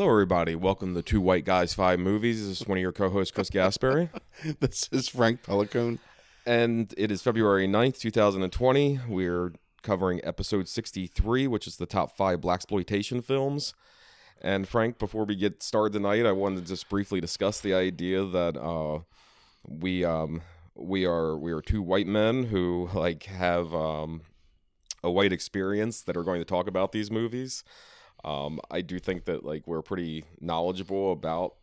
Hello, everybody. Welcome to Two White Guys, Five Movies. This is one of your co hosts, Chris Gaspari. this is Frank Pelicone. and it is February 9th, 2020. We're covering episode 63, which is the top five Blaxploitation films. And Frank, before we get started tonight, I wanted to just briefly discuss the idea that uh, we um, we are we are two white men who like have um, a white experience that are going to talk about these movies. Um, I do think that like we're pretty knowledgeable about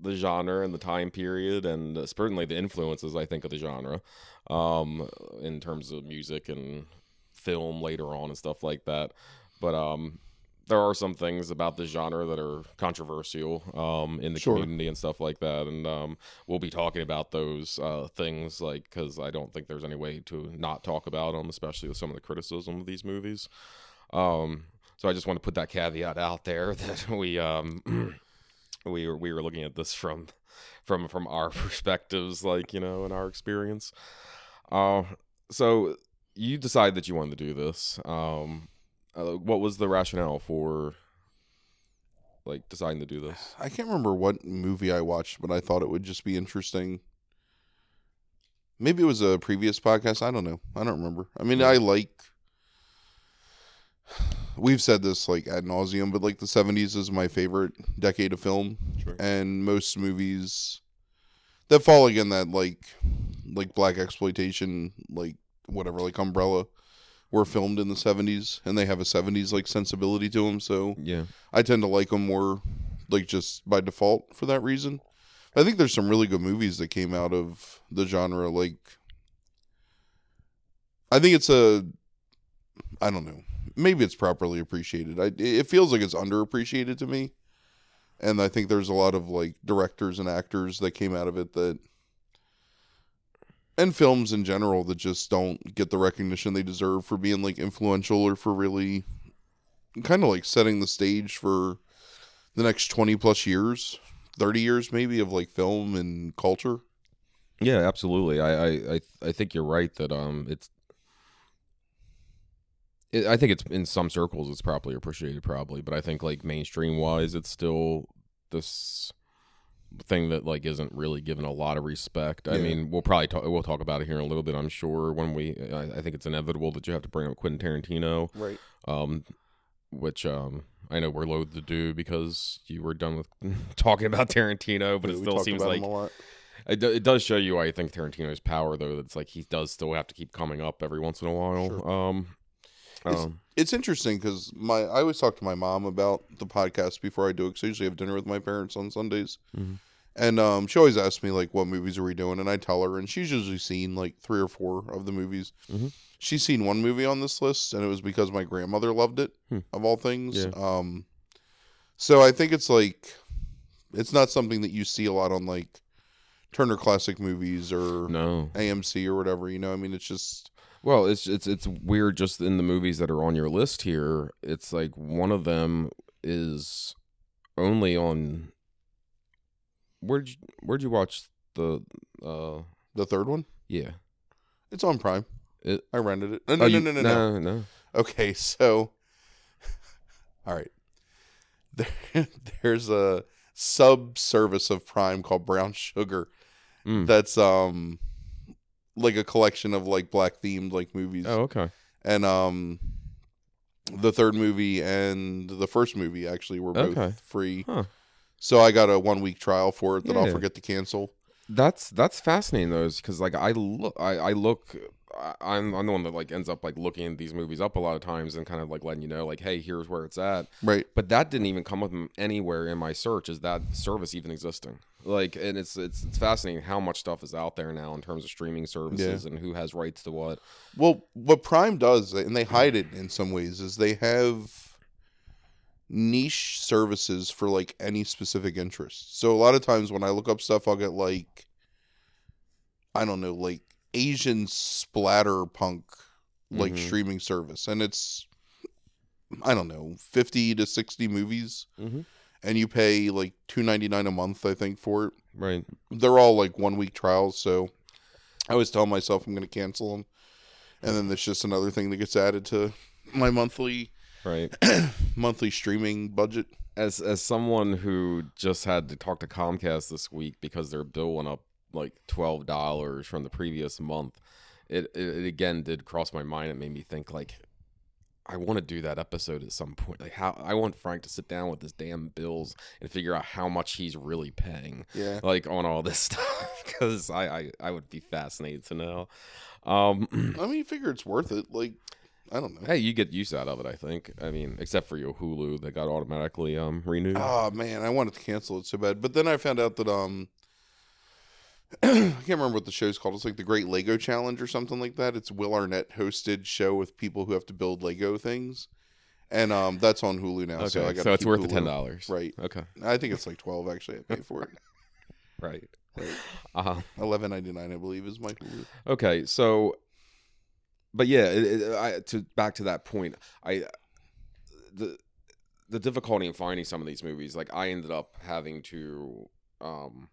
the genre and the time period, and uh, certainly the influences I think of the genre, um, in terms of music and film later on and stuff like that. But um, there are some things about the genre that are controversial um, in the Sure. community and stuff like that, and um, we'll be talking about those uh, things like because I don't think there's any way to not talk about them, especially with some of the criticism of these movies. Um, so I just want to put that caveat out there that we um, we were we were looking at this from from from our perspectives, like you know, in our experience. Uh, so you decided that you wanted to do this. Um, uh, what was the rationale for like deciding to do this? I can't remember what movie I watched, but I thought it would just be interesting. Maybe it was a previous podcast. I don't know. I don't remember. I mean, I like. We've said this like ad nauseum, but like the '70s is my favorite decade of film, Sure. and most movies that fall again that like like Blaxploitation, like whatever, like Umbrella, were filmed in the '70s, and they have a '70s like sensibility to them. So Yeah. I tend to like them more, like just by default for that reason. I think there's some really good movies that came out of the genre. Like, I think it's a, I don't know, maybe it's properly appreciated. I it feels like it's underappreciated to me, and I think there's a lot of like directors and actors that came out of it that, and films in general that just don't get the recognition they deserve for being like influential or for really kind of like setting the stage for the next 20 plus years 30 years maybe of like film and culture Yeah, absolutely. I I I, I think you're right that um it's. It, I think it's in some circles it's properly appreciated, probably, but I think like mainstream wise, it's still this thing that like isn't really given a lot of respect. I mean, we'll probably talk. We'll talk about it here in a little bit. I'm sure when we. I, I think it's inevitable that you have to bring up Quentin Tarantino, right um, which um I know we're loath to do because you were done with talking about Tarantino, but it still seems like it, do, it does show you why I think Tarantino's power, though. That's like he does still have to keep coming up every once in a while. Sure. Um, It's- um, it's interesting because my i always talk to my mom about the podcast before i do it because i usually have dinner with my parents on sundays Mhm. and um, she always asks me like what movies are we doing and i tell her and she's usually seen like three or four of the movies Mhm. she's seen one movie on this list and it was because my grandmother loved it Hmm. of all things Yeah. um so i think it's like it's not something that you see a lot on like turner classic movies or no, amc or whatever you know i mean it's just well, it's it's it's weird. Just in the movies that are on your list here, it's like one of them is only on. Where'd you, where'd you watch the? uh the third one Yeah. it's on prime It- i rented it no no Oh, no, no no no no, no. Okay, so all right. There, there's a sub service of Prime called Brown Sugar Mm. that's um like a collection of like black themed like movies. Oh, okay. And um the third movie and the first movie actually were both Okay. free. Huh. So I got a one week trial for it that I'll forget to cancel. That's that's fascinating though, because like I look, I, I look, I, I'm I'm the one that like ends up like looking at these movies up a lot of times and kind of like letting you know like, hey, here's where it's at. Right. But that didn't even come up anywhere in my search. Is that service even existing? Like, and it's it's it's fascinating how much stuff is out there now in terms of streaming services and who has rights to what. Well, what Prime does, and they hide it in some ways, is they have niche services for like any specific interest. So a lot of times when I look up stuff, I'll get like, I don't know, like Asian splatter punk, like Mhm. streaming service, and it's, I don't know, fifty to sixty movies, Mhm. and you pay like two ninety nine a month, I think, for it Right. they're all like one week trials, so I always tell myself I'm going to cancel them, and then there's just another thing that gets added to my monthly right. monthly streaming budget. As as someone who just had to talk to Comcast this week because their bill went up like twelve dollars from the previous month, it, it it again did cross my mind. It made me think like I want to do that episode at some point. Like how I want Frank to sit down with his damn bills and figure out how much he's really paying, Yeah. like on all this stuff, because I, I I would be fascinated to know. Um, I mean, you figure it's worth it. Like, I don't know. hey, you get use out of it. I think. I mean, except for your Hulu that got automatically um renewed. Oh man, I wanted to cancel it so bad, but then I found out that um, I can't remember what the show's called. It's like the Great Lego Challenge or something like that. It's Will Arnett hosted show with people who have to build Lego things, and um, that's on Hulu now. okay, So I so, it's worth the ten dollars. Right. Okay. I think it's like twelve actually. I pay for it. Right. Right. Uh, Eleven ninety nine, I believe, is my Hulu. okay. So, but yeah, it, it, I, to back to that point, I the the difficulty in finding some of these movies, like I ended up having to, um,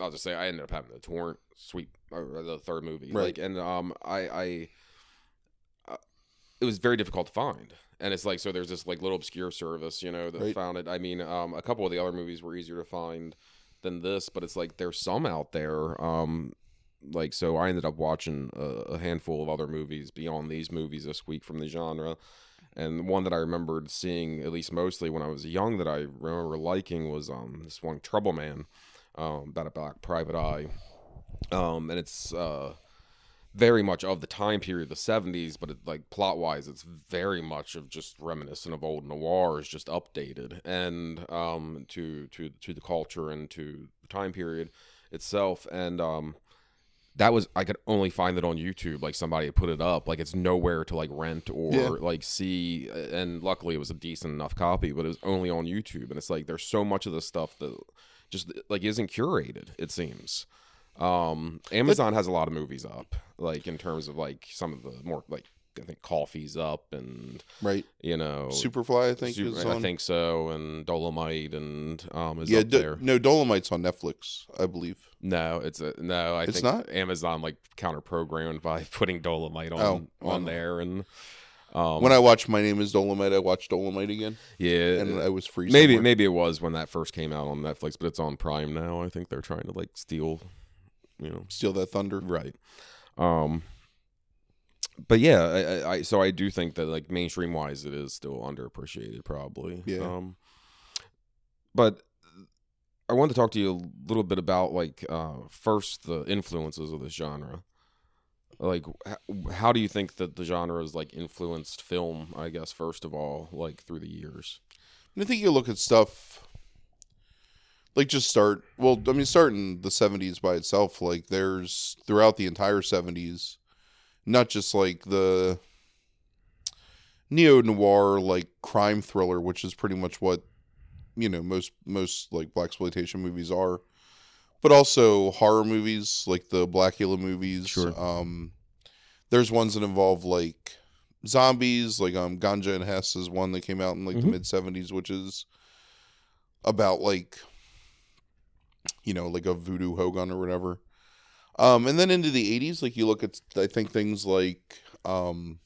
I'll just say I ended up having to torrent sweep or the third movie, Right. like, and um, I I uh, it was very difficult to find. And it's like so. There's this like little obscure service, you know, that Right. found it. I mean, um, a couple of the other movies were easier to find than this, but it's like there's some out there. Um, like so, I ended up watching a, a handful of other movies beyond these movies this week from the genre, and one that I remembered seeing at least mostly when I was young that I remember liking was um this one Trouble Man, um, about a black private eye, um, and it's uh very much of the time period, the '70s, but it, like plot wise, it's very much of just reminiscent of old noirs, just updated and um to to to the culture and to the time period itself, and um that was I could only find it on YouTube. Like somebody had put it up. Like it's nowhere to like rent or Yeah. like see. And luckily, it was a decent enough copy, but it was only on YouTube. And it's like there's so much of this stuff that just like isn't curated. It seems. Um, Amazon has a lot of movies up, like in terms of like some of the more like I think Coffy's up and Right. you know Superfly, I think, Super- I think so, and Dolomite and um is yeah, up Do- there. no, Dolomite's on Netflix, I believe. No, it's a no. I It's think not? Amazon like counter programmed by putting Dolomite on Oh, on there, and um, when I watched My Name Is Dolomite, I watched Dolomite again, yeah, and I was free. maybe somewhere. maybe it was when that first came out on Netflix, but it's on Prime now. I think they're trying to like steal, you know, steal that thunder. right. Um, but yeah, I, I, so I do think that like mainstream wise, it is still underappreciated, probably. Yeah. Um, but I wanted to talk to you a little bit about like uh, first the influences of this genre. Like, how do you think that the genre has like influenced film? I guess first of all, like through the years. I think you look at stuff like just start. Well, I mean, start in the '70s by itself. Like, there's throughout the entire '70s, not just like the neo noir like crime thriller, which is pretty much what you know most most like Blaxploitation movies are, but also horror movies like the Blackula movies. Sure. Um, there's ones that involve like zombies, like um Ganja and Hess is one that came out in like the Mhm. mid '70s, which is about like you know like a voodoo hogan or whatever. Um, and then into the '80s, like you look at I think things like um,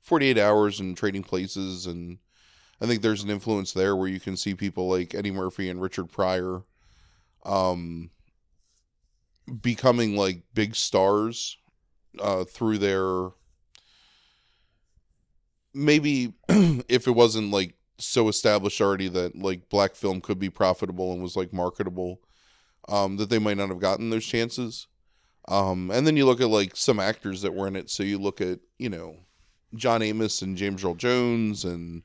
48 Hours and Trading Places, and I think there's an influence there where you can see people like Eddie Murphy and Richard Pryor, um, becoming like big stars uh, through their maybe if it wasn't like so established already that like black film could be profitable and was like marketable um that they might not have gotten those chances. Um and then you look at like some actors that were in it. So you look at you know John Amos and James Earl Jones and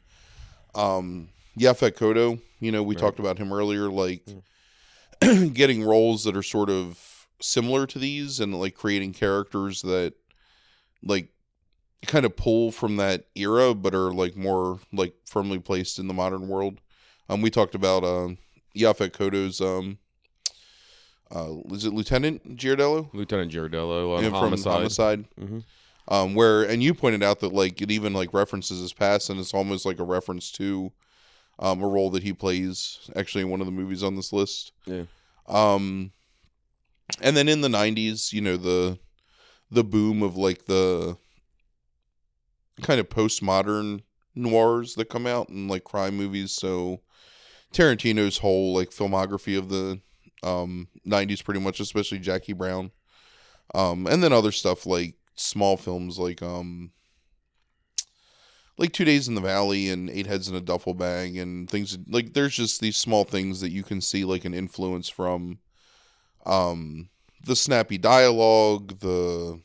um Yaphet Kotto you know we Right. talked about him earlier like getting roles that are sort of similar to these and like creating characters that like kind of pull from that era but are like more like firmly placed in the modern world. Um we talked about um Yaphet Kotto's um uh is it Lieutenant Giardello? Lieutenant Giardello on Yeah, Homicide. Homicide. Hmm um where and you pointed out that like it even like references his past and it's almost like a reference to um a role that he plays actually in one of the movies on this list. Yeah. um and then in the 90s you know the the boom of like the kind of postmodern noirs that come out and like crime movies. So Tarantino's whole like filmography of the um 90s pretty much especially Jackie Brown. Um and then other stuff like small films like um like Two Days in the Valley and Eight Heads in a Duffel Bag and things like there's just these small things that you can see like an influence from um the snappy dialogue, the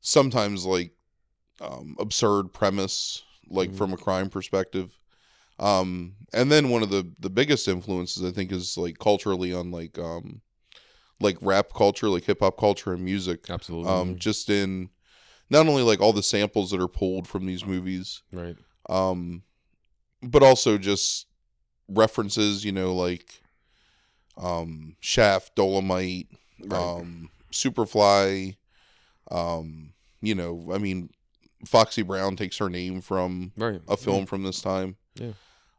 sometimes like um absurd premise like Mhm. from a crime perspective. Um and then one of the the biggest influences I think is like culturally on like um like rap culture, like hip hop culture and music. Absolutely. Um just in not only like all the samples that are pulled from these movies, right. um but also just references, you know, like um Shaft, Dolomite, Right. um Superfly, um you know, I mean Foxy Brown takes her name from right. a film from this time. Yeah.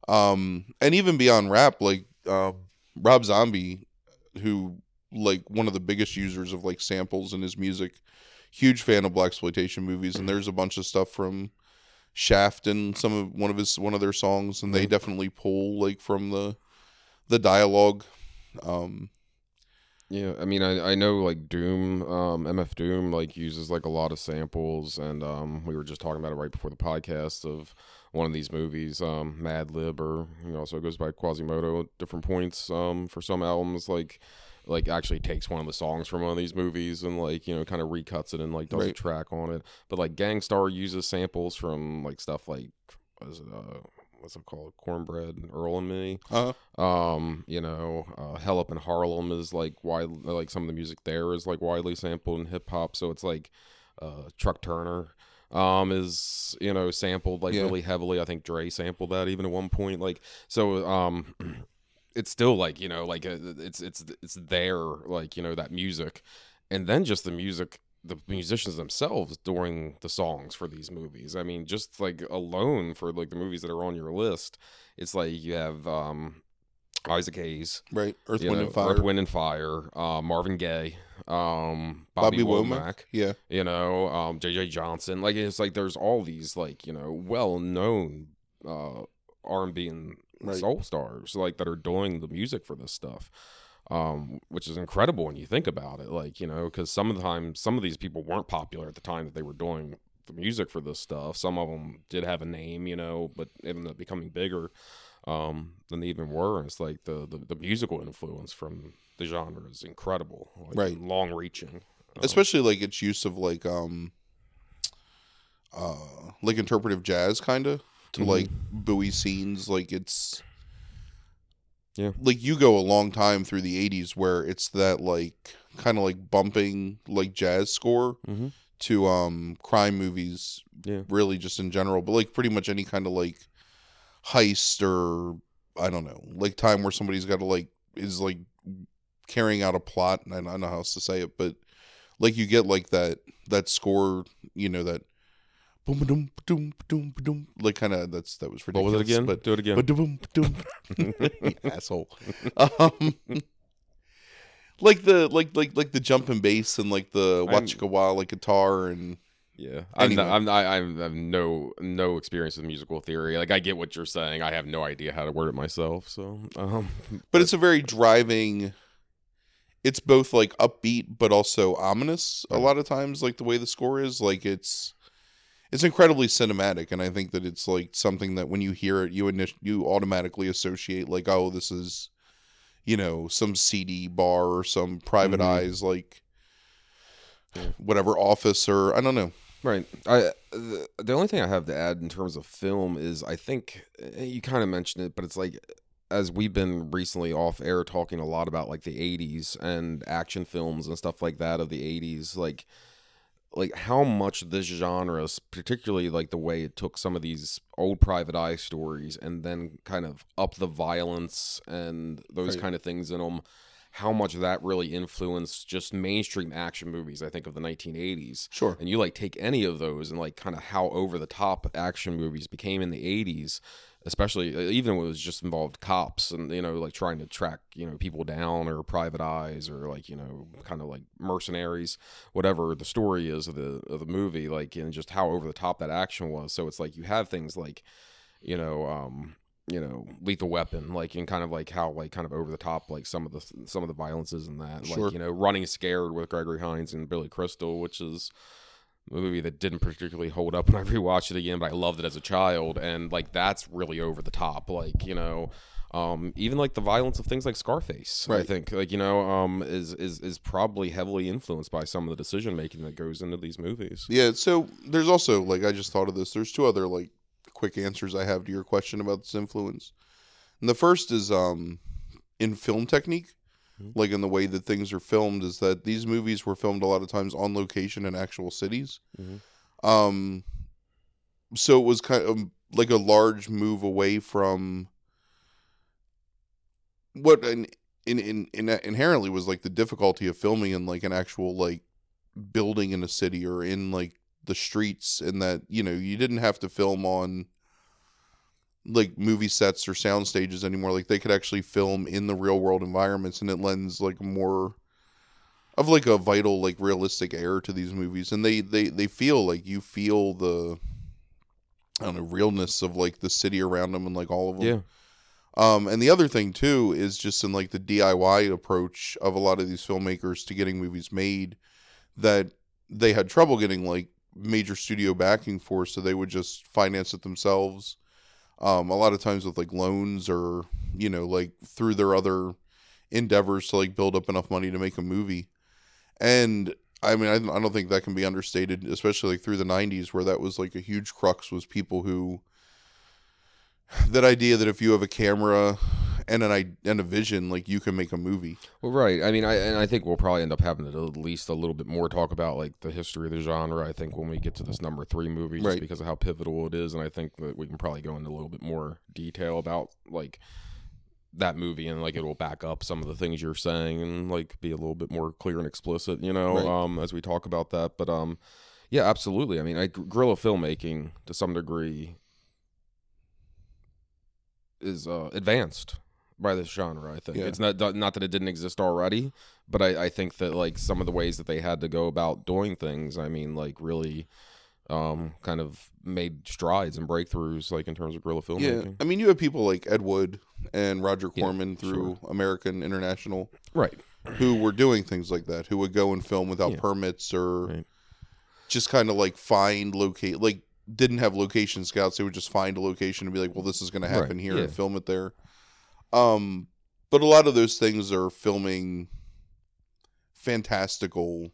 Um, and even beyond rap, like um, Rob Zombie, who like one of the biggest users of like samples in his music, huge fan of Blaxploitation movies, and there's a bunch of stuff from Shaft and some of one of his one of their songs, and they Yeah. definitely pull like from the the dialogue. Um, Yeah, I mean, I, I know like Doom, um, MF Doom, like uses like a lot of samples, and um, we were just talking about it right before the podcast of one of these movies, um, Madlib, or you know, so it goes by Quasimoto at different points, um, for some albums, like like actually takes one of the songs from one of these movies and like you know kind of recuts it and like does a track on it. But like Gang Starr uses samples from like stuff like what is it uh what's it called Cornbread and Earl and Me. uh, Um, you know, uh, Hell Up in Harlem is like wide, like some of the music there is like widely sampled in hip hop. So it's like, uh, Truck Turner, um, is you know sampled like Yeah. really heavily. I think Dre sampled that even at one point. Like, so um, it's still like you know like uh, it's it's it's there like you know that music, and then just the music. The musicians themselves during the songs for these movies. I mean, just like alone for like the movies that are on your list, it's like you have um Isaac Hayes, right, Earth, Wind, know, and Fire, Earth, Wind and Fire, uh, Marvin Gaye, um, Bobby, Bobby, Womack, Womack, yeah, you know, um, JJ Johnson. Like it's like there's all these like you know well known uh, R and B and soul stars like that are doing the music for this stuff. Um, which is incredible when you think about it, like you know, because some of the time, some of these people weren't popular at the time that they were doing the music for this stuff. Some of them did have a name, you know, but ended up becoming bigger um, than they even were. And it's like the, the, the musical influence from the genre is incredible, like, Right. Long reaching, especially like its use of like um uh like interpretive jazz kind of to Mhm. like buoy scenes like it's Yeah. like you go a long time through the 80s where it's that like kind of like bumping like jazz score mm-hmm. to um crime movies Yeah. really just in general but like pretty much any kind of like heist or i don't know like time where somebody's got to like is like carrying out a plot and i don't know how else to say it but like you get like that that score you know that boom boom boom boom boom like kind of that's that was What ridiculous was it again? but Do it again. Ba-dum, ba-dum. Asshole. Um, like the like like like the jumping bass and like the I'm- wachikawa like guitar and yeah, I'm, Anyway. not, I'm, I, I'm- I have no no experience with musical theory. Like I get what you're saying. I have no idea how to word it myself. So, um, but it's a very driving it's both like upbeat but also ominous a lot of times like the way the score is like it's it's incredibly cinematic and i think that it's like something that when you hear it you init- you automatically associate like oh this is you know some seedy bar or some private Mhm. eyes like Yeah. whatever office or i don't know Right. I the, the only thing I have to add in terms of film is I think eh, you kind of mentioned it, but it's like as we've been recently off air talking a lot about like the 80s and action films and stuff like that of the 80s like like how much this genre particularly like the way it took some of these old private eye stories and then kind of up the violence and those Right. kind of things in them how much that really influenced just mainstream action movies i think of the 1980s sure and you like take any of those and like kind of how over the top action movies became in the 80s especially uh, even when it was just involved cops and you know like trying to track you know people down or private eyes or like you know kind of like mercenaries whatever the story is of the of the movie like and just how over the top that action was so it's like you have things like you know um you know lethal weapon like and kind of like how like kind of over the top like some of the some of the violences in that Sure. like you know running scared with gregory hines and billy crystal which is movie that didn't particularly hold up when I rewatched it again, but I loved it as a child, and like that's really over the top. Like you know, um, even like the violence of things like Scarface, I think like you know, um, is is is probably heavily influenced by some of the decision making that goes into these movies. Yeah, so there's also like I just thought of this. There's two other like quick answers I have to your question about this influence. And the first is um in film technique, Mhm. like in the way that things are filmed is that these movies were filmed a lot of times on location in actual cities. Mhm. Um so it was kind of like a large move away from what in, in, in, in inherently was like the difficulty of filming in like an actual like building in a city or in like the streets and that you know you didn't have to film on like movie sets or sound stages anymore. Like they could actually film in the real world environments and it lends like more of like a vital like realistic air to these movies. And they they they feel like you feel the I don't know realness of like the city around them and like all of them Yeah, um, and the other thing too is just in like the DIY approach of a lot of these filmmakers to getting movies made that they had trouble getting like major studio backing for, so they would just finance it themselves. Um, a lot of times with like loans or you know like through their other endeavors to like build up enough money to make a movie. And I mean, I, I don't think that can be understated, especially like through the '90s, where that was like a huge crux was people who that idea that if you have a camera and an i- and a vision, like you can make a movie. well, right. I mean, I and I think we'll probably end up having to at least a little bit more talk about like the history of the genre. I think when we get to this number three movie, just Right. because of how pivotal it is, and I think that we can probably go into a little bit more detail about like that movie and like it will back up some of the things you're saying and like be a little bit more clear and explicit you know Right. um as we talk about that but um yeah absolutely i mean I, guerrilla filmmaking to some degree is uh advanced by this genre i think Yeah. it's not not that it didn't exist already but I, I think that like some of the ways that they had to go about doing things i mean like really um kind of made strides and breakthroughs like in terms of guerrilla filmmaking. Yeah, I mean, you have people like Ed Wood and Roger Yeah, Corman through American International right who were doing things like that, who would go and film without Yeah. permits or Right. just kind of like find locate like didn't have location scouts. They would just find a location and be like, "Well, this is going to Right, happen here," yeah. and film it there. Um, but a lot of those things are filming fantastical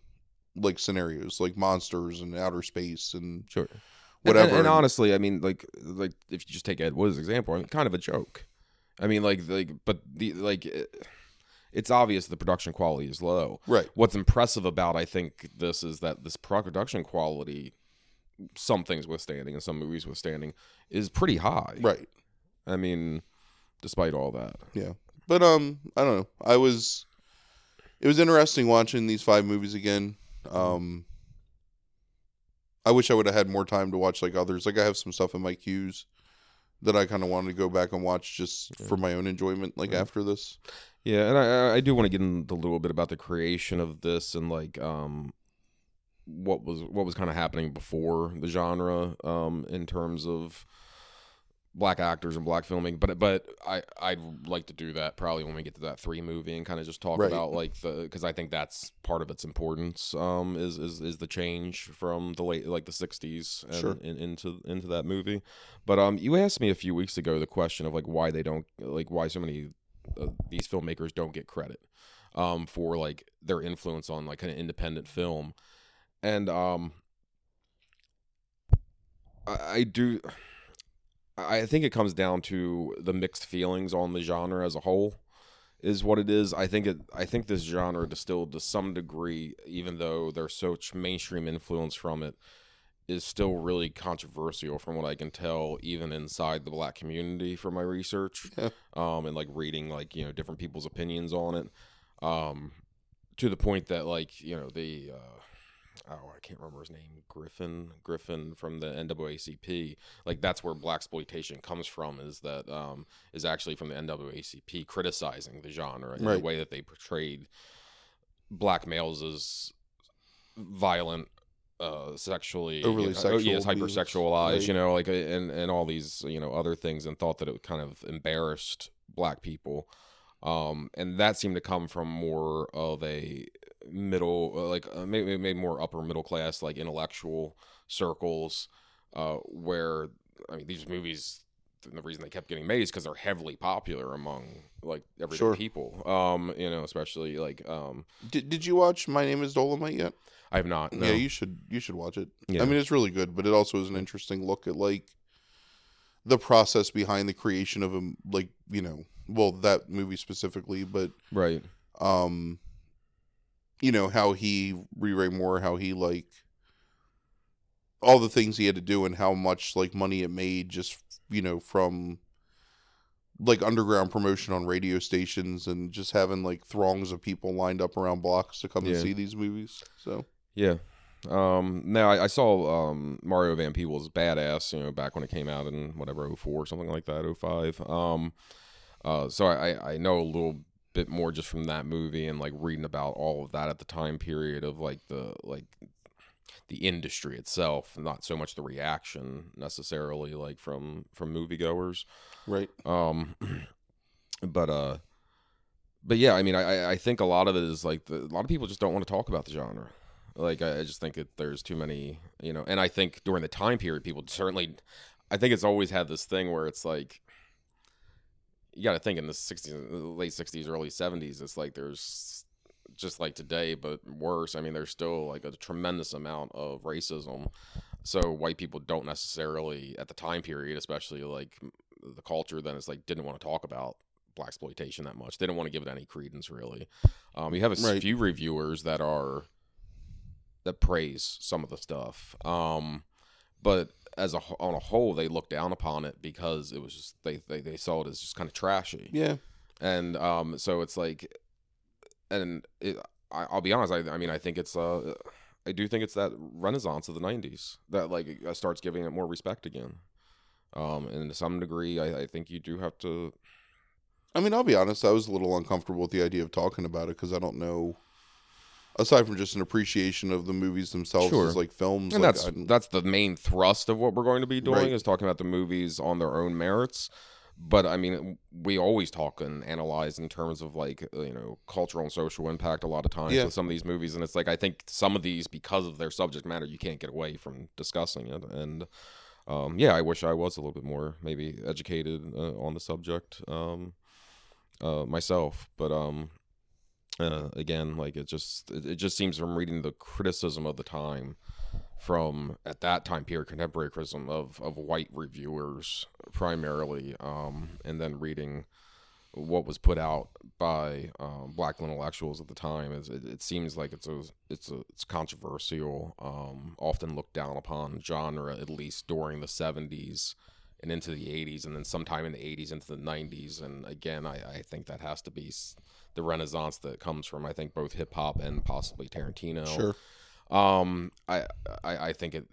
like scenarios, like monsters and outer space and Sure. And- whatever. And, and honestly, I mean, like, like if you just take Ed Wood's example, I mean, kind of a joke. I mean, like, like, but the like, it, it's obvious the production quality is low. right, What's impressive about I think this is that this production quality, some things withstanding and some movies withstanding, is pretty high. right. I mean, despite all that. Yeah. But um, I don't know. I was, it was interesting watching these five movies again. Um, I wish I would have had more time to watch like others. Like I have some stuff in my queues that I kind of wanted to go back and watch just Yeah. for my own enjoyment. Like Right. after this, Yeah, and I I- I do want to get into a little bit about the creation of this and like um what was what was kind of happening before the genre um in terms of black actors and black filming but but I I'd like to do that probably when we get to that 3 movie and kind of just talk Right. about like the cuz I think that's part of its importance um is is is the change from the late like the 60s and, Sure. in, into into that movie but um you asked me a few weeks ago the question of like why they don't like why so many uh, these filmmakers don't get credit um, for like their influence on like an independent film, and um, I, I do. I think it comes down to the mixed feelings on the genre as a whole, is what it is. I think it. I think this genre distilled to some degree, even though there's such mainstream influence from it, is still really controversial from what I can tell, even inside the black community from my research, Yeah. um, and like reading like you know different people's opinions on it, um, to the point that like you know the uh, oh I can't remember his name Griffin Griffin from the NAACP like that's where Blaxploitation comes from is that um is actually from the NAACP criticizing the genre and Right. the way that they portrayed black males as violent uh sexually Overly you know, oh, yes hypersexualized right. you know like uh, and and all these you know other things and thought that it kind of embarrassed black people um and that seemed to come from more of a middle uh, like uh, maybe maybe more upper middle class like intellectual circles uh where i mean these movies the reason they kept getting made is because they're heavily popular among like everyday Sure. people um you know especially like um Did Did you watch My Name Is Dolomite yet? i have not no. Yeah, you should. You should watch it. Yeah. I mean, it's really good, but it also is an interesting look at like the process behind the creation of a like you know well that movie specifically, but right um you know how he Re Ray Moore how he like all the things he had to do and how much like money it made just you know from like underground promotion on radio stations and just having like throngs of people lined up around blocks to come and see these movies so Yeah. Um, now I, I saw um, Mario Van Peebles badass, you know, back when it came out in whatever 04 something like that, 05. Um, uh, so I, I know a little bit more just from that movie and like reading about all of that at the time period of like the like the industry itself, not so much the reaction necessarily like from from moviegoers. right Um, but uh, but yeah, I mean, I I- think a lot of it is like the, a lot of people just don't want to talk about the genre. Like I, I just think that there's too many, you know, and I think during the time period, people certainly, I think it's always had this thing where it's like. You got to think in the 60s, late 60s, early 70s, it's like there's just like today, but worse. I mean, there's still like a tremendous amount of racism. So white people don't necessarily, at the time period, especially like the culture, then it's like didn't want to talk about Blaxploitation that much. They didn't want to give it any credence, really. Um, you have a Right. few reviewers that are that praise some of the stuff, um, but as a on a whole, they look down upon it because it was just they they, they saw it as just kind of trashy. Yeah. And um so it's like and it, I, i'll be honest I, I mean i think it's uh i do think it's that renaissance of the 90s that like uh, starts giving it more respect again. Um and to some degree i, I think you do have to I mean I'll be honest I was a little uncomfortable with the idea of talking about it because I don't know aside from just an appreciation of the movies themselves Sure. as like films and like, that's that's the main thrust of what we're going to be doing Right. is talking about the movies on their own merits but i mean we always talk and analyze in terms of like you know cultural and social impact a lot of times Yeah. with some of these movies and it's like i think some of these because of their subject matter you can't get away from discussing it and um, yeah i wish i was a little bit more maybe educated uh, on the subject um, uh, myself but um, uh, again like it just it, just seems from reading the criticism of the time from at that time period contemporary criticism of of white reviewers primarily um and then reading what was put out by um, black intellectuals at the time is it, it seems like it's a it's a it's controversial um often looked down upon genre at least during the 70s and into the 80s and then sometime in the 80s into the 90s and again i i think that has to be the renaissance that comes from i think both hip hop and possibly tarantino sure um, I, I I think it.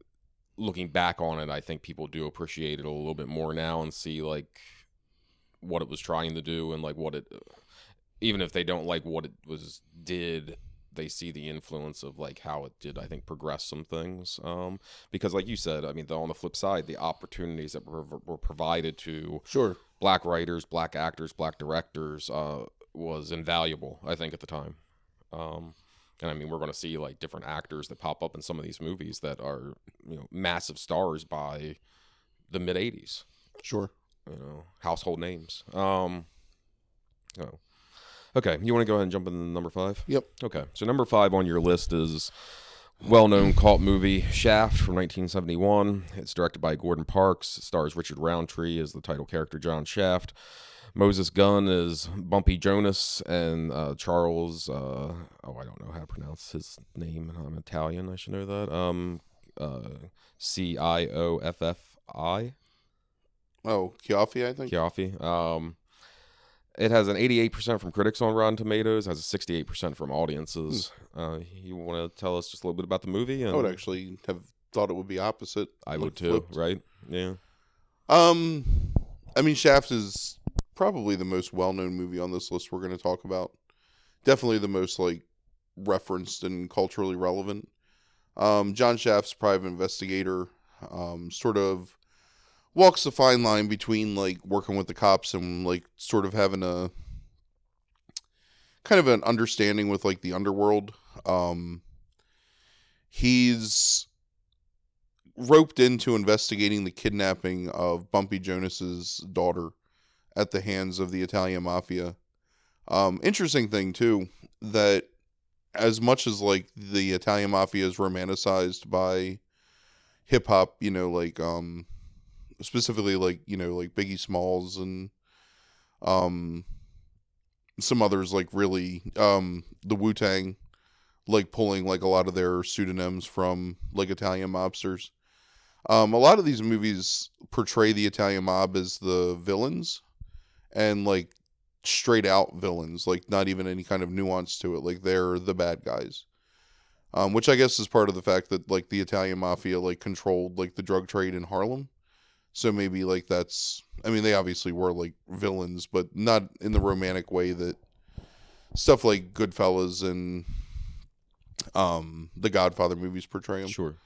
Looking back on it, I think people do appreciate it a little bit more now and see like what it was trying to do and like what it. Even if they don't like what it was did, they see the influence of like how it did. I think progress some things. Um, because like you said, I mean, the, on the flip side, the opportunities that were, were provided to sure black writers, black actors, black directors uh, was invaluable. I think at the time. Um, and I mean, we're going to see like different actors that pop up in some of these movies that are you know massive stars by the mid '80s. sure You know, household names. Um, oh. Okay, you want to go ahead and jump into number five? Yep. Okay, so number five on your list is well-known cult movie Shaft from 1971. It's directed by Gordon Parks. It stars Richard Roundtree as the title character John Shaft. Moses Gunn is Bumpy Jonas, and uh, Charles. Uh, oh, I don't know how to pronounce his name. I'm Italian. I should know that. Um, uh, C I O F F I. oh Kiafi I think Chiaffi. Um, It has an 88% from critics on Rotten Tomatoes, has a 68% from audiences. Hmm. Uh, you want to tell us just a little bit about the movie? And I would actually have thought it would be opposite. I would too, flipped. right? Yeah. Um, I mean, Shaft is probably the most well-known movie on this list we're going to talk about. Definitely the most like referenced and culturally relevant. Um, John Shaft's private investigator, um, sort of walks the fine line between like working with the cops and like sort of having a kind of an understanding with like the underworld. Um, he's roped into investigating the kidnapping of Bumpy Jonas's daughter at the hands of the Italian mafia. Um, interesting thing too that as much as like the Italian mafia is romanticized by hip hop, you know, like um specifically like, you know, like Biggie Smalls and um some others like really um the Wu Tang like pulling like a lot of their pseudonyms from like Italian mobsters. Um, a lot of these movies portray the Italian mob as the villains and like straight out villains, like not even any kind of nuance to it. Like they're the bad guys. Um, which I guess is part of the fact that like the Italian mafia like controlled like the drug trade in Harlem. So maybe like that's I mean they obviously were like villains, but not in the romantic way that stuff like Goodfellas and um the Godfather movies portray them. Sure.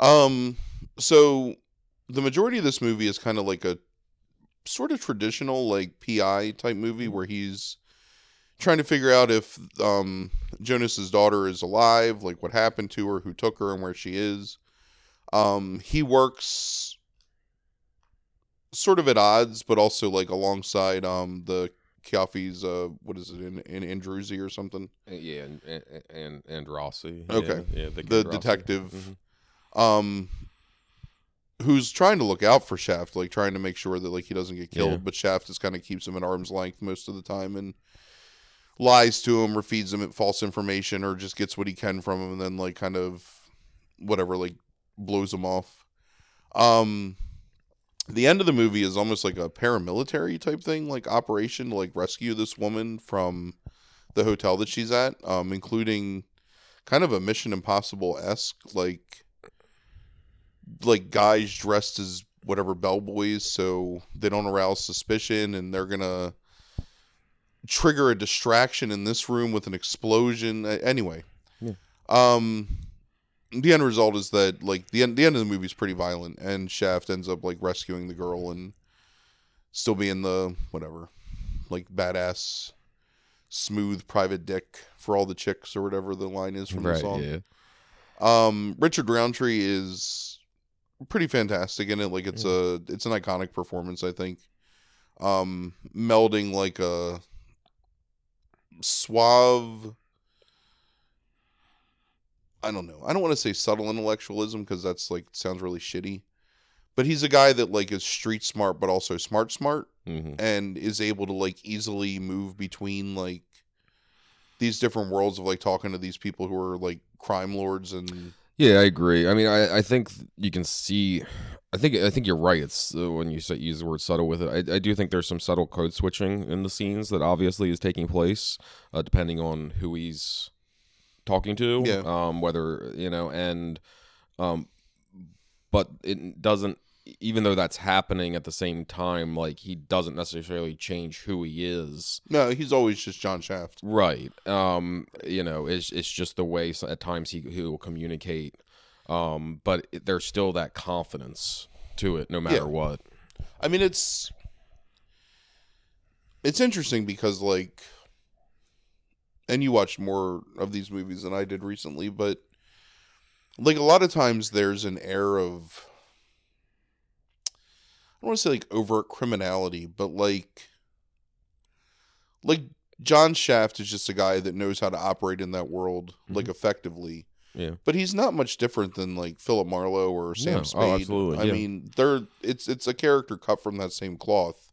Um, so the majority of this movie is kind of like a sort of traditional like PI type movie where he's trying to figure out if um Jonas's daughter is alive, like what happened to her, who took her, and where she is. Um, he works sort of at odds, but also like alongside um the Kiaffi's uh what is it in in Androzzi or something. Uh, Yeah, and and, and, and Rossi. Okay. Yeah, yeah The Rossi. detective. Mhm. um who's trying to look out for Shaft, like trying to make sure that like he doesn't get killed, Yeah. but Shaft just kind of keeps him at arm's length most of the time and lies to him or feeds him false information or just gets what he can from him and then like kind of whatever like blows him off. Um the end of the movie is almost like a paramilitary type thing, like operation to like rescue this woman from the hotel that she's at, um, including kind of a Mission Impossible esque like like guys dressed as whatever bellboys so they don't arouse suspicion and they're gonna trigger a distraction in this room with an explosion anyway Yeah. um the end result is that like the end the end of the movie is pretty violent and shaft ends up like rescuing the girl and still being the whatever like badass smooth private dick for all the chicks or whatever the line is from the song Yeah. um, Richard Roundtree is pretty fantastic in it. Like it's a it's an iconic performance, I think. Um, melding like a suave. I don't know. I don't want to say subtle intellectualism because that's like sounds really shitty. But he's a guy that like is street smart, but also smart smart, hmm and is able to like easily move between like these different worlds of like talking to these people who are like crime lords and Yeah, I agree. I mean, I, I think you can see. I think I think you're right. It's uh, when you say, use the word subtle with it. I, I do think there's some subtle code switching in the scenes that obviously is taking place, uh, depending on who he's talking to. Yeah. Um, whether you know, and um, but it doesn't. Even though that's happening at the same time, like he doesn't necessarily change who he is. No, he's always just John Shaft. Right. Um, you know, it's it's just the way at times he he will communicate. Um, but there's still that confidence to it, no matter Yeah. what. I mean, it's it's interesting because like, and you watched more of these movies than I did recently, but like a lot of times there's an air of don't want to say like overt criminality, but like like John Shaft is just a guy that knows how to operate in that world like mm-hmm. effectively. Yeah. But he's not much different than like Philip Marlowe or Sam No. Oh, Spade. absolutely, I yeah. mean, they're it's it's a character cut from that same cloth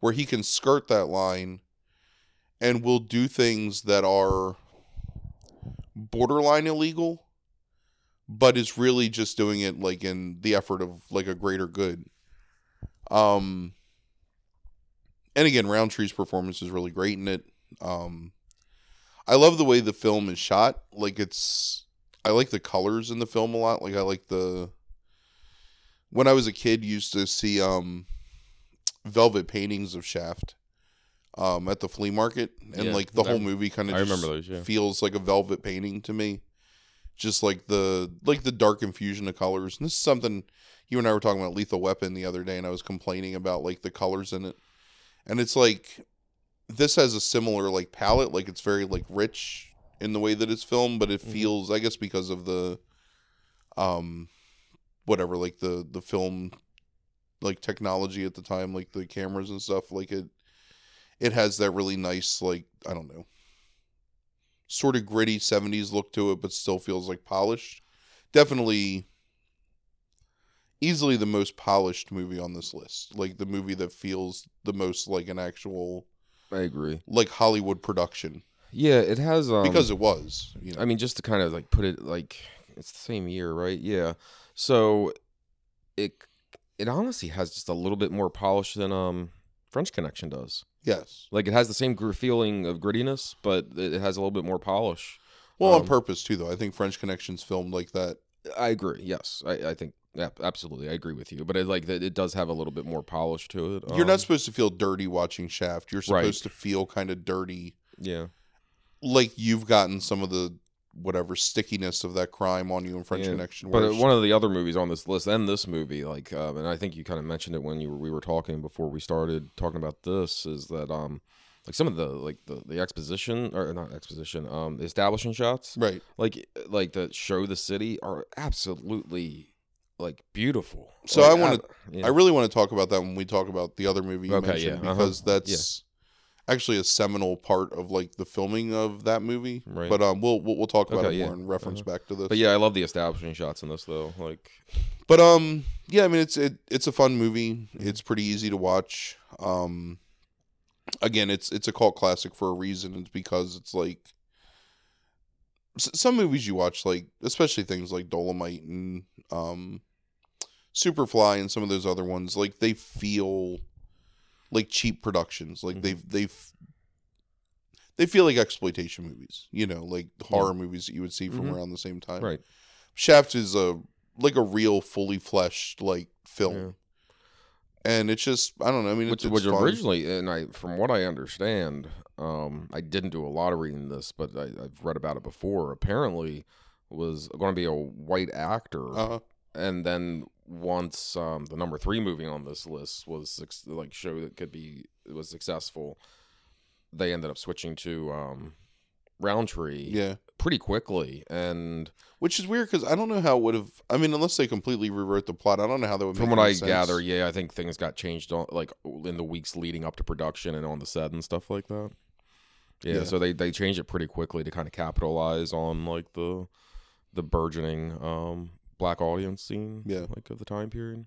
where he can skirt that line and will do things that are borderline illegal but is really just doing it like in the effort of like a greater good. Um and again, Roundtree's performance is really great in it. Um, I love the way the film is shot. Like it's, I like the colors in the film a lot. Like I like the. When I was a kid, used to see um, velvet paintings of Shaft, um, at the flea market, and Yeah, like the I- whole movie kind of I remember those. Yeah. feels like a velvet painting to me. Just like the like the dark infusion of colors. And this is something you and I were talking about Lethal Weapon the other day, and I was complaining about like the colors in it. And it's like this has a similar like palette, like it's very like rich in the way that it's filmed, but it Mhm. feels I guess because of the um whatever, like the the film like technology at the time, like the cameras and stuff, like it it has that really nice like I don't know sort of gritty 70s look to it but still feels like polished definitely easily the most polished movie on this list like the movie that feels the most like an actual I agree. like hollywood production Yeah, it has um, because it was you know I mean, just to kind of like put it like it's the same year, right? Yeah. So it it honestly has just a little bit more polish than um French Connection does. yes Like it has the same gr- feeling of grittiness, but it has a little bit more polish. well on Um, purpose too though i think french connections filmed like that I agree. Yes, I, I think yeah, absolutely, I agree with you. But it, like that, it does have a little bit more polish to it. you're Um, not supposed to feel dirty watching shaft you're Right. supposed to feel kind of dirty Yeah, like you've gotten some of the whatever stickiness of that crime on you in French Yeah, Connection. but one of the other movies on this list and this movie, like, um, and I think you kind of mentioned it when you were, we were talking before we started talking about this, is that um, like some of the like the, the exposition or not exposition, um, the establishing shots, right, like like that show the city are absolutely like beautiful. So Like, I wanna- yeah. I really want to talk about that when we talk about the other movie you Okay, mentioned yeah, uh-huh, because that's actually a seminal part of like the filming of that movie. Right. But um, we'll we'll, we'll talk about Okay, it yeah, more in reference uh-huh. back to this. but yeah, I love the establishing shots in this though. Like, But um, yeah, I mean it's it it's a fun movie. Mm-hmm. It's pretty easy to watch. Um, again, it's it's a cult classic for a reason. It's because it's like s- some movies you watch, like especially things like Dolomite and um, Superfly and some of those other ones, like they feel like cheap productions. Like Mhm. they've they've they feel like exploitation movies. You know, like horror movies that you would see from Mhm. around the same time. right. Shaft is a like a real fully fleshed like film. Yeah. And it's just I don't know. I mean, which it's, which originally, and I from what I understand, um, I didn't do a lot of reading this, but I, I've read about it before. Apparently, was going to be a white actor, Uh-huh. and then once um, the number three movie on this list was like show that could be was successful, they ended up switching to um, Roundtree Yeah, pretty quickly, and which is weird because I don't know how it would have. I mean, unless they completely rewrote the plot, I don't know how that would. from what I sense. gather, yeah, I think things got changed on like in the weeks leading up to production and on the set and stuff like that. Yeah, Yeah. so they they changed it pretty quickly to kind of capitalize on like the the burgeoning um black audience scene, Yeah. like of the time period.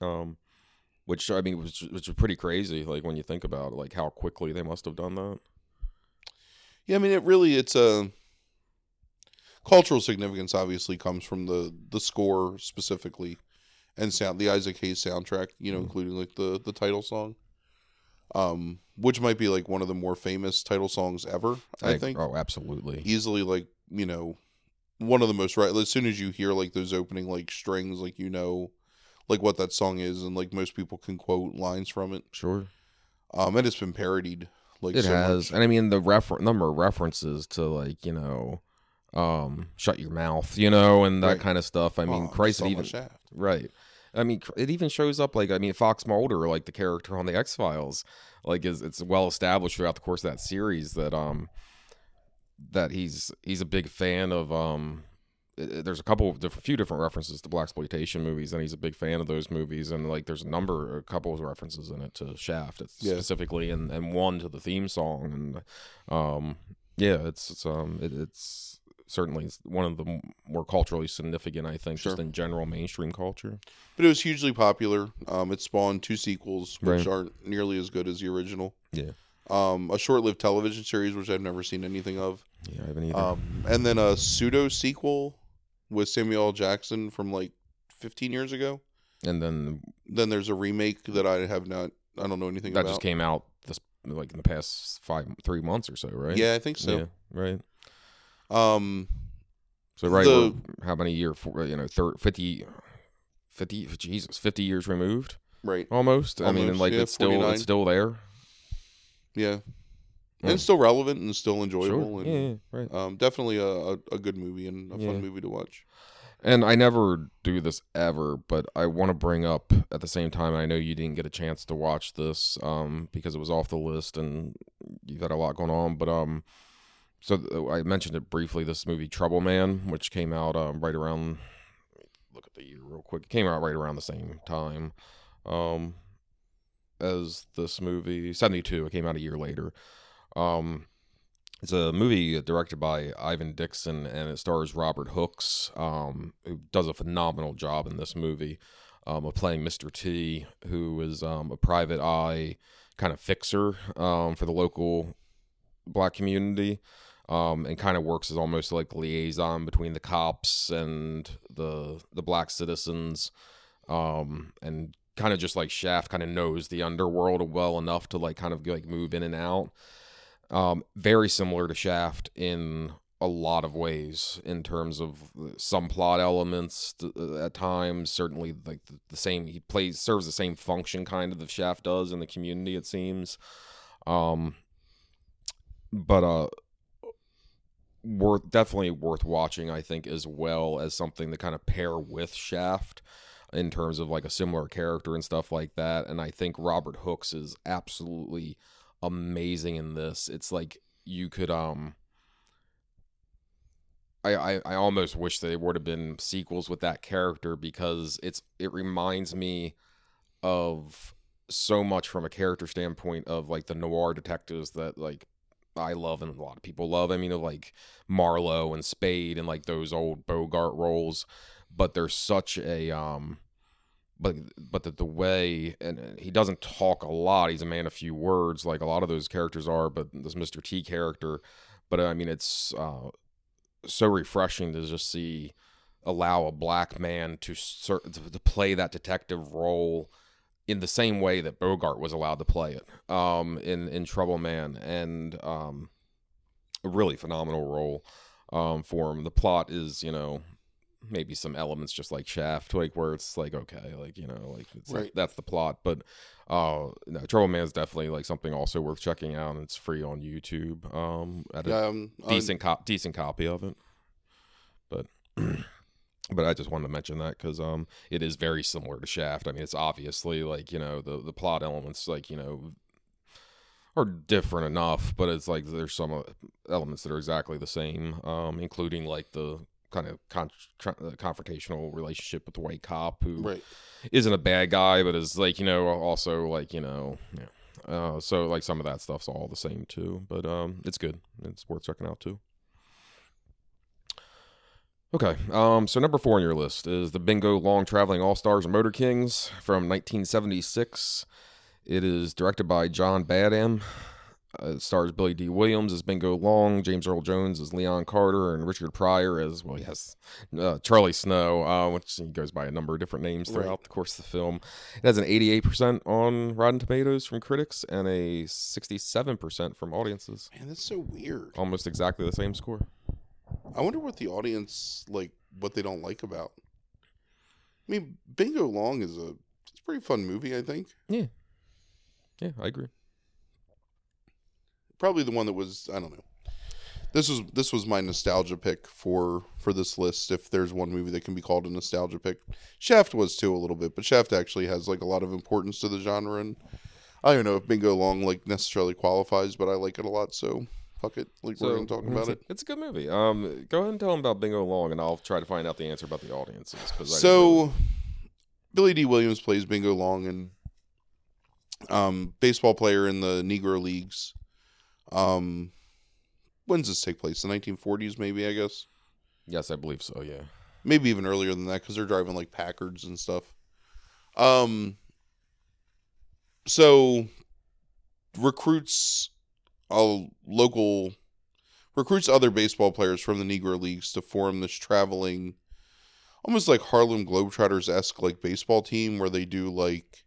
Um, which I mean, which was pretty crazy. Like when you think about it, like how quickly they must have done that. Yeah, I mean, it really it's a cultural significance. Obviously, comes from the the score specifically, and sound the Isaac Hayes soundtrack. You know, Mhm. including like the the title song, um, which might be like one of the more famous title songs ever. I, think Oh, absolutely. easily like you know one of the most right. As soon as you hear like those opening like strings, like you know like what that song is, and like most people can quote lines from it. Sure. Um, and it's been parodied. Like it so has much. and i mean the refer- number of references to like you know um shut your mouth you know and that Right. kind of stuff i mean Oh, christ saw it my even shaft. right i mean it even shows up like i mean fox mulder like the character on the x-files like is it's well established throughout the course of that series that um that he's he's a big fan of um i- i- there's a couple of different, few different references to Blaxploitation movies, and he's a big fan of those movies. And like, there's a number, a couple of references in it to Shaft, Yeah. specifically, and and one to the theme song. And um, yeah, it's it's um, it, it's certainly one of the more culturally significant, I think, just in general mainstream culture. But it was hugely popular. Um, it spawned two sequels, which Right. aren't nearly as good as the original. Yeah, Um, a short-lived television series, which I've never seen anything of. yeah, I haven't either. Um, and then a pseudo sequel with Samuel L. Jackson from like 15 years ago. and then Then there's a remake that I have not I don't know anything about. that about. just came out this like in the past five three months or so, right? Yeah, I think so. Yeah, right. Um, So right, The- how many year? For, you know, thir 50, 50 Jesus, fifty years removed, right. almost. I mean, like yeah, it's still 49. it's still there. Yeah. And it's still relevant and still enjoyable. Yeah, And, yeah, right. Um, definitely a, a, a good movie and a Yeah. fun movie to watch. And I never do this ever, but I want to bring up at the same time. I know you didn't get a chance to watch this um, because it was off the list and you've had a lot going on. But um, so th- I mentioned it briefly. This movie Trouble Man, which came out um, right around. Look at the year real quick. It came out right around the same time um, as this movie. Seventy two. It came out a year later. Um, it's a movie directed by Ivan Dixon, and it stars Robert Hooks, um, who does a phenomenal job in this movie um, of playing Mr. T, who is um, a private eye kind of fixer um, for the local black community, um, and kind of works as almost like liaison between the cops and the the black citizens, um, and kind of just like Shaft kind of knows the underworld well enough to like kind of like move in and out. Um, very similar to Shaft in a lot of ways in terms of some plot elements th- at times. Certainly like the, the same he plays serves the same function kind of the Shaft does in the community it seems. Um but uh worth definitely worth watching I think as well as something to kind of pair with Shaft in terms of like a similar character and stuff like that and I think Robert Hooks is absolutely amazing in this. It's like you could um I, I, I almost wish there would have been sequels with that character because it's it reminds me of so much from a character standpoint of like the noir detectives that like I love and a lot of people love. I mean like Marlowe and Spade and like those old Bogart roles, but there's such a um but but the, the way and uh, he doesn't talk a lot. He's a man of few words like a lot of those characters are but this mr t character. But i mean it's uh, so refreshing to just see allow a black man to, ser- to to play that detective role in the same way that bogart was allowed to play it um in in trouble man. And um a really phenomenal role um for him. The plot is you know maybe some elements just like Shaft, like where it's like okay, like you know, like Right. that's the plot. But uh, no, Trouble Man is definitely like something also worth checking out. and It's free on YouTube. Um, at a Yeah, um, decent cop, decent copy of it. But but I just wanted to mention that because um, it is very similar to Shaft. I mean, it's obviously like you know the the plot elements like you know are different enough, but it's like there's some uh, elements that are exactly the same, um, including like the kind of con- uh, confrontational relationship with the white cop who right. isn't a bad guy, but is like you know also like you know yeah. Uh, so like some of that stuff's all the same too, but um, it's good. It's worth checking out too. Okay, um, so number four on your list is the Bingo Long Traveling All Stars and Motor Kings from 1976. It is directed by John Badham. Uh, stars Billy Dee Williams as Bingo Long, James Earl Jones as Leon Carter, and Richard Pryor as well. Has uh, Charlie Snow, uh, which he goes by a number of different names throughout Right. the course of the film. It has an 88% on Rotten Tomatoes from critics and a 67% from audiences. Man, that's so weird. Almost exactly the same score. I wonder what the audience like, what they don't like about. I mean, Bingo Long is a it's a pretty fun movie. I think Yeah. Yeah, I agree. Probably the one that was I don't know. This was this was my nostalgia pick for for this list. If there's one movie that can be called a nostalgia pick, Shaft was too a little bit, but Shaft actually has like a lot of importance to the genre, and I don't know if Bingo Long like necessarily qualifies, but I like it a lot. So fuck it, like we're gonna talk about it. It's a good movie. Um, go ahead and tell them about Bingo Long, and I'll try to find out the answer about the audiences. So, Billy Dee Williams plays Bingo Long, and um, baseball player in the Negro Leagues. Um, when does this take place? The 1940s, maybe I guess. yes, I believe so. Yeah. Maybe even earlier than that because they're driving like Packards and stuff. Um, so recruits a local recruits other baseball players from the Negro Leagues to form this traveling, almost like Harlem Globetrotters esque like baseball team where they do like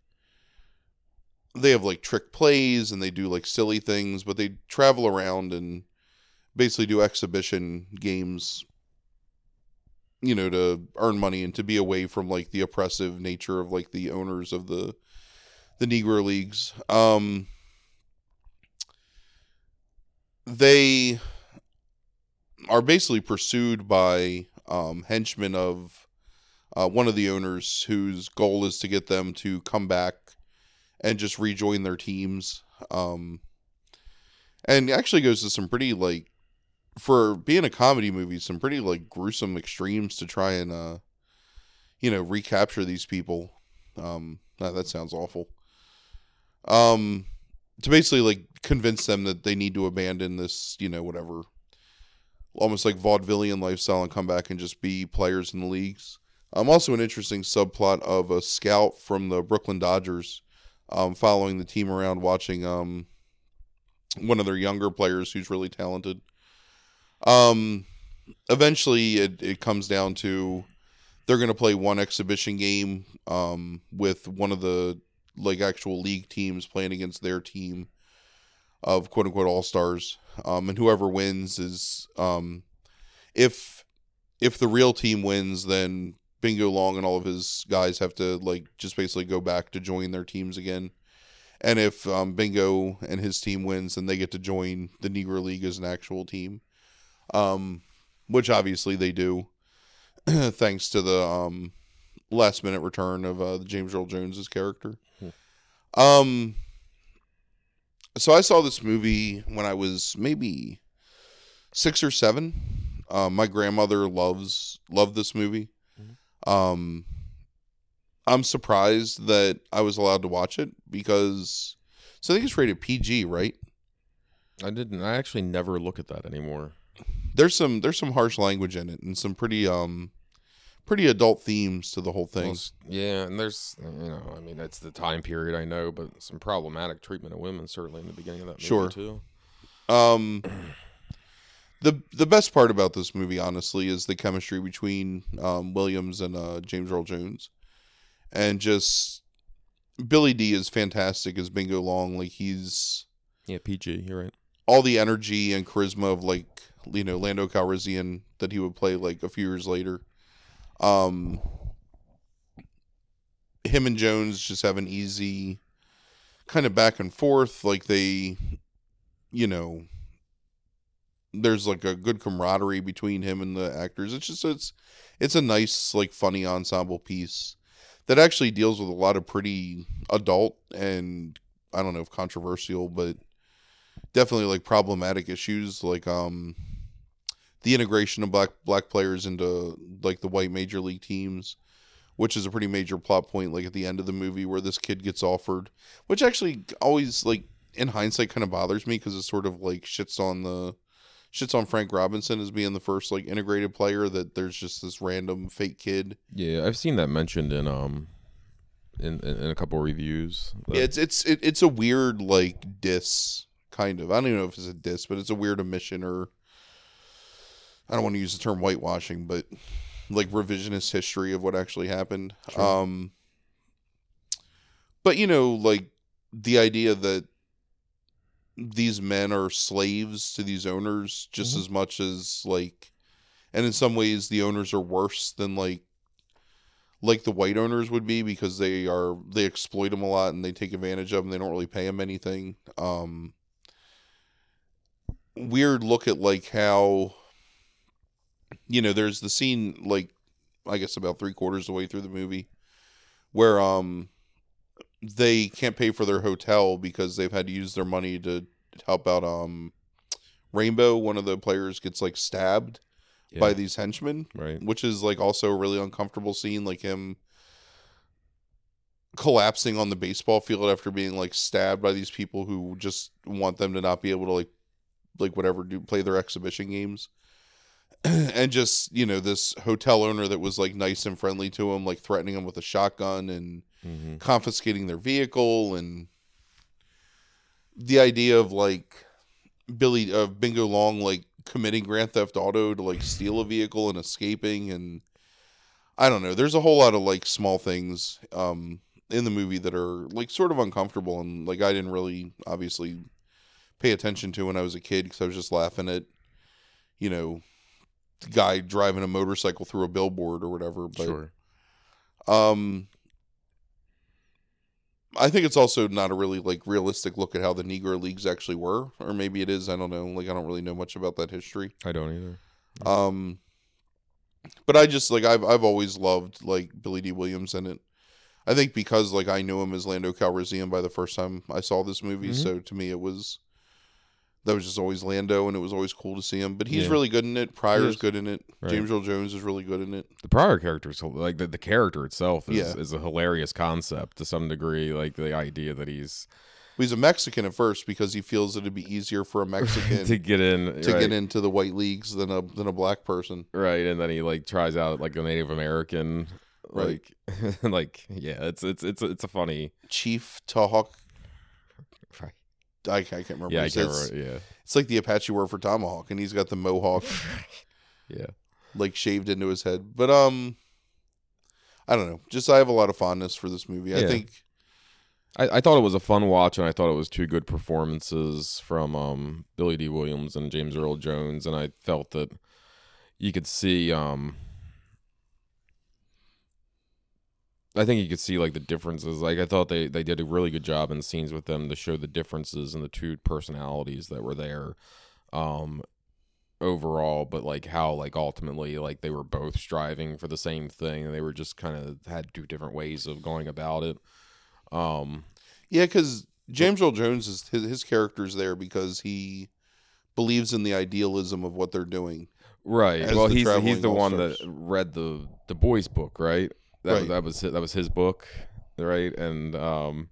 they have like trick plays and they do like silly things, but they travel around and basically do exhibition games you know to earn money and to be away from like the oppressive nature of like the owners of the the negro leagues. Um they are basically pursued by um henchmen of uh, one of the owners whose goal is to get them to come back and just rejoin their teams um and actually goes to some pretty like for being a comedy movie, some pretty like gruesome extremes to try and uh you know recapture these people. Um, nah, that sounds awful. Um, to basically like convince them that they need to abandon this, you know, whatever, almost like vaudevillian lifestyle and come back and just be players in the leagues. Um, also an interesting subplot of a scout from the Brooklyn Dodgers, um, following the team around, watching um one of their younger players who's really talented. Um, eventually, it, it comes down to they're going to play one exhibition game um, with one of the like actual league teams playing against their team of quote unquote all stars. Um, and whoever wins is um, if if the real team wins, then Bingo Long and all of his guys have to like just basically go back to join their teams again. And if um, Bingo and his team wins, then they get to join the Negro League as an actual team um, which obviously they do, thanks to the um, last minute return of uh, James Earl Jones's character. Hmm. Um, so I saw this movie when I was maybe six or seven. Uh, my grandmother loves loved this movie. Um, I'm surprised that I was allowed to watch it because so I think it's rated PG, right? I didn't. I actually never look at that anymore there's some there's some harsh language in it and some pretty um pretty adult themes to the whole thing. Well, yeah, and there's you know, I mean, it's the time period I know, but some problematic treatment of women certainly in the beginning of that movie sure. too. Um the the best part about this movie honestly is the chemistry between um, Williams and uh, James Earl Jones. And just Billy Dee is fantastic as Bingo Long like he's yeah, PG, you're right. All the energy and charisma of like you know Lando Calrissian that he would play like a few years later. Um, him and Jones just have an easy kind of back and forth, like they, you know, there's like a good camaraderie between him and the actors. It's just it's it's a nice like funny ensemble piece that actually deals with a lot of pretty adult and I don't know if controversial, but definitely like problematic issues like um the integration of black black players into like the white major league teams, which is a pretty major plot point. Like at the end of the movie, where this kid gets offered, which actually always like in hindsight kind of bothers me because it sort of like shits on the shits on Frank Robinson as being the first like integrated player. That there's just this random fake kid. Yeah, I've seen that mentioned in um in in, in a couple reviews. That... Yeah, it's it's it, it's a weird like diss kind of. I don't even know if it's a diss, but it's a weird omission or I don't want to use the term whitewashing, but like revisionist history of what actually happened. Sure. Um, but you know, like the idea that these men are slaves to these owners just mm-hmm. as much as like, and in some ways the owners are worse than like like the white owners would be because they are they exploit them a lot and they take advantage of them. They don't really pay them anything. Um, weird look at like how you know, there's the scene like I guess about three quarters of the way through the movie where um they can't pay for their hotel because they've had to use their money to help out um Rainbow, one of the players gets like stabbed yeah. by these henchmen. Right. Which is like also a really uncomfortable scene, like him collapsing on the baseball field after being like stabbed by these people who just want them to not be able to like like whatever do play their exhibition games. and just you know this hotel owner that was like nice and friendly to him like threatening him with a shotgun and mm-hmm. confiscating their vehicle and the idea of like billy of bingo long like committing grand theft auto to like steal a vehicle and escaping and i don't know there's a whole lot of like small things um in the movie that are like sort of uncomfortable and like I didn't really obviously pay attention to when I was a kid because I was just laughing at, you know, the guy driving a motorcycle through a billboard or whatever. But sure. um, I think it's also not a really like realistic look at how the Negro Leagues actually were, or maybe it is. I don't know. Like I don't really know much about that history. I don't either. Um, but I just like I've I've always loved like Billy Dee Williams in it. I think because like I knew him as Lando Calrissian by the first time I saw this movie, Mhm. so to me it was that was just always Lando, and it was always cool to see him. But he's Yeah. really good in it. Pryor's good in it. Right. James Earl Jones is really good in it. The prior characters, like the, the character itself, is, Yeah. is a hilarious concept to some degree. Like the idea that he's He's a Mexican at first because he feels it'd be easier for a Mexican to get in, to right, get into the white leagues than a than a black person. right, and then he like tries out like a Native American, Right. like, like yeah, it's it's it's it's a funny, Chief Tahawk. I, I can't remember. yeah, I can't remember, It's like the Apache word for tomahawk, and he's got the mohawk yeah, yeah, like shaved into his head. But um, I don't know. Just I have a lot of fondness for this movie. I think I, I thought it was a fun watch, and I thought it was two good performances from um, Billy Dee Williams and James Earl Jones, and I felt that you could see. Um, I think you could see like the differences. Like I thought they they did a really good job in scenes with them to show the differences in the two personalities that were there. Um, overall but like how like ultimately like they were both striving for the same thing and they were just kind of had two different ways of going about it um yeah, because James Earl Jones is his, his character's there because he believes in the idealism of what they're doing. Right. well, he's the, he's the one that read the Du Bois book, right? That Right. that was his, that was his book, right? And um,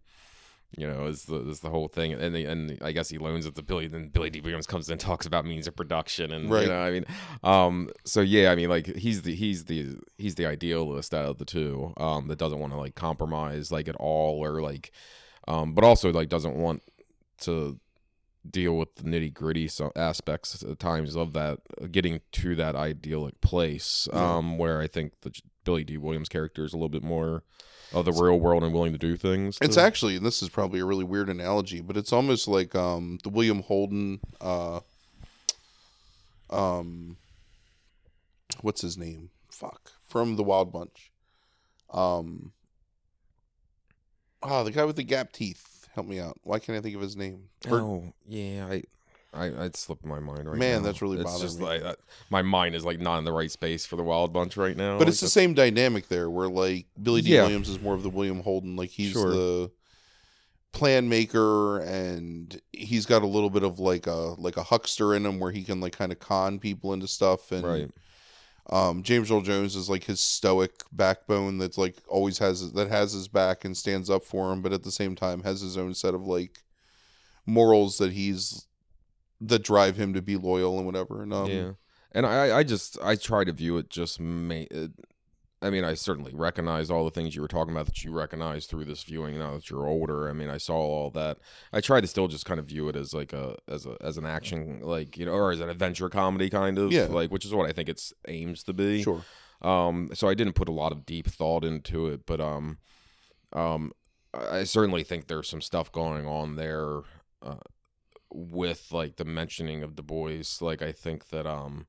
you know, is the is the whole thing, and the, and I guess he loans it to Billy. Then Billy Dee Williams comes in and talks about means of production, and Right. you know, I mean, um, so yeah, I mean, like he's the he's the he's the idealist out of the two, um, that doesn't want to like compromise like at all, or like, um, but also like doesn't want to deal with the nitty gritty so aspects at times of that getting to that idyllic place Yeah. um where i think the billy dee williams character is a little bit more of the real world and willing to do things It's actually, and this is probably a really weird analogy, but it's almost like um the William Holden uh um what's his name? Fuck. From the Wild Bunch. Um Oh, the guy with the gap teeth. Help me out. Why can't I think of his name? Bert- oh yeah i I, I'd slipped my mind right now. Man, now. that's really it's bothering just me. like that, my mind is like not in the right space for the Wild Bunch right now. But Like, it's the that's- same dynamic there, where like Billy Dee Yeah. Williams is more of the William Holden, like he's Sure. the plan maker, and he's got a little bit of like a like a huckster in him, where he can like kind of con people into stuff. And right. um, James Earl Jones is like his stoic backbone that's like always has that has his back and stands up for him, but at the same time has his own set of like morals that he's that drive him to be loyal and whatever. And um, yeah, and I, I just I try to view it just. Ma- it, I mean, I certainly recognize all the things you were talking about that you recognize through this viewing now that you're older. I mean, I saw all that. I try to still just kind of view it as like a as a as an action like you know or as an adventure comedy kind of Yeah. like which is what I think it's aims to be. sure, Um, so I didn't put a lot of deep thought into it, but um, um, I I certainly think there's some stuff going on there, uh, with like the mentioning of Du Bois. Like I think that um,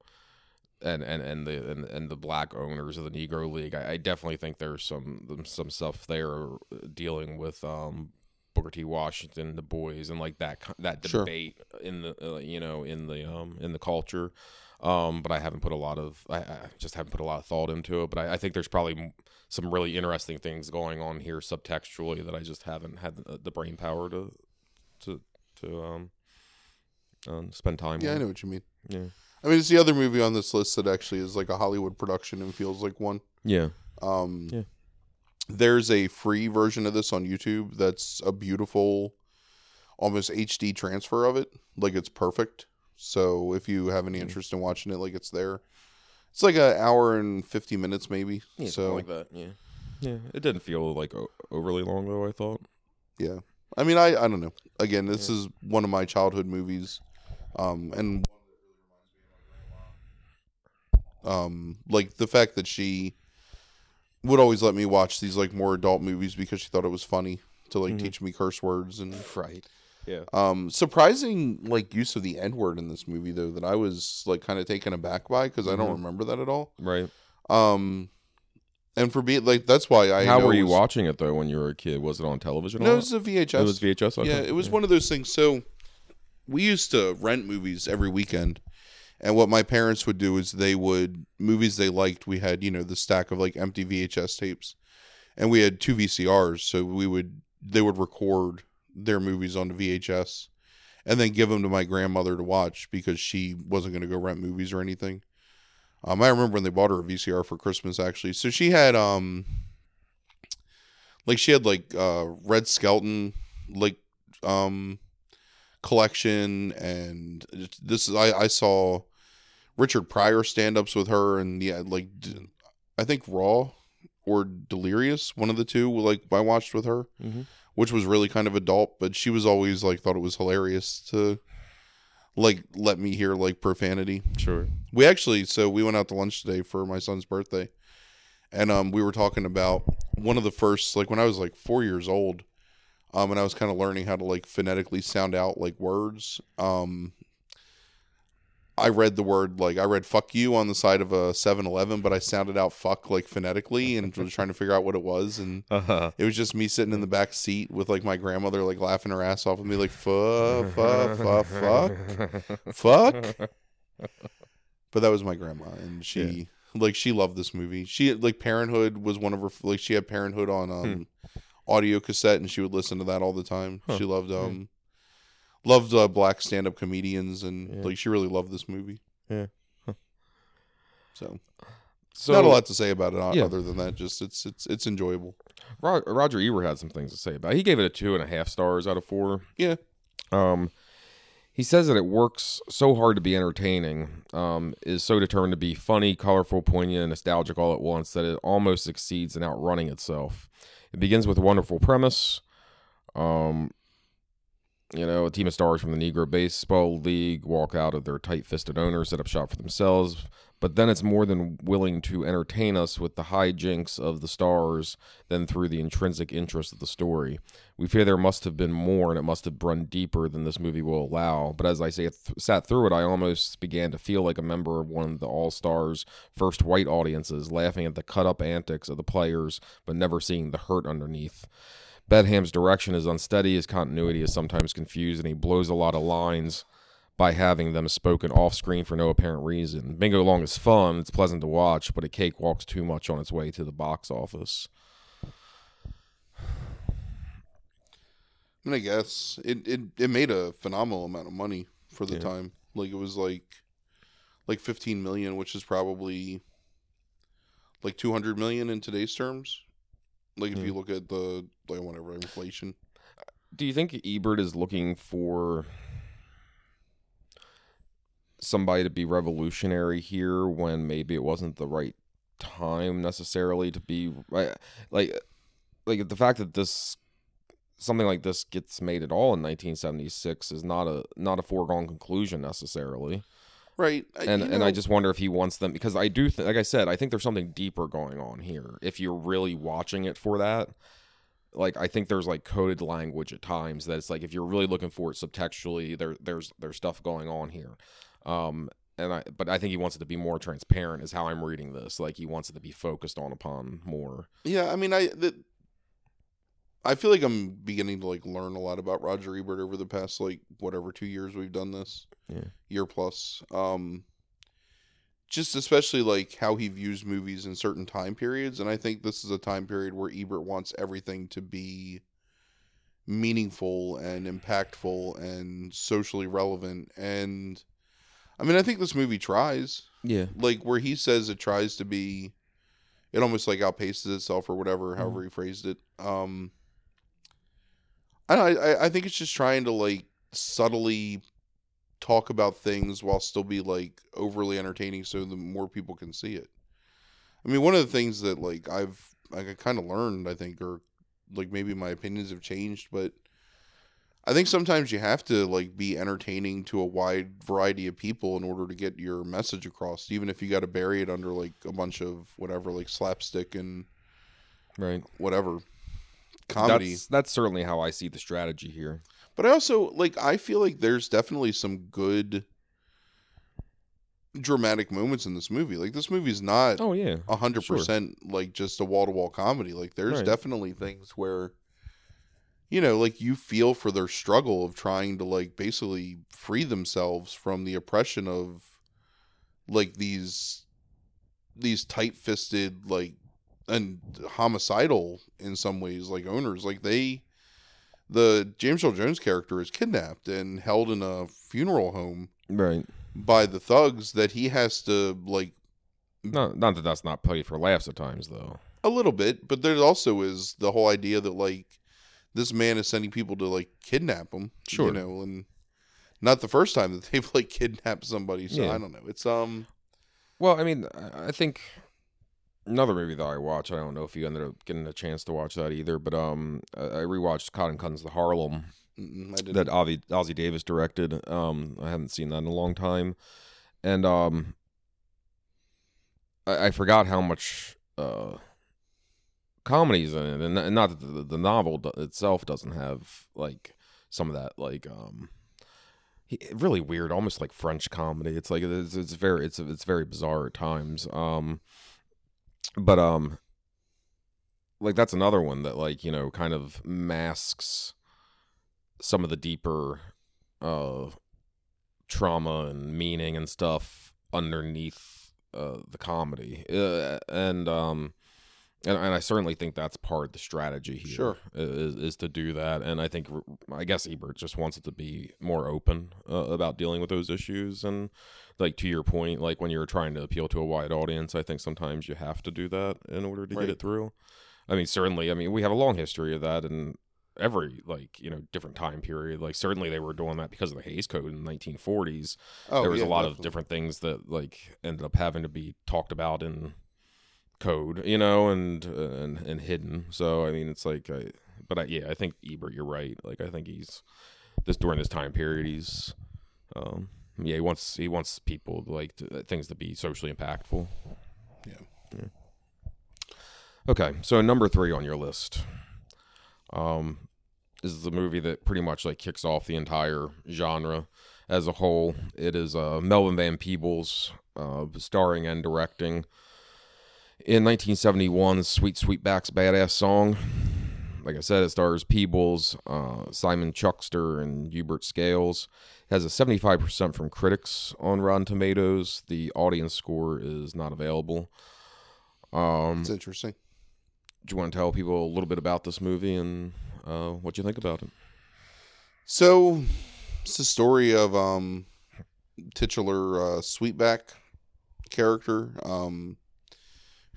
and and and the and, and the black owners of the Negro League. I, I definitely think there's some some stuff there dealing with um. Booker T. Washington, Du Bois, and like that that Sure. debate in the uh, you know in the um in the culture, um, but I haven't put a lot of I, I just haven't put a lot of thought into it. But I, I think there's probably some really interesting things going on here subtextually that I just haven't had the, the brain power to to to um, um spend time. yeah, I know what you mean. Yeah, I mean, it's the other movie on this list that actually is like a Hollywood production and feels like one. yeah, Um, Yeah. There's a free version of this on YouTube that's a beautiful, almost HD transfer of it. Like it's perfect. So if you have any interest in watching it, like it's there. It's like an hour and 50 minutes, maybe. yeah, so, something like that. Yeah, yeah. It didn't feel like o- overly long though. I thought. yeah. I mean, I, I don't know. Again, this is one of my childhood movies. Um, and um, like the fact that she would always let me watch these like more adult movies because she thought it was funny to like Mhm. teach me curse words and Right. Yeah. um surprising like use of the n word in this movie though that I was like kind of taken aback by because I don't Mhm. remember that at all. Right. Um, and for being like that's why I How were you was- watching it though when you were a kid? Was it on television? No, it was a VHS. It was VHS. Okay. Yeah, it was one of those things. So we used to rent movies every weekend. And what my parents would do is they would movies they liked. We had you know the stack of like empty VHS tapes, and we had two VCRs. So we would they would record their movies onto VHS, and then give them to my grandmother to watch because she wasn't going to go rent movies or anything. Um, I remember when they bought her a VCR for Christmas actually. So she had um, like she had like uh Red Skelton, like um collection and this is I I saw Richard Pryor stand-ups with her and yeah like I think Raw or Delirious one of the two like I watched with her Mhm. which was really kind of adult but she was always like thought it was hilarious to like let me hear like profanity Sure. we actually so we went out to lunch today for my son's birthday and um we were talking about one of the first like when i was like four years old um and i was kind of learning how to like phonetically sound out like words. Um i read the word like i read fuck you on the side of a 7-eleven but i sounded out fuck like phonetically and was trying to figure out what it was and Uh-huh. it was just me sitting in the back seat with like my grandmother like laughing her ass off with me like fuck fuck fuck fuck fuck. But that was my grandma and she like she loved this movie. She like parenthood was one of her like she had parenthood on um audio cassette and she would listen to that all the time Huh. she loved um loved uh, black stand-up comedians and Yeah. like she really loved this movie Yeah. Huh. so, So not a lot to say about it Yeah. other than that just it's it's it's enjoyable Roger Ebert had some things to say about. it. He gave it a two and a half stars out of four. Yeah. Um, he says that it works so hard to be entertaining, um, is so determined to be funny, colorful, poignant, and nostalgic all at once that it almost succeeds in outrunning itself. It begins with a wonderful premise. Um, you know, a team of stars from the Negro Baseball League walk out of their tight fisted owners, set up shop for themselves. But then it's more than willing to entertain us with the hijinks of the stars than through the intrinsic interest of the story. We fear there must have been more and it must have run deeper than this movie will allow. But as I say, sat through it, I almost began to feel like a member of one of the All Stars' first white audiences, laughing at the cut up antics of the players, but never seeing the hurt underneath. Badham's direction is unsteady, his continuity is sometimes confused, and he blows a lot of lines by having them spoken off screen for no apparent reason. Bingo Long is fun, it's pleasant to watch, but it cakewalks too much on its way to the box office. I mean, I guess it, it it made a phenomenal amount of money for the Yeah. time. Like it was like like 15 million, which is probably like 200 million in today's terms. Like if Yeah. you hmm. look at the like whatever inflation. Do you think Ebert is looking for somebody to be revolutionary here when maybe it wasn't the right time necessarily to be right? Like, like the fact that this something like this gets made at all in 1976 is not a not a foregone conclusion necessarily. Right. I- and and I just wonder if he wants them because I do think, like I said, I think there's something deeper going on here. If you're really watching it for that, like I think there's like coded language at times that it's like if you're really looking for it subtextually, there there's there's stuff going on here. Um, and I but I think he wants it to be more transparent is how I'm reading this. Like he wants it to be focused on upon more. Yeah, I mean I the, I feel like I'm beginning to like learn a lot about Roger Ebert over the past like whatever 2 years we've done this. Yeah. Year plus. Um just especially like how he views movies in certain time periods and I think this is a time period where Ebert wants everything to be meaningful and impactful and socially relevant and I mean I think this movie tries. Yeah. like where he says it tries to be it almost like outpaces itself or whatever however he phrased it. Um i don't I, I think it's just trying to like subtly talk about things while still be like overly entertaining so the more people can see it. I mean one of the things that like i've like i kind of learned i think or like maybe my opinions have changed but I think sometimes you have to like be entertaining to a wide variety of people in order to get your message across, even if you got to bury it under like a bunch of whatever, like slapstick and Right. whatever comedy. That's that's certainly how I see the strategy here. But I also like I feel like there's definitely some good dramatic moments in this movie. Like this movie's not Oh yeah. a hundred percent like just a wall to wall comedy. Like there's Right. definitely things where you know, like you feel for their struggle of trying to like basically free themselves from the oppression of like these these tight fisted like and homicidal in some ways like owners. Like they the James Earl Jones character is kidnapped and held in a funeral home Right. by the thugs that he has to like Not not that that's not played for laughs at times though. A little bit, but there also is the whole idea that like this man is sending people to like kidnap him. Sure. You know, and not the first time that they've like kidnapped somebody. So Yeah. I don't know. It's um Well, I mean, I think another movie that I watched. I don't know if you ended up getting a chance to watch that either, but um, I rewatched Cotton Comes to Harlem that Ossie, Ossie Davis directed. Um, I haven't seen that in a long time, and um, I, I forgot how much uh comedies in it, and not that the, the novel itself doesn't have like some of that like um really weird, almost like French comedy. It's like it's, it's very it's it's very bizarre at times. Um, but um, like that's another one that like you know kind of masks some of the deeper uh trauma and meaning and stuff underneath uh the comedy uh, and um and, and I certainly think that's part of the strategy here. Sure. is is to do that, and I think I guess Ebert just wants it to be more open uh, about dealing with those issues. And like to your point, like when you're trying to appeal to a wide audience, I think sometimes you have to do that in order to Right. get it through. I mean, certainly, I mean we have a long history of that, and every like you know different time period. Like certainly they were doing that because of the Hays Code in the 1940s oh, there was yeah, a lot of different things that like ended up having to be talked about in code, you know, and and and hidden. So I mean, it's like, I, but I, yeah, I think Ebert, you're right. Like I think he's this during this time period, he's um yeah, he wants he wants people like to, things to be socially impactful. Yeah. Okay, so number three on your list, um, is the movie that pretty much like kicks off the entire genre as a whole. It is uh, Melvin Van Peebles, uh, starring and directing in 1971's Sweet Sweetback's Baadasssss Song. Like I said, it stars Peebles, uh, Simon Chuckster, and Hubert Scales. It has a 75% from critics on Rotten Tomatoes. The audience score is not available. Um, It's interesting. do you want to tell people a little bit about this movie and uh, what you think about it? So it's the story of um titular uh, Sweetback character um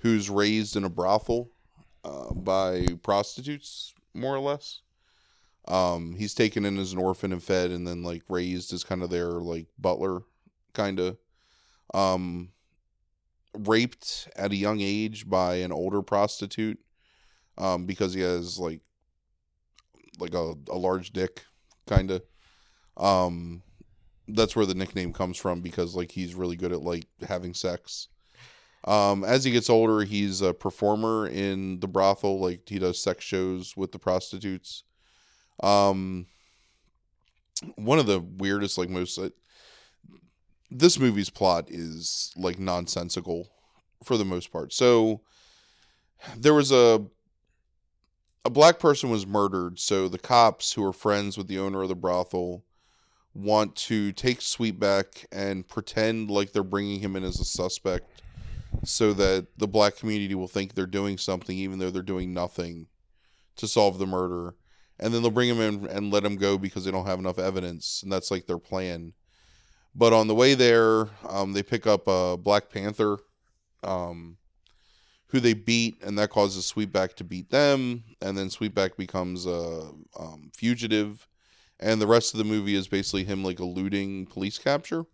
who's raised in a brothel uh, by prostitutes, more or less. Um, he's taken in as an orphan and fed, and then like raised as kind of their like butler, kind of. Um, raped at a young age by an older prostitute, um, because he has like like a, a large dick, kind of. Um, that's where the nickname comes from because like he's really good at like having sex. Um, as he gets older, he's a performer in the brothel. Like he does sex shows with the prostitutes. Um, one of the weirdest, like most, uh, this movie's plot is like nonsensical for the most part. So there was a a black person was murdered. So the cops, who are friends with the owner of the brothel, want to take Sweetback and pretend like they're bringing him in as a suspect so that the black community will think they're doing something even though they're doing nothing to solve the murder. And then they'll bring him in and let him go because they don't have enough evidence and that's like their plan. But on the way there um, they pick up a black panther um, who they beat and that causes sweetback to beat them and then sweetback becomes a um, fugitive. And the rest of the movie is basically him like eluding police capture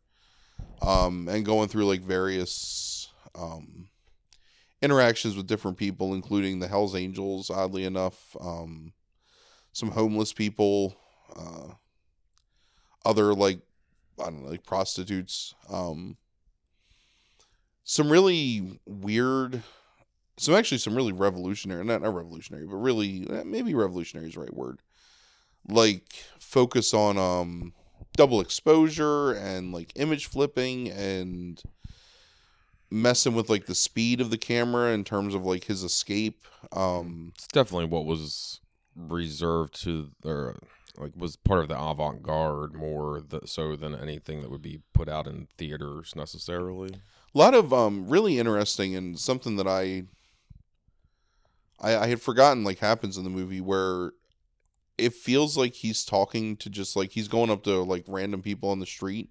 um, and going through like various um, interactions with different people, including the Hell's Angels, oddly enough, um, some homeless people, uh, other like I don't know, like prostitutes, um, some really weird some actually some really revolutionary, not not revolutionary, but really eh, maybe revolutionary is the right word. Like focus on um double exposure and like image flipping and messing with like the speed of the camera in terms of like his escape. Um It's definitely what was reserved to or like was part of the avant-garde more th- so than anything that would be put out in theaters necessarily. a lot of um really interesting and something that I I, I had forgotten like happens in the movie where it feels like he's talking to just like he's going up to like random people on the street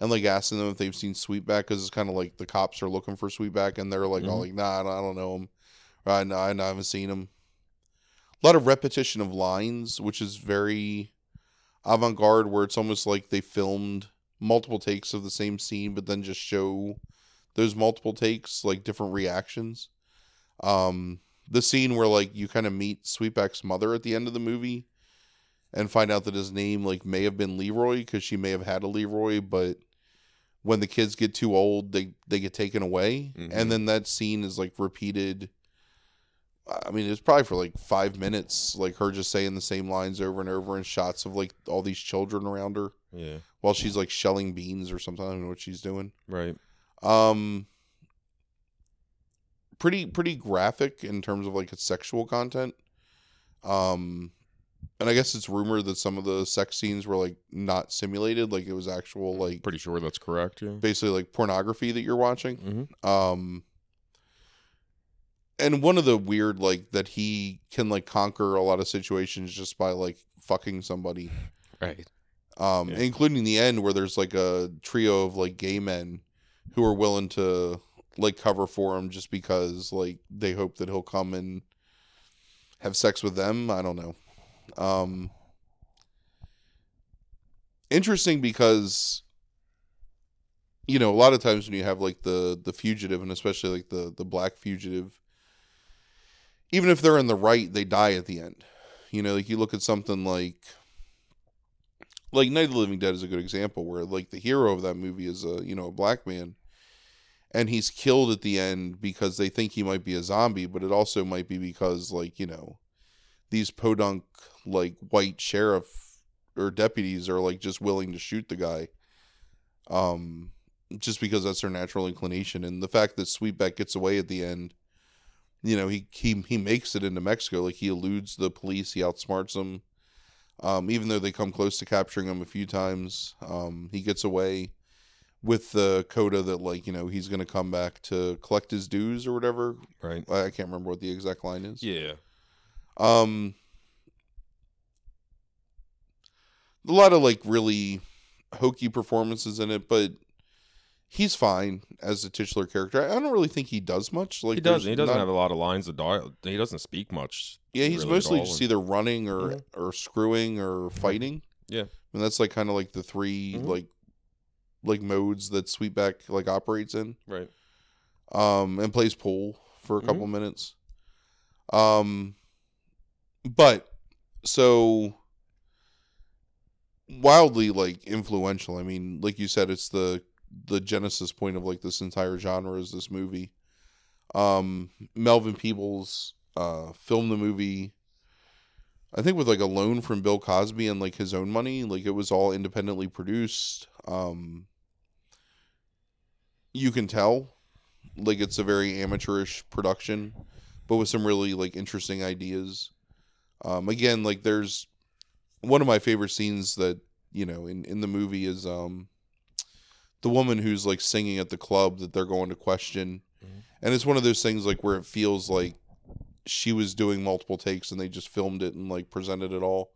and like asking them if they've seen Sweetback because it's kind of like the cops are looking for Sweetback and they're like all Mhm. like nah I don't, I don't know him I, no, I haven't seen him. A lot of repetition of lines, which is very avant garde, where it's almost like they filmed multiple takes of the same scene, but then just show those multiple takes, like different reactions. Um, the scene where like you kind of meet Sweetback's mother at the end of the movie and find out that his name like may have been Leroy because she may have had a Leroy, but when the kids get too old, they they get taken away, Mhm. and then that scene is like repeated. I mean, it's probably for like five minutes, like her just saying the same lines over and over, and shots of like all these children around her Yeah. while she's like shelling beans or something. I don't know what she's doing. Right. Um, pretty pretty graphic in terms of like its sexual content. Um, and I guess it's rumored that some of the sex scenes were like not simulated, like it was actual like Pretty sure that's correct, yeah. basically like pornography that you're watching. Mm-hmm. Um, and one of the weird like that he can like conquer a lot of situations just by like fucking somebody Right. um Yeah. including the end where there's like a trio of like gay men who are willing to like cover for him just because like they hope that he'll come and have sex with them i don't know um interesting because you know a lot of times when you have like the the fugitive and especially like the the black fugitive even if they're in the right they die at the end. You know like you look at something like like Night of the Living Dead is a good example where like the hero of that movie is a you know a black man and he's killed at the end because they think he might be a zombie but it also might be because like you know these podunk like white sheriff or deputies are like just willing to shoot the guy um just because that's their natural inclination and the fact that Sweetback gets away at the end you know he he he makes it into Mexico like he eludes the police he outsmarts them um, even though they come close to capturing him a few times, um, he gets away with the coda that like you know he's going to come back to collect his dues or whatever. Right. I I can't remember what the exact line is. Yeah. Um, a lot of like really hokey performances in it, but he's fine as a titular character. I don't really think he does much. Like he doesn't. He doesn't not- have a lot of lines of dialogue. He doesn't speak much. Yeah, he's really mostly just and- either running or Mhm. or screwing or fighting. Yeah. and that's like kind of like the 3 Mhm. like like modes that Sweetback like operates in. Right. Um, and plays pool for a Mhm. couple minutes. Um, but so wildly like influential. I mean, like you said, it's the the genesis point of like this entire genre is this movie. Um, Melvin Peebles uh filmed the movie I think with like a loan from Bill Cosby and like his own money, like it was all independently produced. Um you can tell like it's a very amateurish production, but with some really like interesting ideas. Um again, like there's one of my favorite scenes that, you know, in in the movie is um the woman who's like singing at the club that they're going to question. Mhm. And it's one of those things like where it feels like she was doing multiple takes and they just filmed it and like presented it all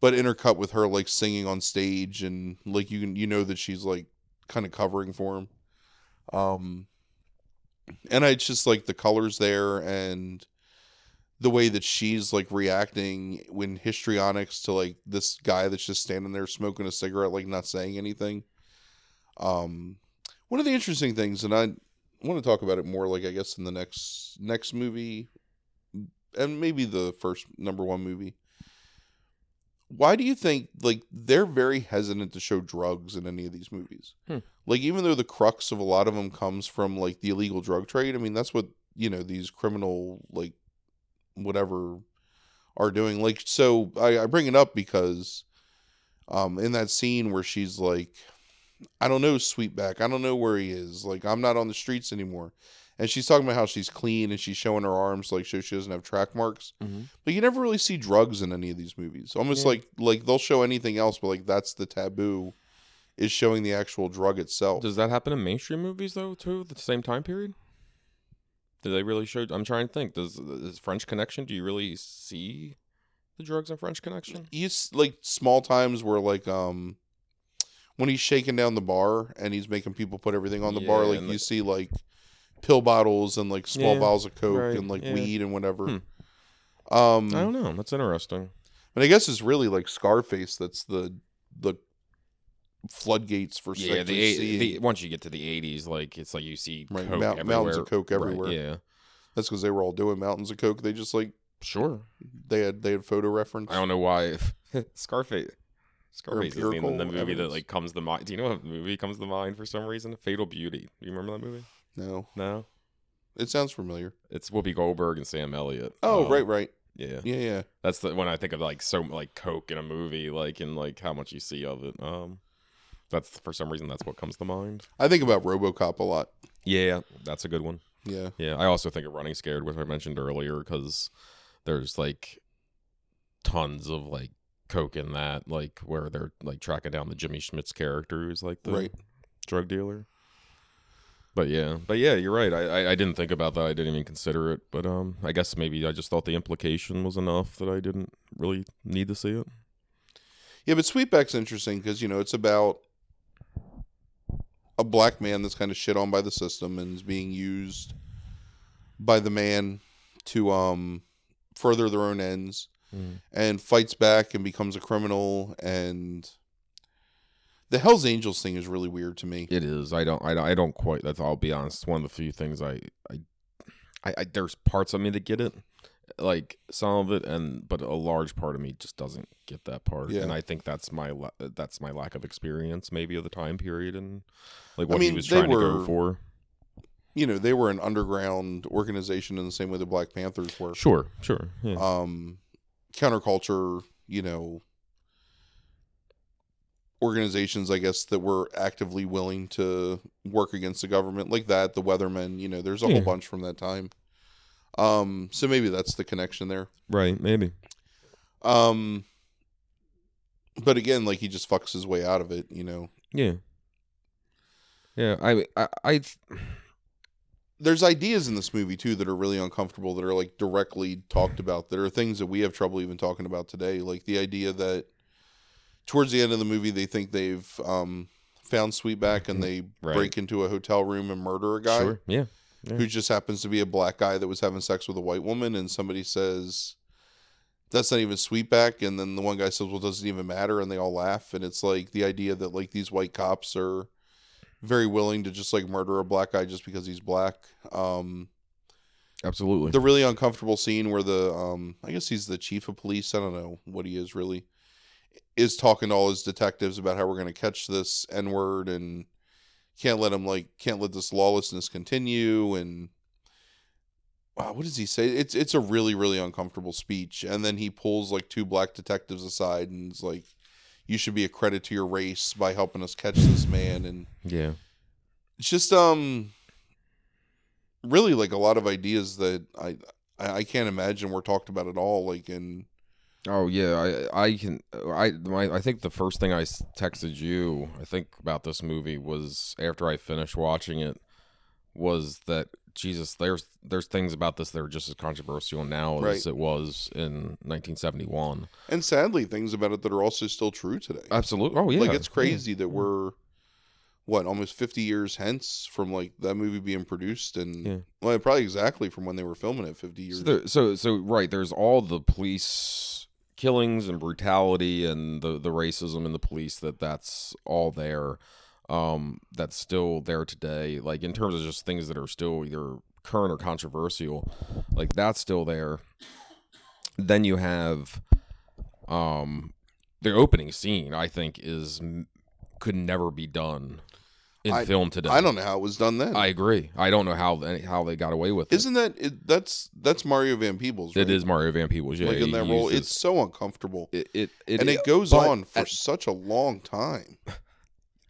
but intercut with her like singing on stage and like you can you know that she's like kind of covering for him um and I just like the colors there and the way that she's like reacting when histrionics to like this guy that's just standing there smoking a cigarette like not saying anything um one of the interesting things and I want to talk about it more like I guess in the next next movie and maybe the first number one movie. Why do you think like they're very hesitant to show drugs in any of these movies? Hmm. Like even though the crux of a lot of them comes from like the illegal drug trade, I mean that's what you know these criminal like whatever are doing. Like so, I, I bring it up because um in that scene where she's like, I don't know Sweetback, I don't know where he is. Like I'm not on the streets anymore. And she's talking about how she's clean and she's showing her arms like so she doesn't have track marks. Mm-hmm. But you never really see drugs in any of these movies. Almost Yeah. like like they'll show anything else, but like that's the taboo is showing the actual drug itself. Does that happen in mainstream movies though too? At the same time period? Do they really show? I'm trying to think. Does is French Connection? Do you really see the drugs in French Connection? you s- like small times where like um when he's shaking down the bar and he's making people put everything on the bar like and you the- see like pill bottles and like small Yeah, bottles of coke right, and like yeah. weed and whatever Hmm. um I don't know. That's interesting. but i guess it's really like scarface that's the the floodgates for Yeah, the, eight- the once you get to the 80s, like it's like you see Right, coke mount- mountains of coke everywhere. Right, yeah, that's because they were all doing mountains of coke they just like sure. they had they had photo reference I don't know why Scarface. Scarface is the, the movie that like comes to mind. Do you know what movie comes to mind for some reason? Fatal Beauty. Do you remember that movie? no No, it sounds familiar it's Whoopi Goldberg and Sam Elliott. oh Um, right right Yeah, yeah yeah that's the when I think of like so like Coke in a movie, like and like how much you see of it. Um, that's for some reason that's what comes to mind. i think about robocop a lot Yeah, that's a good one. yeah Yeah, I also think of Running Scared, which I mentioned earlier, because there's like tons of like coke in that, like where they're like tracking down the Jimmy Smits' character, who's like the Right. drug dealer. But yeah, but yeah, you're right. I, I I didn't think about that. I didn't even consider it. But um, I guess maybe I just thought the implication was enough that I didn't really need to see it. Yeah, but Sweetback's interesting because you know it's about a black man that's kind of shit on by the system and is being used by the man to um further their own ends and fights back and becomes a criminal and the Hell's Angels thing is really weird to me. It is. I don't. I don't. I don't quite. That's. I'll be honest. It's one of the few things I. I. I, I there's parts of me that get it, like some of it, and but a large part of me just doesn't get that part. Yeah. And I think that's my la- that's my lack of experience, maybe of the time period and like I what mean, he was trying to were- go for. You know, they were an underground organization in the same way the Black Panthers were. Sure. Sure. Yeah. um counterculture you know organizations i guess that were actively willing to work against the government like that the weathermen you know there's a Yeah. whole bunch from that time um so maybe that's the connection there right. Maybe. um but again like he just fucks his way out of it you know Yeah. Yeah. I. I. I there's ideas in this movie too that are really uncomfortable that are like directly talked about that are things that we have trouble even talking about today like the idea that towards the end of the movie they think they've um found sweetback and they Mm-hmm. Right. break into a hotel room and murder a guy Sure. Yeah. Who just happens to be a black guy that was having sex with a white woman and somebody says that's not even sweetback and then the one guy says well doesn't even matter and they all laugh and it's like the idea that like these white cops are very willing to just like murder a black guy just because he's black um Absolutely. the really uncomfortable scene where the um I guess he's the chief of police, I don't know what he is really, is talking to all his detectives about how we're gonna catch this N word and can't let him like can't let this lawlessness continue and wow, what does he say? It's it's a really, really uncomfortable speech. And then he pulls like two black detectives aside and is like, You should be a credit to your race by helping us catch this man and yeah. it's just um really like a lot of ideas that I I I can't imagine were talked about at all. Like in Oh yeah, I I can I my I think the first thing I texted you I think about this movie was after I finished watching it was that Jesus there's there's things about this that are just as controversial now Right. as it was in 1971. and sadly things about it that are also still true today. Absolutely. Oh yeah. like it's yeah. crazy that we're what almost 50 years hence from like that movie being produced and Yeah. well probably exactly from when they were filming it 50 years So, there, so so right there's all the police killings and brutality and the the racism in the police that that's all there um that's still there today. Like in terms of just things that are still either current or controversial like that's still there. Then you have um the opening scene i think is could never be done in I- film today. I don't know how it was done then. I agree. I don't know how how they got away with it. Isn't that it, that's that's Mario Van Peebles? Right? It is Mario Van Peebles. Yeah, like in that role. uses- It's so uncomfortable, it it, it and it goes on for at- such a long time.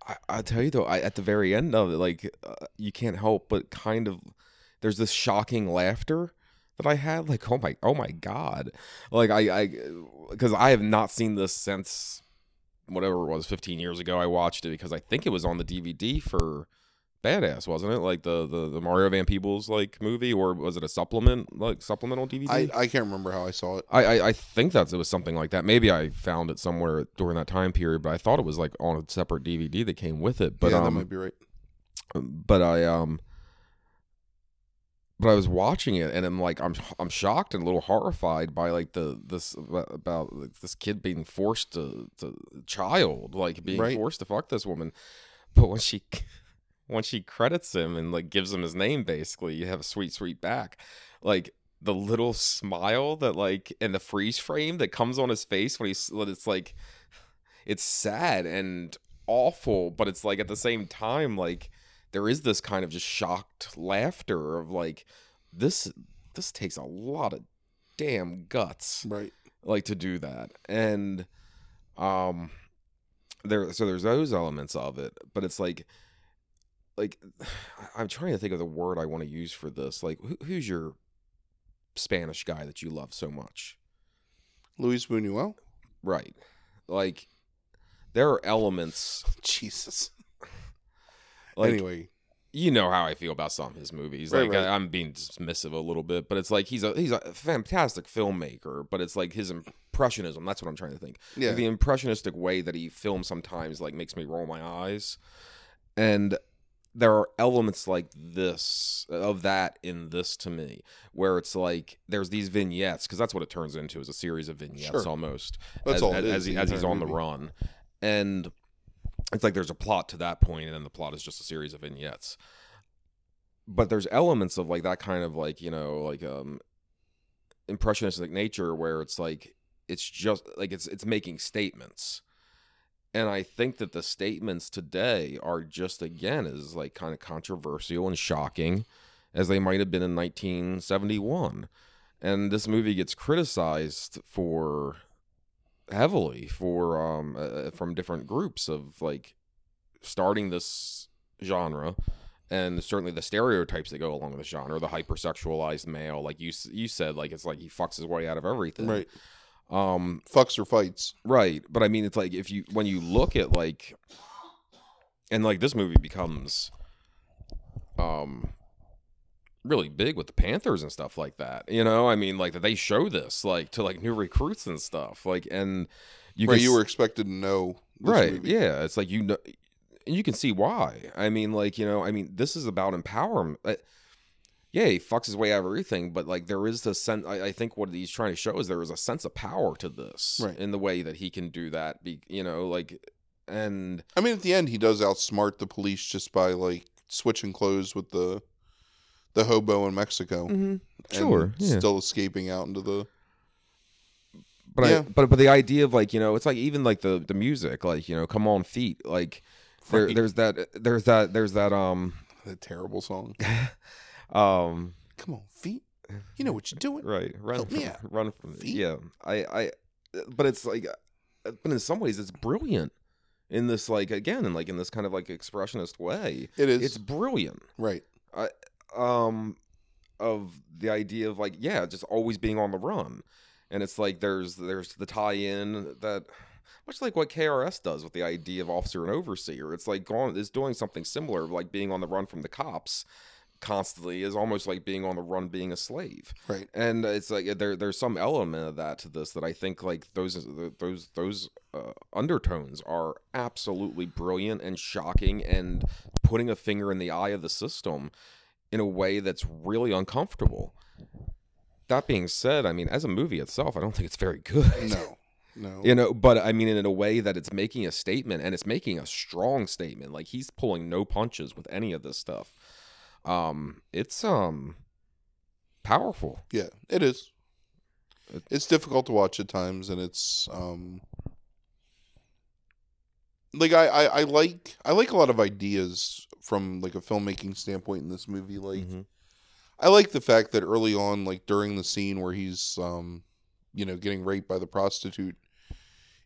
I, I tell you though, I, at the very end of it, like uh, you can't help but kind of there's this shocking laughter that I had. Like, oh my, oh my god! Like I, I, because I have not seen this since whatever it was, 15 years ago. I watched it because I think it was on the DVD for Badass, wasn't it? Like the the, the Mario Van Peebles like movie, or was it a supplement like supplemental DVD? I I can't remember how I saw it. I, I, I think that it was something like that. Maybe I found it somewhere during that time period, but I thought it was like on a separate DVD that came with it. But yeah, that um, might be right. but I um, but I was watching it and I'm like I'm I'm shocked and a little horrified by like the this about like, this kid being forced to to child like being Right. forced to fuck this woman, but when she when she credits him and like gives him his name basically you have a sweet sweet back like the little smile that like in the freeze frame that comes on his face when he's it's like it's sad and awful but it's like at the same time like there is this kind of just shocked laughter of like this this takes a lot of damn guts Right. like to do that and um there so there's those elements of it but it's like like i'm trying to think of the word i want to use for this like who, who's your spanish guy that you love so much Luis Buñuel. right like there are elements Jesus. Like anyway, you know how I feel about some of his movies. Right, like right. I, I'm being dismissive a little bit, but it's like he's a he's a fantastic filmmaker. But it's like his impressionism. That's what I'm trying to think. yeah, Like, the impressionistic way that he films sometimes like makes me roll my eyes, and there are elements like this of that in this to me, where it's like there's these vignettes because that's what it turns into is a series of vignettes Sure. almost That's as, all as, is, as, he, as he's on the run, and it's like there's a plot to that point, and then the plot is just a series of vignettes. But there's elements of like that kind of like you know like um impressionistic nature where it's like it's just like it's it's making statements and i think that the statements today are just again is like kind of controversial and shocking as they might have been in 1971 and this movie gets criticized for heavily for um uh, from different groups of like starting this genre and certainly the stereotypes that go along with the genre the hypersexualized male like you you said like it's like he fucks his way out of everything right. um Fucks or fights. right but i mean it's like if you when you look at like and like this movie becomes um really big with the panthers and stuff like that you know i mean like that they show this like to like new recruits and stuff like and you can You were expected to know. This right movie. yeah it's like you know and you can see why i mean like you know i mean this is about empowerment Uh, yeah he fucks his way out of everything but like there is this sense I, I think what he's trying to show is there is a sense of power to this Right. in the way that he can do that be you know like and I mean, at the end, he does outsmart the police just by like switching clothes with the the hobo in Mexico. and sure yeah. Still escaping out into the. but yeah. I, but but the idea of like you know it's like even like the the music like you know come on feet like there, there's that there's that there's that um That terrible song. um Come on, feet. You know what you're doing. right run Help from, me out. run from Feet. yeah i i but it's like uh, but in some ways it's brilliant in this like again in like in this kind of like expressionist way It is. it's brilliant right. Um of the idea of like yeah just always being on the run and it's like there's there's the tie-in that much like what KRS does with the idea of officer and overseer it's like going is doing something similar like being on the run from the cops constantly is almost like being on the run being a slave Right. and it's like there there's some element of that to this that I think like those those those uh, undertones are absolutely brilliant and shocking and putting a finger in the eye of the system in a way that's really uncomfortable. That being said, I mean, as a movie itself, I don't think it's very good. No. No. You know, but I mean, in a way that it's making a statement and it's making a strong statement. Like he's pulling no punches with any of this stuff. Um, it's um powerful. Yeah, it is. It- It's difficult to watch at times, and it's um, like I, I I like I like a lot of ideas from like a filmmaking standpoint in this movie. Like Mhm. I like the fact that early on, like during the scene where he's um, you know, getting raped by the prostitute,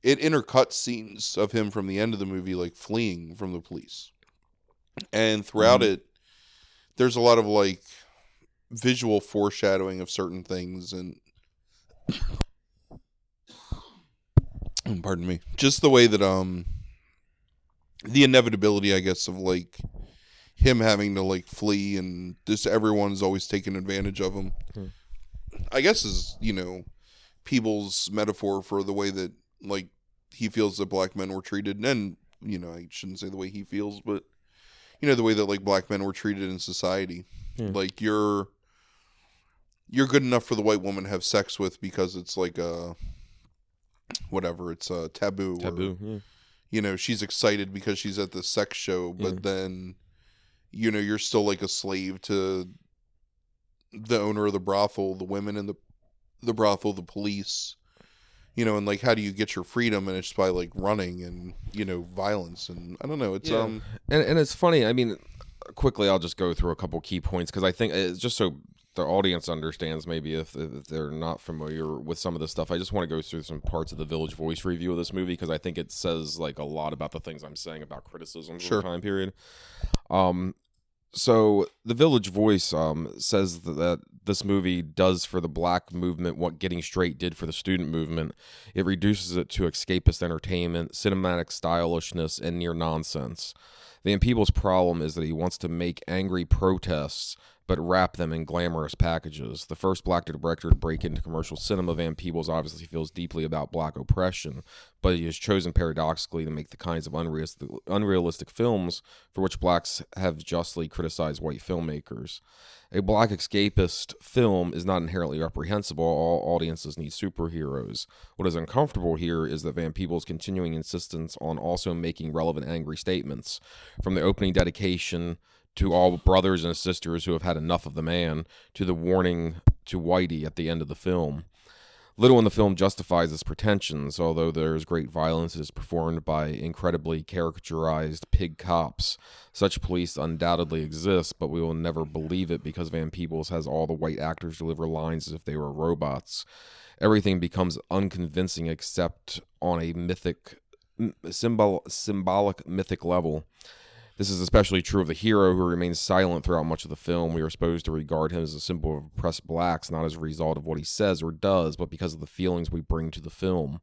it intercuts scenes of him from the end of the movie like fleeing from the police. And throughout Mhm. it, there's a lot of like visual foreshadowing of certain things and pardon me just the way that um the inevitability i guess of like him having to like flee and just everyone's always taking advantage of him Hmm. i guess is you know people's metaphor for the way that like he feels that black men were treated and you know i shouldn't say the way he feels but you know the way that like black men were treated in society Hmm. like you're you're good enough for the white woman to have sex with because it's like a whatever it's a taboo or- Taboo. Yeah. you know she's excited because she's at the sex show but Yeah. then you know you're still like a slave to the owner of the brothel the women in the the brothel the police you know and like how do you get your freedom and it's by like running and you know violence and i don't know it's Yeah. um And and it's funny. I mean, quickly, I'll just go through a couple key points because I think it's just so the audience understands. Maybe if, if they're not familiar with some of this stuff, I just want to go through some parts of the Village Voice review of this movie because I think it says like a lot about the things I'm saying about criticism Sure. of the time period. Um, so the Village Voice um says that this movie does for the black movement what Getting Straight did for the student movement. It reduces it to escapist entertainment, cinematic stylishness, and near nonsense. Van Peebles' problem is that he wants to make angry protests but wrap them in glamorous packages. The first black director to break into commercial cinema, Van Peebles obviously feels deeply about black oppression, but he has chosen paradoxically to make the kinds of unrealistic, films for which blacks have justly criticized white filmmakers. A black escapist film is not inherently reprehensible. All audiences need superheroes. What is uncomfortable here is that Van Peebles' continuing insistence on also making relevant angry statements. From the opening dedication to all brothers and sisters who have had enough of the man, to the warning to Whitey at the end of the film. Little in the film justifies its pretensions, although there is great violence. It is performed by incredibly caricaturized pig cops. Such police undoubtedly exist, but we will never believe it because Van Peebles has all the white actors deliver lines as if they were robots. Everything becomes unconvincing except on a mythic, symbol, symbolic mythic level. This is especially true of the hero who remains silent throughout much of the film. We are supposed to regard him as a symbol of oppressed blacks, not as a result of what he says or does, but because of the feelings we bring to the film.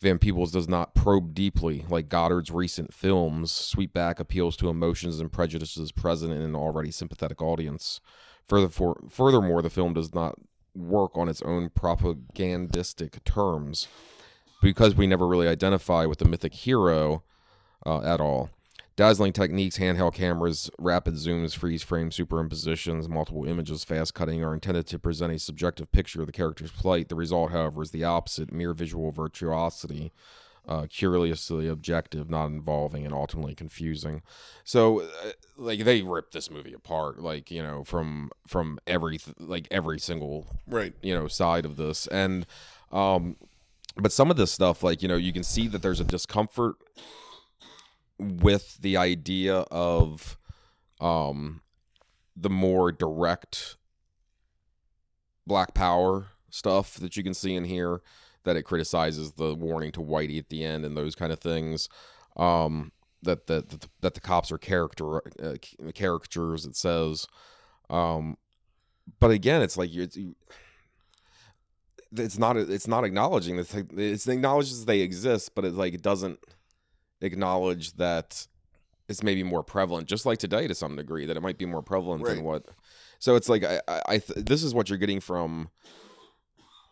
Van Peebles does not probe deeply like Godard's recent films. Sweetback appeals to emotions and prejudices present in an already sympathetic audience. Furthermore, furthermore, the film does not work on its own propagandistic terms because we never really identify with the mythic hero uh, at all. Dazzling techniques, handheld cameras, rapid zooms, freeze frames, superimpositions, multiple images, fast cutting are intended to present a subjective picture of the character's plight. The result, however, is the opposite mere visual virtuosity, uh, curiously objective, not involving, and ultimately confusing. So, uh, like, they ripped this movie apart, like, you know, from from every like every single right you know side of this and um but some of this stuff like you know you can see that there's a discomfort with the idea of um the more direct black power stuff that you can see in here that it criticizes the warning to whitey at the end and those kind of things um that that that, that the cops are character uh, caricatures it says. Um but again it's like you- it's not it's not acknowledging this it's acknowledges they exist but it like it doesn't acknowledge that it's maybe more prevalent just like today to some degree that it might be more prevalent Right. than what so it's like i i, I th- this is what you're getting from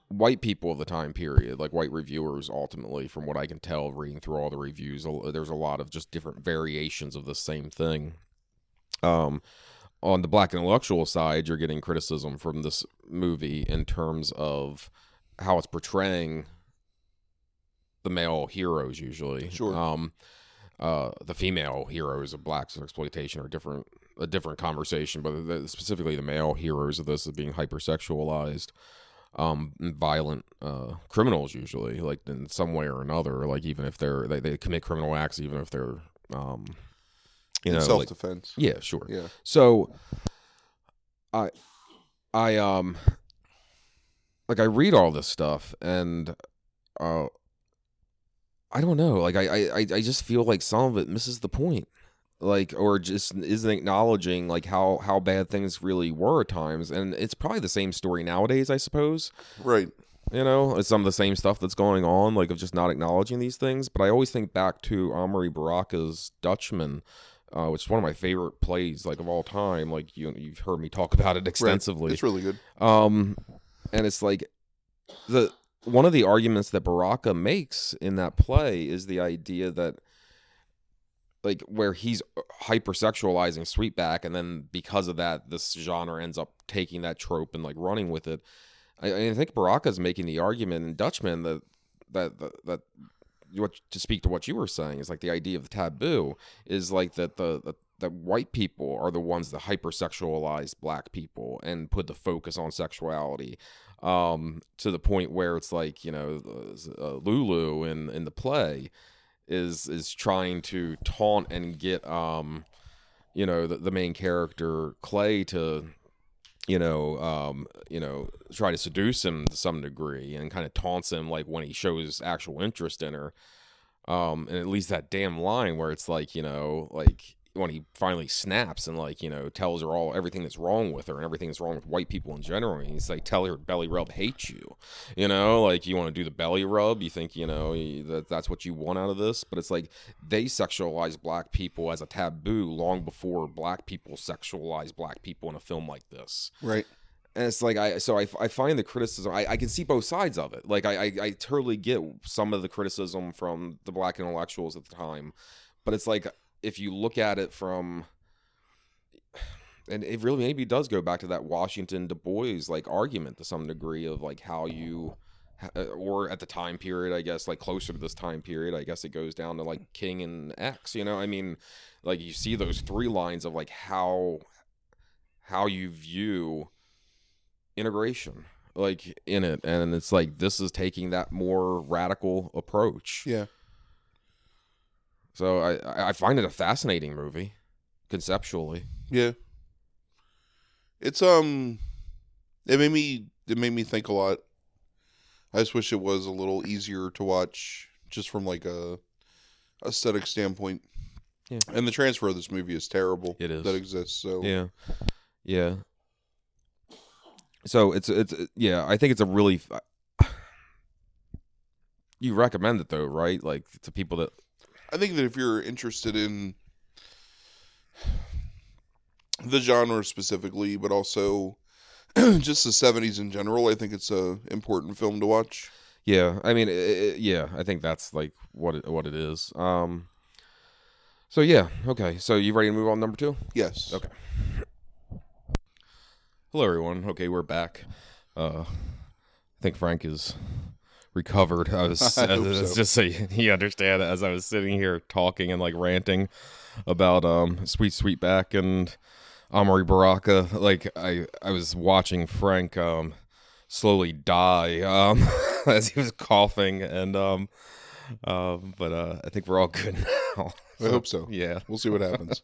white people of the time period like white reviewers ultimately from what i can tell reading through all the reviews there's a lot of just different variations of the same thing um on the black intellectual side you're getting criticism from this movie in terms of how it's portraying the male heroes usually Sure. um uh the female heroes of black exploitation are different a different conversation but the, specifically the male heroes of this is being hypersexualized um violent uh criminals usually like in some way or another like even if they're they, they commit criminal acts even if they're um you know self like, defense. yeah sure yeah. so i i um like i read all this stuff and uh i don't know like i i i just feel like some of it misses the point like or just isn't acknowledging like how how bad things really were at times and it's probably the same story nowadays i suppose Right. you know it's some of the same stuff that's going on like of just not acknowledging these things but i always think back to Amiri baraka's dutchman uh, which is one of my favorite plays like of all time like you you've heard me talk about it Right. extensively It's really good. um and it's like the one of the arguments that baraka makes in that play is the idea that like where he's hypersexualizing sweetback and then because of that this genre ends up taking that trope and like running with it. I, I think baraka's making the argument in dutchman that that that, that what to speak to what you were saying is like the idea of the taboo is like that the, the that white people are the ones that hypersexualize black people and put the focus on sexuality um to the point where it's like you know uh, lulu in in the play is is trying to taunt and get um you know the, the main character clay to you know um you know try to seduce him to some degree and kind of taunts him like when he shows actual interest in her. Um and at least that damn line where it's like you know like when he finally snaps and like you know tells her all everything that's wrong with her and everything that's wrong with white people in general and he's like tell her belly rub hates you you know like you want to do the belly rub you think you know that that's what you want out of this but it's like they sexualize black people as a taboo long before black people sexualize black people in a film like this Right. and it's like I so I, I find the criticism I, I can see both sides of it. Like I, I I totally get some of the criticism from the black intellectuals at the time, but it's like if you look at it from and it really maybe does go back to that Washington Du Bois like argument to some degree of like how you uh, or at the time period I guess like closer to this time period I guess it goes down to like King and X you know I mean like you see those three lines of like how how you view integration like in it and it's like this is taking that more radical approach Yeah. So i I- find it a fascinating movie conceptually Yeah. It's um it made me it made me think a lot. I just wish it was a little easier to watch just from like a aesthetic standpoint. Yeah. And the transfer of this movie is terrible It is. that exists. So yeah yeah so it's it's yeah i think it's a really you recommend it though right like to people that I think that if you're interested in the genre specifically, but also just the 70s in general, I think it's a important film to watch. Yeah, I mean, i i yeah, I think that's like what it, what it is. Um, so yeah, okay. So you ready to move on to number two? Yes. Okay. Hello, everyone. Okay, we're back. Uh, I think Frank is recovered. I was, I as, so. just so you, you understand, as I was sitting here talking and like ranting about um Sweet Sweetback and Amiri Baraka, like I I was watching Frank um slowly die um as he was coughing and um um but uh I think we're all good now. I hope so. Yeah. We'll see what happens.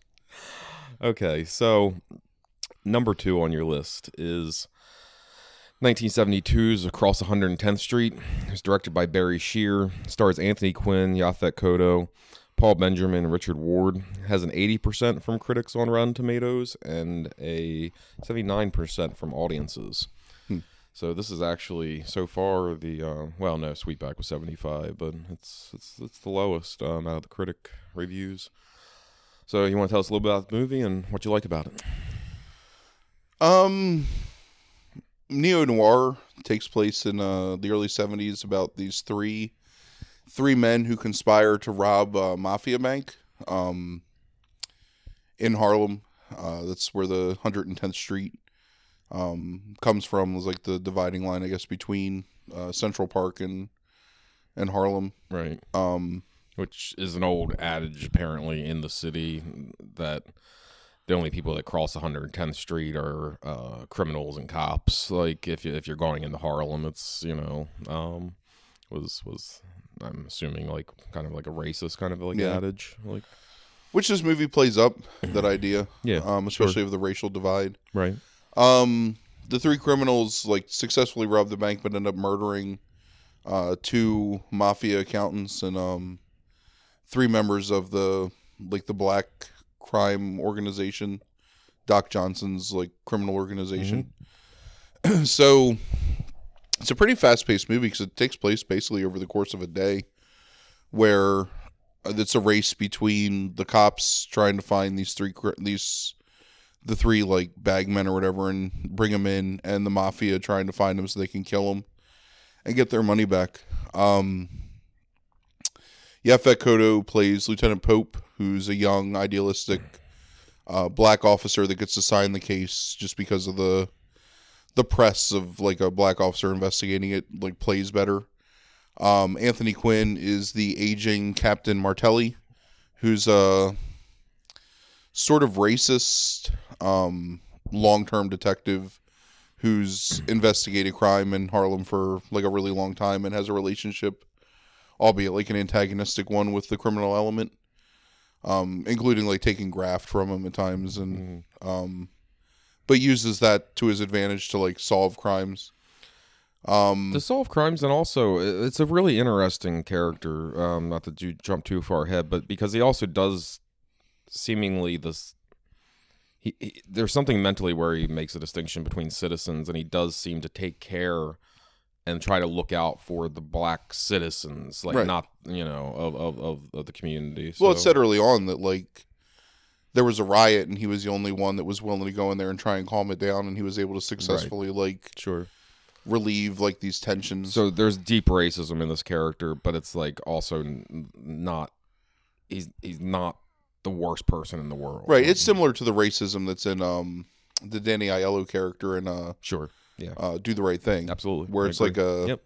Okay, so number two on your list is 1972's Across 110th Street. It's directed by Barry Shear. Stars Anthony Quinn, Yaphet Kotto, Paul Benjamin, and Richard Ward. Has an 80% from critics on Rotten Tomatoes and a 79% from audiences. Hmm. So this is actually so far the uh, well no Sweetback was 75, but it's it's it's the lowest um, out of the critic reviews. So you want to tell us a little bit about the movie and what you like about it? Um, neo noir takes place in uh, the early seventies about these three three men who conspire to rob a mafia bank um, in Harlem. Uh, that's where the 110th Street um, comes from. Was like the dividing line, I guess, between uh, Central Park and and Harlem. Right. Um, Which is an old adage apparently in the city that the only people that cross 110th Street are uh, criminals and cops. Like if you if you're going into Harlem, it's you know um, was was I'm assuming like kind of like a racist kind of like Yeah. adage. Like Which this movie plays up that idea, yeah, um, especially of the racial divide. right. Um, the three criminals like successfully robbed the bank, but end up murdering uh, two mafia accountants and um, three members of the like the black crime organization, Doc Johnson's like criminal organization. so it's a pretty fast paced movie because it takes place basically over the course of a day, where uh, it's a race between the cops trying to find these three these the three like bagmen or whatever and bring them in and the mafia trying to find them so they can kill them and get their money back. Um Yaphet Kotto plays Lieutenant Pope who's a young idealistic uh, black officer that gets assigned the case just because of the the press of like a black officer investigating it like plays better. Um Anthony Quinn is the aging Captain Martelli who's a sort of racist um, long-term detective who's investigated crime in Harlem for like a really long time and has a relationship, albeit like an antagonistic one with the criminal element, um, including like taking graft from him at times and Mhm. um, but uses that to his advantage to like solve crimes. Um, to solve crimes and also it's a really interesting character um not to do, jump too far ahead but because he also does seemingly this he, he there's something mentally where he makes a distinction between citizens and he does seem to take care and try to look out for the black citizens like Right. not you know of of, of, of the community well, it said early on that like there was a riot and he was the only one that was willing to go in there and try and calm it down, and he was able to successfully like sure relieve like these tensions. So there's deep racism in this character, but it's like also n- not he's he's not the worst person in the world. right, it's similar to the racism that's in um the Danny Aiello character in uh, Sure. Yeah. uh Do the Right Thing, Absolutely. where I it's agree. like a Yep.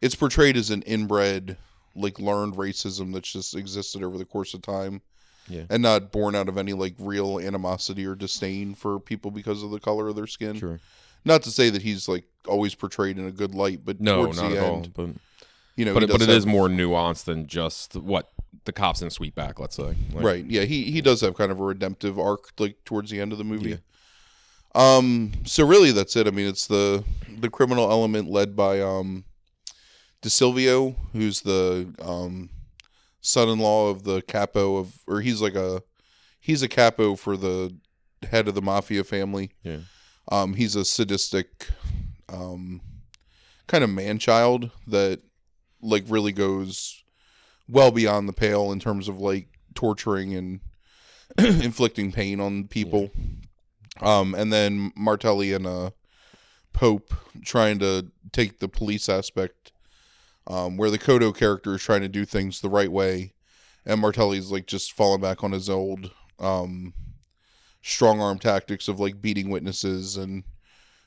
it's portrayed as an inbred like learned racism that's just existed over the course of time. Yeah. And not born out of any like real animosity or disdain for people because of the color of their skin. Sure. Not to say that he's like always portrayed in a good light, but No, not the at all. But you know, but it, but does it is have- more nuanced than just what the cops in Sweetback, let's say. Like, right. Yeah, he he does have kind of a redemptive arc like towards the end of the movie. Um. So really, that's it. I mean, it's the the criminal element led by um, DeSilvio, who's the um, son-in-law of the capo of, or he's like a he's a capo for the head of the mafia family. Yeah. Um. He's a sadistic, um, kind of man child that like really goes well beyond the pale in terms of like torturing and inflicting pain on people. Um, and then Martelli and uh, Pope trying to take the police aspect, um, where the Kotto character is trying to do things the right way, and Martelli's like just falling back on his old um, strong arm tactics of like beating witnesses and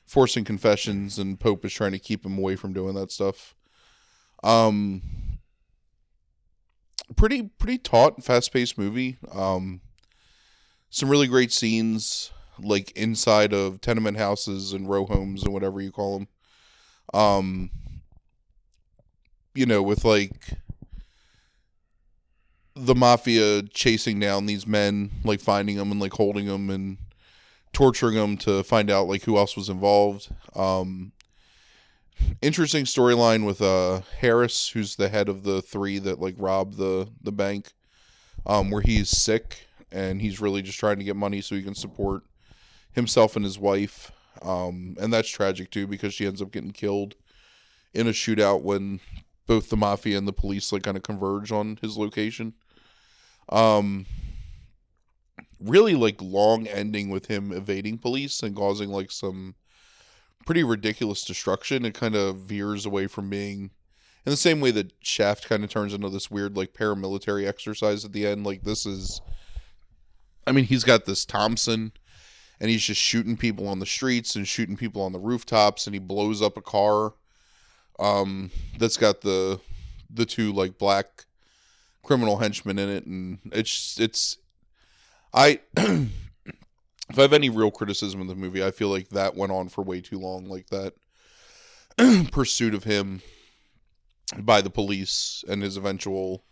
forcing confessions, and Pope is trying to keep him away from doing that stuff. Um, pretty pretty taut, fast paced movie. Um, some really great scenes, like inside of tenement houses and row homes and whatever you call them. Um, you know, with like the mafia chasing down these men, like finding them and like holding them and torturing them to find out like who else was involved. Um, interesting storyline with uh Harris, who's the head of the three that like robbed the the bank, um, where he's sick and he's really just trying to get money so he can support himself and his wife. Um, and that's tragic too because she ends up getting killed in a shootout when both the mafia and the police like kind of converge on his location. Um, really like long ending with him evading police and causing like some pretty ridiculous destruction. It kind of veers away from being in the same way that Shaft kind of turns into this weird like paramilitary exercise at the end. Like this is, I mean, he's got this Thompson, and he's just shooting people on the streets and shooting people on the rooftops, and he blows up a car, um, that's got the the two like black criminal henchmen in it, and it's it's I if I have any real criticism of the movie, I feel like that went on for way too long. Like that pursuit of him by the police and his eventual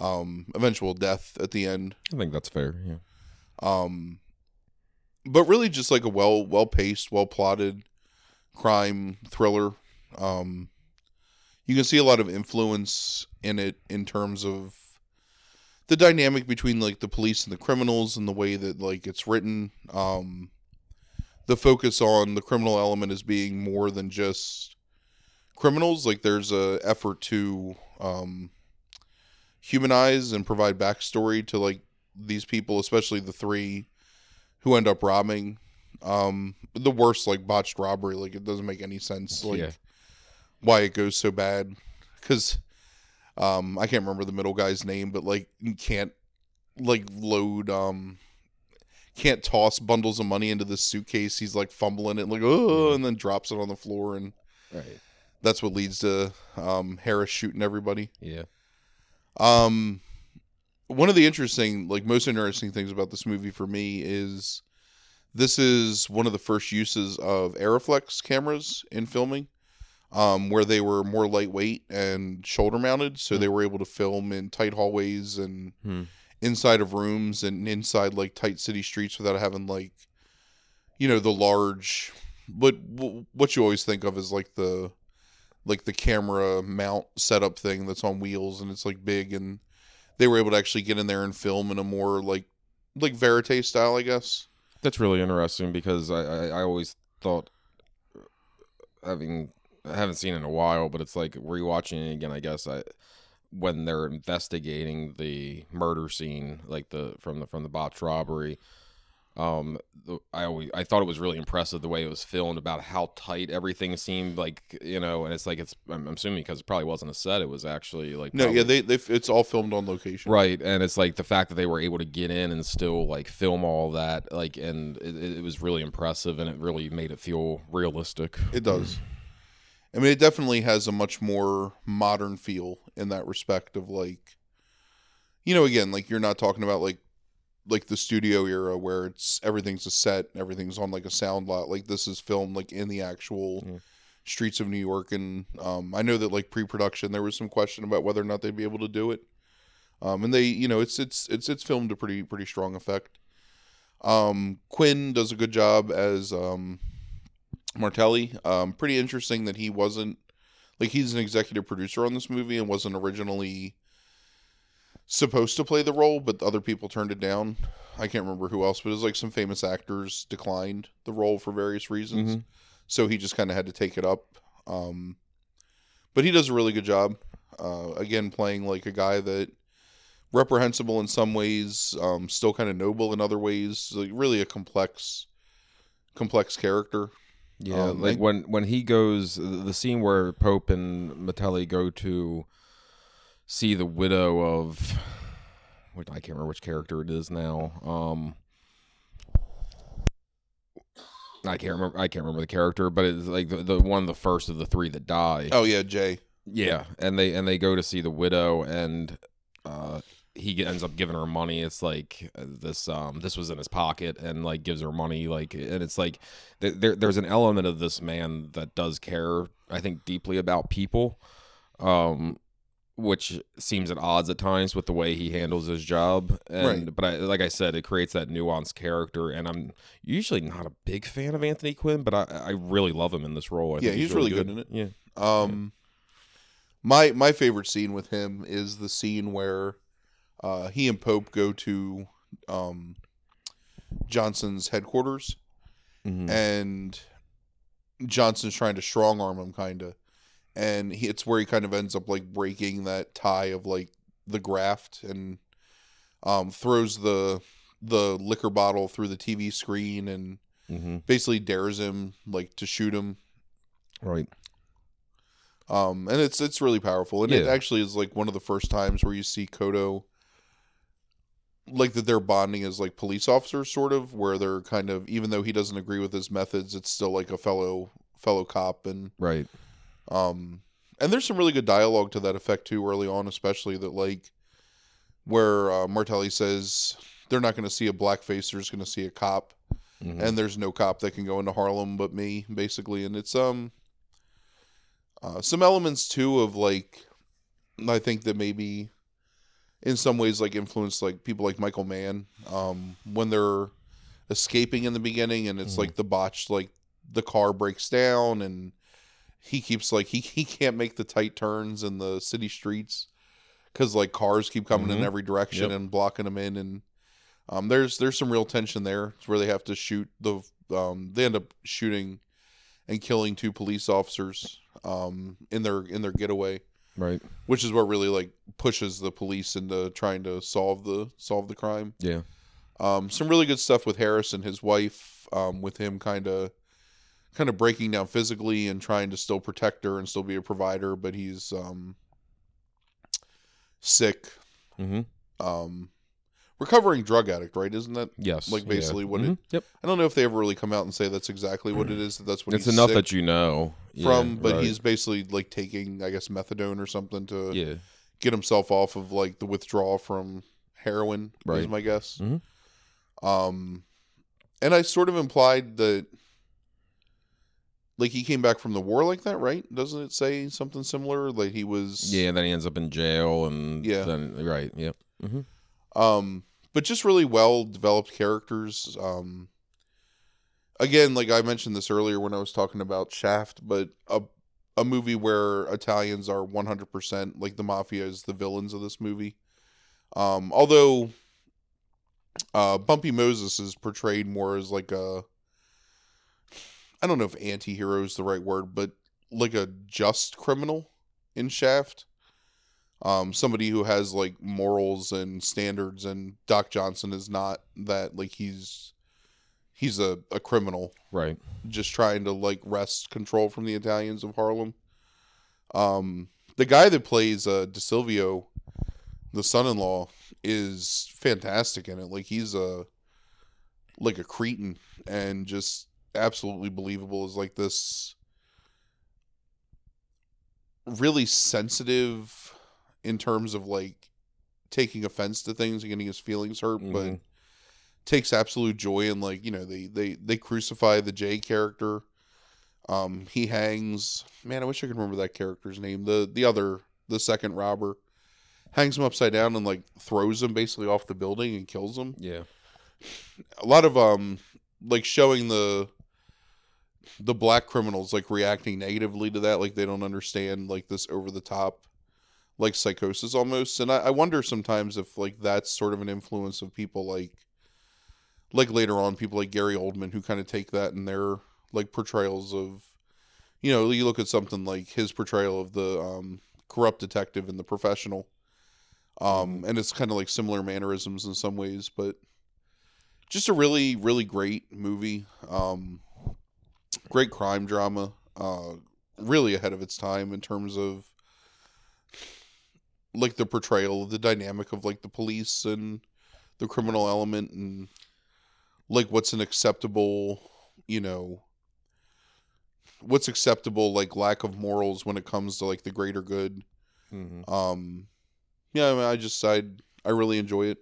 um eventual death at the end. I think that's fair. Yeah. Um but really just like a well well paced, well plotted crime thriller. Um you can see a lot of influence in it in terms of the dynamic between like the police and the criminals and the way that like it's written. Um the focus on the criminal element as being more than just criminals like there's a effort to um humanize and provide backstory to like these people especially the three who end up robbing um the worst like botched robbery like it doesn't make any sense like Yeah. why it goes so bad because um i can't remember the middle guy's name but like you can't like load um can't toss bundles of money into this suitcase he's like fumbling it like oh and then drops it on the floor and Right. that's what leads to um harris shooting everybody Yeah. um, one of the interesting, like most interesting things about this movie for me is this is one of the first uses of Arriflex cameras in filming, um, where they were more lightweight and shoulder mounted, so Hmm. they were able to film in tight hallways and Hmm. inside of rooms and inside like tight city streets without having like, you know, the large. But what you always think of is like the like the camera mount setup thing that's on wheels and it's like big and they were able to actually get in there and film in a more like like verite style i guess That's really interesting because I, I, I always thought uh, having I haven't seen in a while, but it's like rewatching it again. I guess I when they're investigating the murder scene, like the from the from the botched robbery. Um, I always I thought it was really impressive the way it was filmed about how tight everything seemed like you know, and it's like it's I'm, I'm assuming because it probably wasn't a set, it was actually like no probably- yeah they, they it's all filmed on location Right, and it's like the fact that they were able to get in and still like film all that, like, and it, it was really impressive, and it really made it feel realistic. it does i mean it definitely has a much more modern feel in that respect of like you know again like you're not talking about like like the studio era where it's everything's a set everything's on like a sound lot like this is filmed like in the actual Yeah. streets of new york and um i know that like pre-production there was some question about whether or not they'd be able to do it. Um and they you know it's it's it's it's filmed a pretty pretty strong effect. Um quinn does a good job as um Mattelli. Um pretty interesting that he wasn't like he's an executive producer on this movie and wasn't originally supposed to play the role, but other people turned it down. I can't remember who else, but it was like some famous actors declined the role for various reasons. Mhm. So he just kind of had to take it up. Um, but he does a really good job. Uh, again, playing like a guy that reprehensible in some ways, um, still kind of noble in other ways. Like really a complex, complex character. Yeah, Um, like when when he goes, the scene where Pope and Mattelli go to see the widow of, what I can't remember which character it is now. Um, I can't remember. I can't remember the character, but it's like the, the one the first of the three that die. Oh yeah, Jay. Yeah, and they and they go to see the widow, and uh, he ends up giving her money. It's like uh, this um this was in his pocket, and like gives her money. Like, and it's like there there's an element of this man that does care, I think, deeply about people, um, which seems at odds at times with the way he handles his job. And Right. but I, like I said, it creates that nuanced character, and I'm usually not a big fan of Anthony Quinn, but I I really love him in this role. I Yeah, think he's really good in it. Yeah. Um, my my favorite scene with him is the scene where uh, he and Pope go to um, Johnson's headquarters, Mhm. and Johnson's trying to strong arm him, kind of, and he, it's where he kind of ends up like breaking that tie of like the graft and um, throws the the liquor bottle through the TV screen and Mm-hmm. basically dares him like to shoot him Right. um and it's it's really powerful and it actually is like one of the first times where you see Kotto like that they're bonding as like police officers sort of where they're kind of even though he doesn't agree with his methods it's still like a fellow fellow cop and Right. Um and there's some really good dialogue to that effect too early on especially that like where uh, Mattelli says they're not going to see a black face they're just going to see a cop Mhm. and there's no cop that can go into Harlem but me, basically. And it's um uh, some elements too of like I think that maybe in some ways like influence like people like Michael Mann um when they're escaping in the beginning and it's Mhm. like the botched like the car breaks down and he keeps like he he can't make the tight turns in the city streets because like cars keep coming in Mhm. every direction Yep. and blocking him in and um there's there's some real tension there it's where they have to shoot the um they end up shooting and killing two police officers um in their in their getaway right. which is what really like pushes the police into trying to solve the solve the crime Yeah. um, some really good stuff with Harris and his wife, um, with him kind of kind of breaking down physically and trying to still protect her and still be a provider, but he's um, sick, hmm um, recovering drug addict, right? Isn't that? Yes. Like, yeah. basically what it- Mhm. Yep. I don't know if they ever really come out and say that's exactly what it is. That that's what It's enough that you know from, Yeah, but right. he's basically like taking, I guess, methadone or something to yeah. get himself off of like the withdrawal from heroin Right. is my guess Mhm. um and i sort of implied that like he came back from the war like that right doesn't it say something similar like he was Yeah. Then he ends up in jail, and Yeah. Then right. Yep. hmm um but just really well developed characters um again like i mentioned this earlier when i was talking about shaft but a a movie where italians are 100% like the mafia is the villains of this movie um although uh bumpy moses is portrayed more as like a i don't know if anti-hero is the right word but like a just criminal in shaft. Um somebody who has like morals and standards and doc johnson is not that like he's he's a, a criminal. Right. just trying to like wrest control from the italians of harlem. Um the guy that plays uh D'Salvio the son-in-law is fantastic in it. Like he's a like a cretin and just absolutely believable is like this really sensitive in terms of like taking offense to things and getting his feelings hurt but Mhm. takes absolute joy in like you know they they they crucify the J character um he hangs man I wish I could remember that character's name the the other the second robber hangs him upside down and like throws him basically off the building and kills him Yeah. a lot of um like showing the the black criminals like reacting negatively to that like they don't understand like this over the top like psychosis almost. And I, I wonder sometimes if like that's sort of an influence of people like like later on people like gary oldman who kind of take that in their like portrayals of you know you look at something like his portrayal of the um corrupt detective in the professional um and it's kind of like similar mannerisms in some ways but just a really really great movie um great crime drama uh really ahead of its time in terms of like the portrayal of the dynamic of like the police and the criminal element and like what's an acceptable you know what's acceptable like lack of morals when it comes to like the greater good hmm um yeah I, mean, I just i i really enjoy it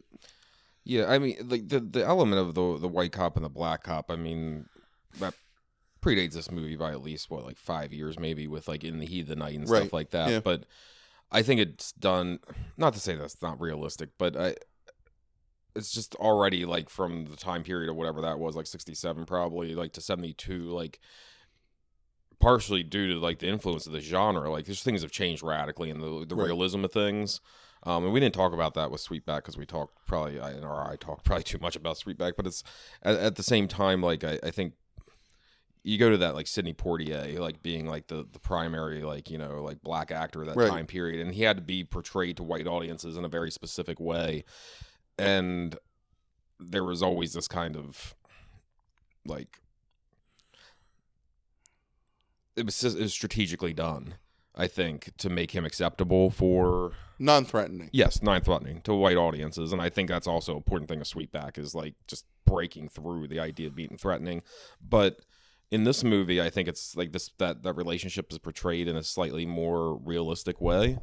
Yeah, I mean, like the the element of the the white cop and the black cop. I mean, that predates this movie by at least what like five years, maybe with like in the heat of the night and stuff like that. yeah. But I think it's done. Not to say that's not realistic, but I. It's just already like from the time period or whatever that was, like sixty seven, probably like to seventy two, like partially due to like the influence of the genre. Like these things have changed radically in the the Right. realism of things. Um, and we didn't talk about that with Sweetback because we talked probably, I, or I talked probably too much about Sweetback, but it's at, at the same time, like I, I think you go to that like Sidney Poitier, like being like the the primary like you know like black actor of that Right. time period, and he had to be portrayed to white audiences in a very specific way, and there was always this kind of like it was, just, it was strategically done. I think to make him acceptable for non-threatening yes, non threatening to white audiences, and I think that's also an important thing of Sweetback is like just breaking through the idea of being threatening. But in this movie, I think it's like this that that relationship is portrayed in a slightly more realistic way,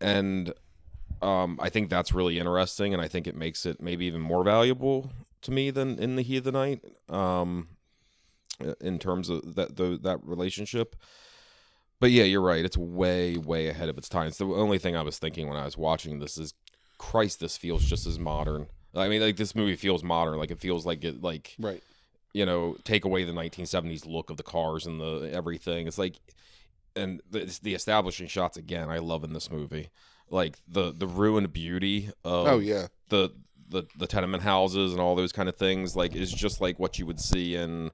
and um, I think that's really interesting, and I think it makes it maybe even more valuable to me than in the heat of the night. Um, in terms of that the, that relationship. But yeah, you're right. It's way way ahead of its time. It's the only thing I was thinking when I was watching this is, Christ, this feels just as modern. I mean, like this movie feels modern. Like it feels like it like Right. You know take away the 1970s look of the cars and the everything. It's like and the, the establishing shots again. I love in this movie, like the the ruined beauty of Oh yeah. the the the tenement houses and all those kind of things like is just like what you would see in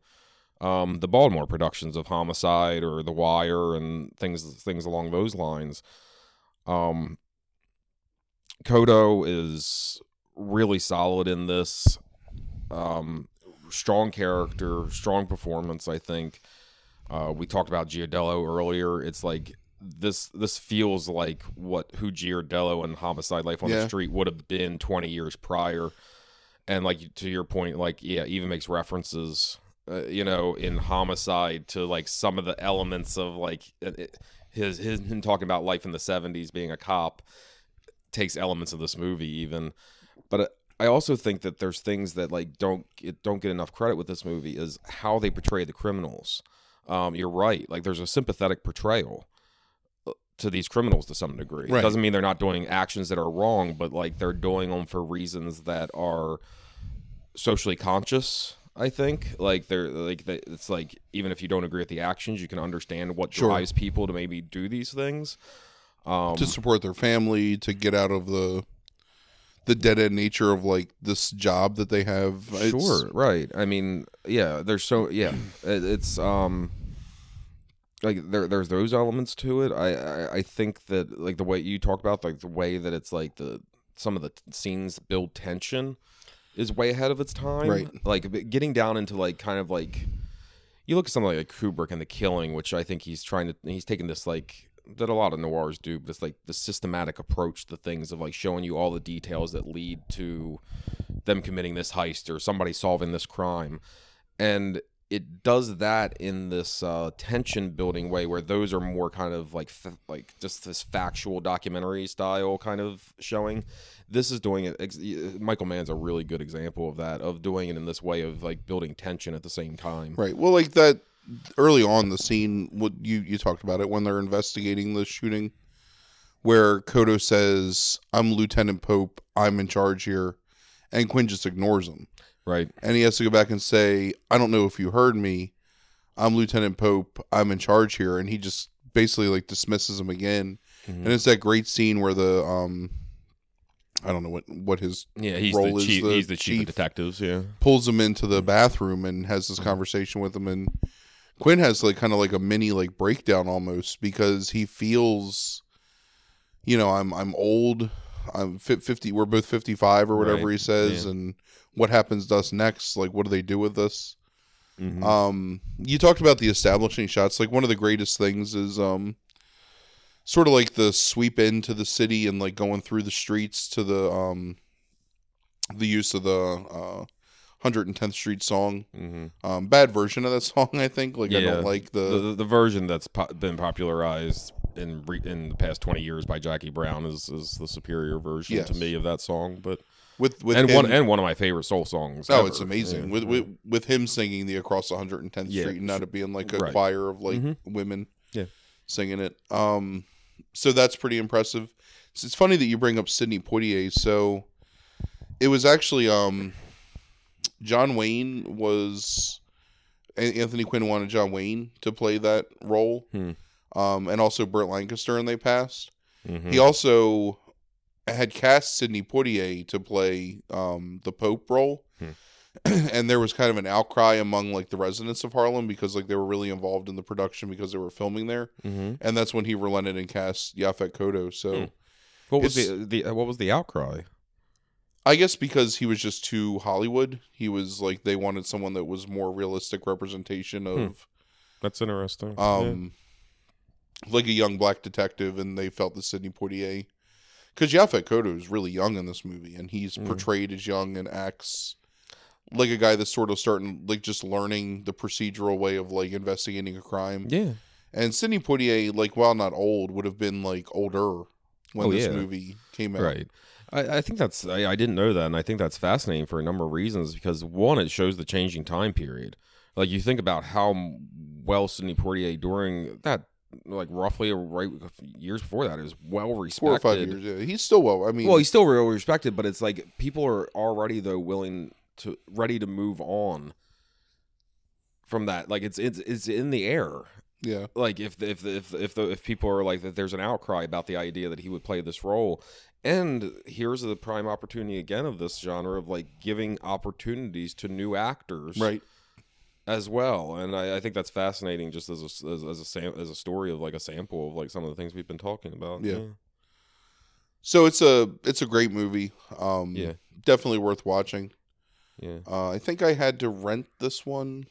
um the Baltimore productions of Homicide or The Wire and things things along those lines. Um Kotto is really solid in this. Um strong character, strong performance, I think. Uh we talked about Giardello earlier. It's like this this feels like what who Giardello and Homicide Life on Yeah. the Street would have been 20 years prior. And like to your point, like yeah, even makes references, uh, you know, in Homicide to like some of the elements of like it- it- his his him talking about life in the 70s, being a cop, takes elements of this movie even. But uh, I also think that there's things that like don't it don't get enough credit with this movie is how they portray the criminals. Um, you're right. Like there's a sympathetic portrayal uh, to these criminals to some degree. It doesn't mean they're not doing actions that are wrong, but like they're doing them for reasons that are socially conscious. I think like they're like they, it's like even if you don't agree with the actions, you can understand what Sure. drives people to maybe do these things. Um, to support their family, to get out of the the dead end nature of like this job that they have. It's- Sure, right. I mean, yeah, there's so yeah, it, it's um like there there's those elements to it. I, I I think that like the way you talk about like the way that it's like the some of the t- scenes build tension is way ahead of its time. Right. Like getting down into like kind of like you look at something like Kubrick and The Killing, which I think he's trying to he's taking this like that a lot of noirs do, but it's like the systematic approach to things of like showing you all the details that lead to them committing this heist or somebody solving this crime. And it does that in this uh, tension building way where those are more kind of like f- like just this factual documentary style kind of showing. This is doing it. Ex- Michael Mann's a really good example of that of doing it in this way of like building tension at the same time. Right. Well, like that early on the scene, what you you talked about it when they're investigating the shooting, where Kotto says, "I'm Lieutenant Pope. I'm in charge here," and Quinn just ignores him, Right. and he has to go back and say, "I don't know if you heard me. I'm Lieutenant Pope. I'm in charge here," and he just basically like dismisses him again. Mhm. And it's that great scene where the um, I don't know what what his Yeah, he's role the is chief. the he's the chief, chief. of detectives. Yeah. pulls him into the bathroom and has this conversation with him and Quinn has like kind of like a mini like breakdown almost because he feels you know I'm I'm old I'm 50 we're both 55 or whatever Right, he says yeah. and what happens to us next like what do they do with us Mhm. um you talked about the establishing shots like one of the greatest things is um sort of like the sweep into the city and like going through the streets to the um the use of the uh 110th Street song. Mhm. Um, bad version of that song, I think. Like I don't like The, the, the version that's po- been popularized in re- in the past twenty years by Jackie Brown is is the superior version to me of that song. But with with and him, one and one of my favorite soul songs. oh, ever. it's amazing Yeah. with, with with him singing the across 110th Yeah, Street and not it being like a right. choir of like Mhm. women, Yeah. singing it. Um, so that's pretty impressive. It's, it's funny that you bring up Sidney Poitier. So it was actually um, John Wayne was Anthony Quinn wanted John Wayne to play that role, Hmm. um, and also Burt Lancaster, and they passed. Mhm. He also had cast Sidney Poitier to play um, the Pope role, Hmm. and there was kind of an outcry among like the residents of Harlem because like they were really involved in the production because they were filming there, Mhm. and that's when he relented and cast Yaphet Kotto. So Hmm. What was the, the what was the outcry? I guess because he was just too Hollywood, he was like they wanted someone that was more realistic representation of That's interesting. um like a young black detective and they felt that Sidney Poitier because Yaphet Kotto is really young in this movie and he's Mm. portrayed as young and acts like a guy that's sort of starting like just learning the procedural way of like investigating a crime yeah. yeah. and Sidney Poitier like while not old would have been like older when Oh, this yeah. movie came out Right. I, I think that's I, I didn't know that, and I think that's fascinating for a number of reasons. Because one, it shows the changing time period. Like you think about how well Sidney Poitier during that, like roughly right years before that, is well respected. Four or five years. Yeah, he's still well. I mean, Well, he's still real respected, but it's like people are already though willing to ready to move on from that. Like it's it's it's in the air. Yeah, Like if if if if the, if people are like that, there's an outcry about the idea that he would play this role. And here's the prime opportunity again of this genre of like giving opportunities to new actors, right. as well. And I, I think that's fascinating, just as a as, as a sam- as a story of like a sample of like some of the things we've been talking about. Yeah. So it's a it's a great movie. Um, Yeah. definitely worth watching. yeah. Uh, I think I had to rent this one.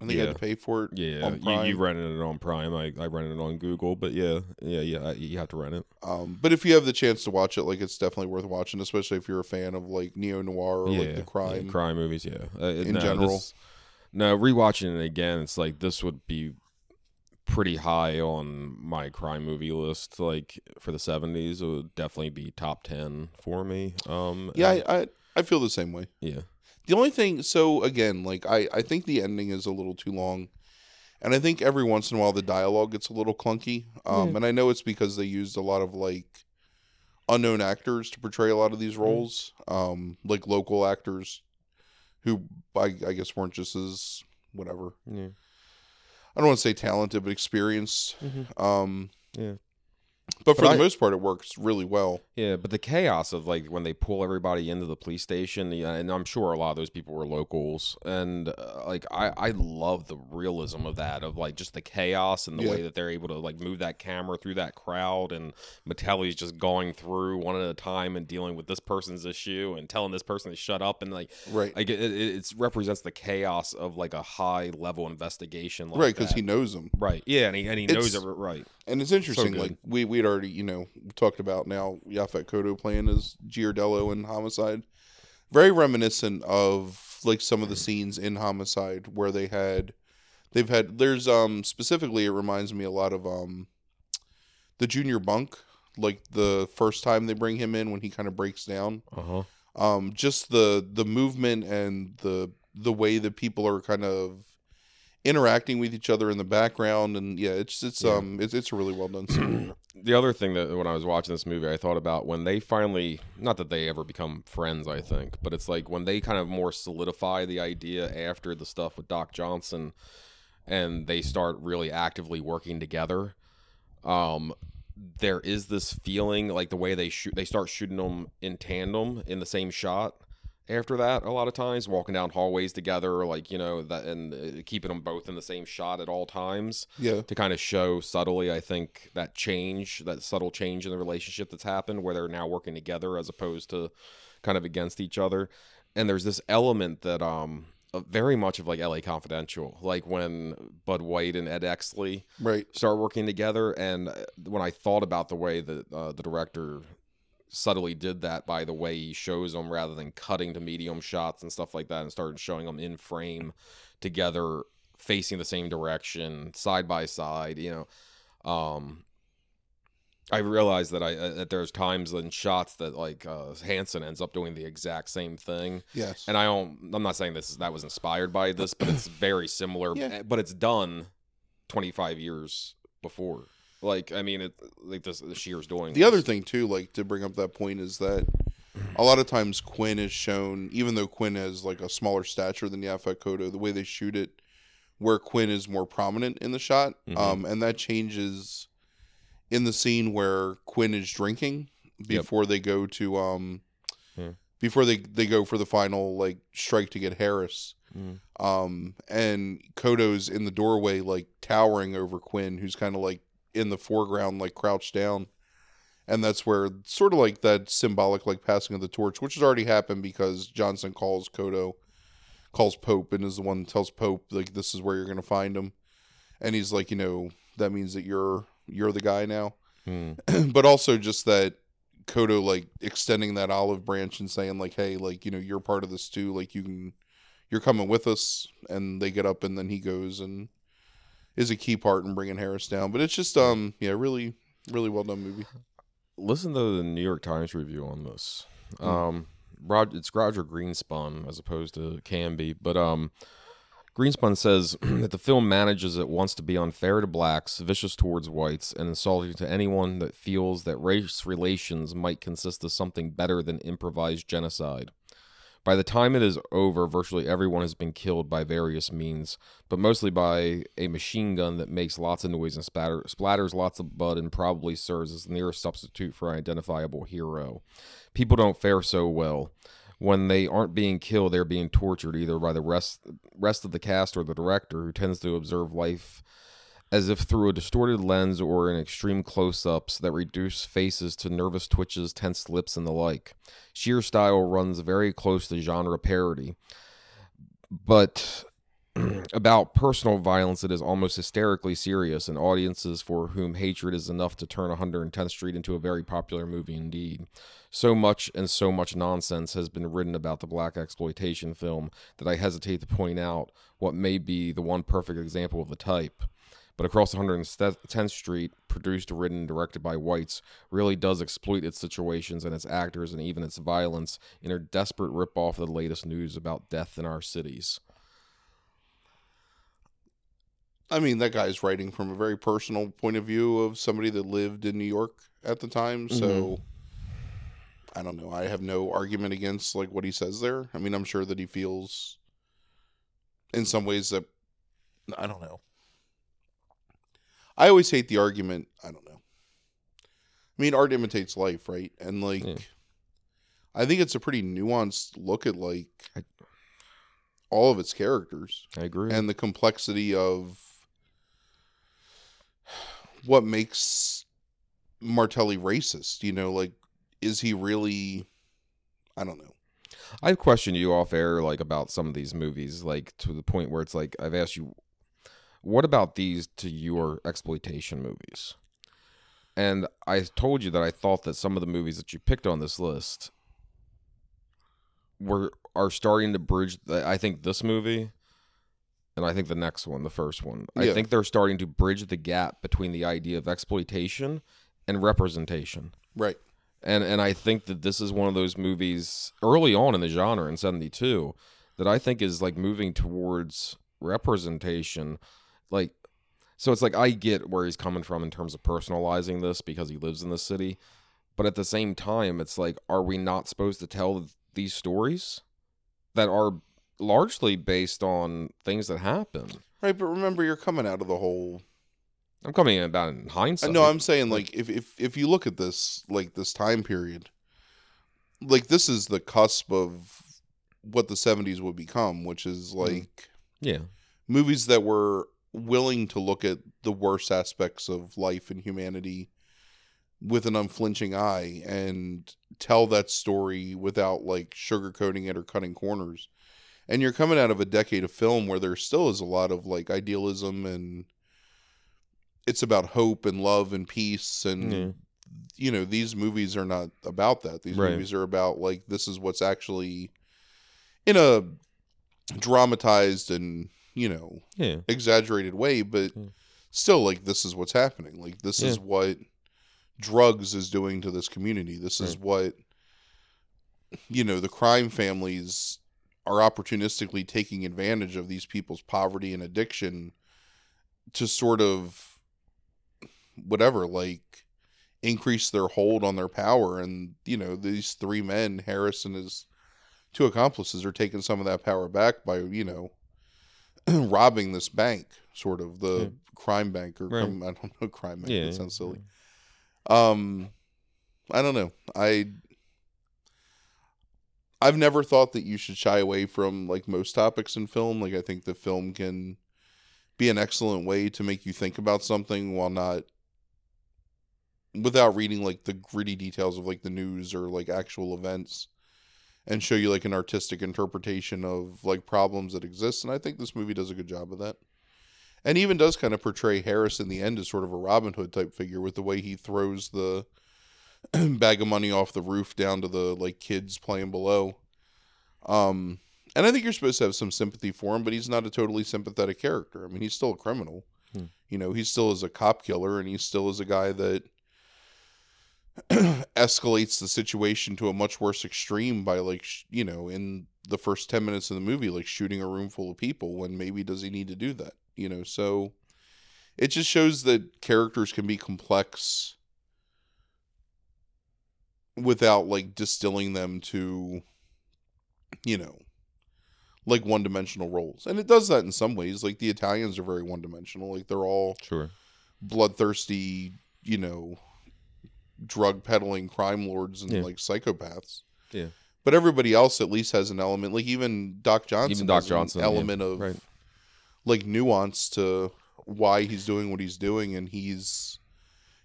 I think I Yeah. had to pay for it. Yeah, you, you rented it on Prime. I, I rented it on Google, but yeah, yeah, yeah, you have to rent it. Um, but if you have the chance to watch it, like it's definitely worth watching, especially if you're a fan of like neo noir or yeah, like the crime. yeah, crime movies. Yeah, uh, in no, general. this- no, rewatching it again, it's like this would be pretty high on my crime movie list. Like for the seventies, it would definitely be top ten for me. Um, Yeah, and- I, I I feel the same way. yeah, The only thing, so again, like I I think the ending is a little too long, and I think every once in a while the dialogue gets a little clunky. Um, Yeah. and I know it's because they used a lot of like unknown actors to portray a lot of these Mm-hmm. roles, um, like local actors who I, I guess weren't just as whatever. yeah, I don't want to say talented, but experienced. Mhm. Um, Yeah. But for But the I- most part, it works really well. yeah. But the chaos of like when they pull everybody into the police station, yeah, and I'm sure a lot of those people were locals, and uh, like I I love the realism of that of like just the chaos and the Yeah. way that they're able to like move that camera through that crowd, and Mattelli's just going through one at a time and dealing with this person's issue and telling this person to shut up and like Right. like it, it, represents the chaos of like a high level investigation, like right. Because he knows them. right, yeah, and he and he knows it right. And it's interesting, good. like we we'd already, you know, talked about now Yaphet Kotto playing as Giardello in Homicide. Very reminiscent of like some of the scenes in Homicide where they had they've had there's um specifically it reminds me a lot of um the junior bunk, like the first time they bring him in when he kind of breaks down. Uh huh. Um just the the movement and the the way that people are kind of interacting with each other in the background and yeah it's it's Yeah. um it's, it's a really well done scene the other thing that when I was watching this movie, I thought about when they finally, not that they ever become friends, I think, but it's like when they kind of more solidify the idea after the stuff with Doc Johnson and they start really actively working together. Um, there is this feeling like the way they shoot, they start shooting them in tandem in the same shot. After that, a lot of times walking down hallways together, like you know that, and uh, keeping them both in the same shot at all times yeah to kind of show subtly, I think, that change, that subtle change in the relationship that's happened where they're now working together as opposed to kind of against each other. And there's this element that, um, uh, very much of like LA Confidential, like when Bud White and Ed Exley right start working together. And uh, when I thought about the way that uh, the director subtly did that by the way he shows them rather than cutting to medium shots and stuff like that and started showing them in frame together facing the same direction side by side you know um I realized that I uh, that there's times in shots that like uh, Hanson ends up doing the exact same thing, yes and I don't. I'm not saying this is that was inspired by this, but it's very similar. Yeah. eh, But it's done 25 years before. Like I mean, it like this the Shear's doing the this. other thing too like to bring up that point is that a lot of times quinn is shown even though quinn has like a smaller stature than Yaphet Kotto the way they shoot it where quinn is more prominent in the shot Mhm. um and that changes in the scene where quinn is drinking before they go to um Yeah. before they they go for the final like strike to get harris Mhm. um and Kotto's in the doorway like towering over quinn who's kind of like in the foreground like crouched down and that's where sort of like that symbolic like passing of the torch which has already happened because johnson calls Kotto calls pope and is the one tells pope like this is where you're gonna find him and he's like you know that means that you're you're the guy now Hmm. but also just that Kotto like extending that olive branch and saying like, "Hey, like you know, you're part of this too. Like you can, you're coming with us." And they get up, and then he goes and is a key part in bringing Harris down. But it's just um, yeah, really, really well done movie. Listen to the New York Times review on this. Um, Rod, it's Roger Greenspun as opposed to Canby, but um, Greenspun says that the film manages it wants to be unfair to blacks, vicious towards whites, and insulting to anyone that feels that race relations might consist of something better than improvised genocide. By the time it is over, virtually everyone has been killed by various means, but mostly by a machine gun that makes lots of noise and splatters lots of blood and probably serves as the nearest substitute for an identifiable hero. People don't fare so well. When they aren't being killed, they're being tortured either by the rest rest of the cast or the director, who tends to observe life as if through a distorted lens or in extreme close ups that reduce faces to nervous twitches, tense lips, and the like. Sheer style runs very close to genre parody. But about personal violence, it is almost hysterically serious, and audiences for whom hatred is enough to turn 110th Street into a very popular movie indeed. So much and so much nonsense has been written about the black exploitation film that I hesitate to point out what may be the one perfect example of the type but across 110th Street, produced, written, and directed by whites, really does exploit its situations and its actors and even its violence in a desperate ripoff of the latest news about death in our cities. I mean, that guy's writing from a very personal point of view of somebody that lived in New York at the time. So Mhm. I don't know. I have no argument against like what he says there. I mean, I'm sure that he feels in some ways that I don't know. I always hate the argument. I don't know. I mean, art imitates life, right? And like, Yeah. I think it's a pretty nuanced look at like I- all of its characters I agree. and the complexity of what makes Mattelli racist. You know, like, is he really? I don't know. I've questioned you off air, like about some of these movies, like to the point where it's like I've asked you, what about these to your exploitation movies? And I told you that I thought that some of the movies that you picked on this list were are starting to bridge. The, I think this movie, and I think the next one, the first one, I think they're starting to bridge the gap between the idea of exploitation and representation Right. and and I think that this is one of those movies early on in the genre in '72 that I think is like moving towards representation, like. So it's like I get where he's coming from in terms of personalizing this because he lives in the city, but at the same time, it's like, are we not supposed to tell these stories that are largely based on things that happen? Right. But remember, you're coming out of the whole. I'm coming about it in I hindsight. know. I'm saying like if if if you look at this like this time period, like this is the cusp of what the 70s would become, which is mm. like. yeah, movies that were willing to look at the worst aspects of life and humanity with an unflinching eye and tell that story without like sugarcoating it or cutting corners. And you're coming out of a decade of film where there still is a lot of like idealism and it's about hope and love and peace and Yeah. you know these movies are not about that. These Right. movies are about like this is what's actually in a dramatized and you know yeah, exaggerated way, but Mm. still, like, this is what's happening. Like, this is what drugs is doing to this community. This is what, you know, the crime families are opportunistically taking advantage of these people's poverty and addiction to sort of, whatever, like, increase their hold on their power. And, you know, these three men, Harris and his two accomplices, are taking some of that power back by, you know, robbing this bank, sort of the Yeah. crime bank or Right. crim- I don't know crime bank. yeah. that sounds silly. Um, I don't know. I I've never thought that you should shy away from like most topics in film. Like I think the film can be an excellent way to make you think about something while not without reading like the gritty details of like the news or like actual events and show you like an artistic interpretation of like problems that exist and I think this movie does a good job of that. And even does kind of portray Harris in the end as sort of a Robin Hood type figure with the way he throws the bag of money off the roof down to the like kids playing below. Um and I think you're supposed to have some sympathy for him, but he's not a totally sympathetic character. I mean, he's still a criminal. Hmm. You know, he still is a cop killer and he still is a guy that escalates the situation to a much worse extreme by like sh- you know in the first 10 minutes of the movie like shooting a room full of people when maybe does he need to do that you know? So it just shows that characters can be complex without like distilling them to you know like one-dimensional roles. And it does that in some ways. Like the italians are very one-dimensional. Like they're all Sure. bloodthirsty you know drug peddling crime lords and Yeah. like psychopaths Yeah. but everybody else at least has an element like even doc johnson Even Doc has Johnson, an yeah, element of right. like nuance to why he's doing what he's doing and he's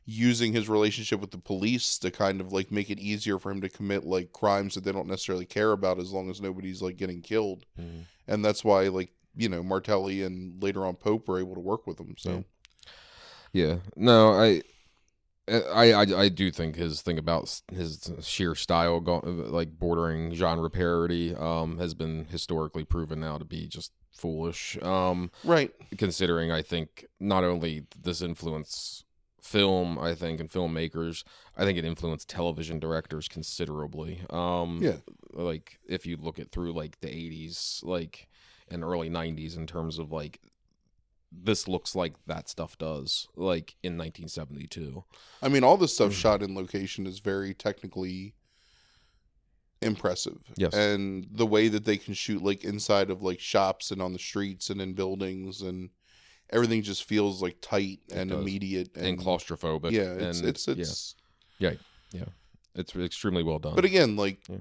using his relationship with the police to kind of like make it easier for him to commit like crimes that they don't necessarily care about as long as nobody's like getting killed Mhm. and that's why like you know Mattelli and later on pope were able to work with him so Yeah. No, I, I, I, I do think his thing about his sheer style, go, like bordering genre parody, um, has been historically proven now to be just foolish. Um, right considering I think not only this influence film, I think, and filmmakers, I think it influenced television directors considerably. Um, Yeah. like if you look at through like the '80s, like and early '90s, in terms of like this looks like that stuff does, like in 1972. I mean, all this stuff Mm. shot in location is very technically impressive. Yes. And the way that they can shoot like inside of like shops and on the streets and in buildings and everything just feels like tight It and does. immediate And, claustrophobic. Yeah, it's and it's it's yeah, Yeah. it's extremely well done. but again, like Yeah.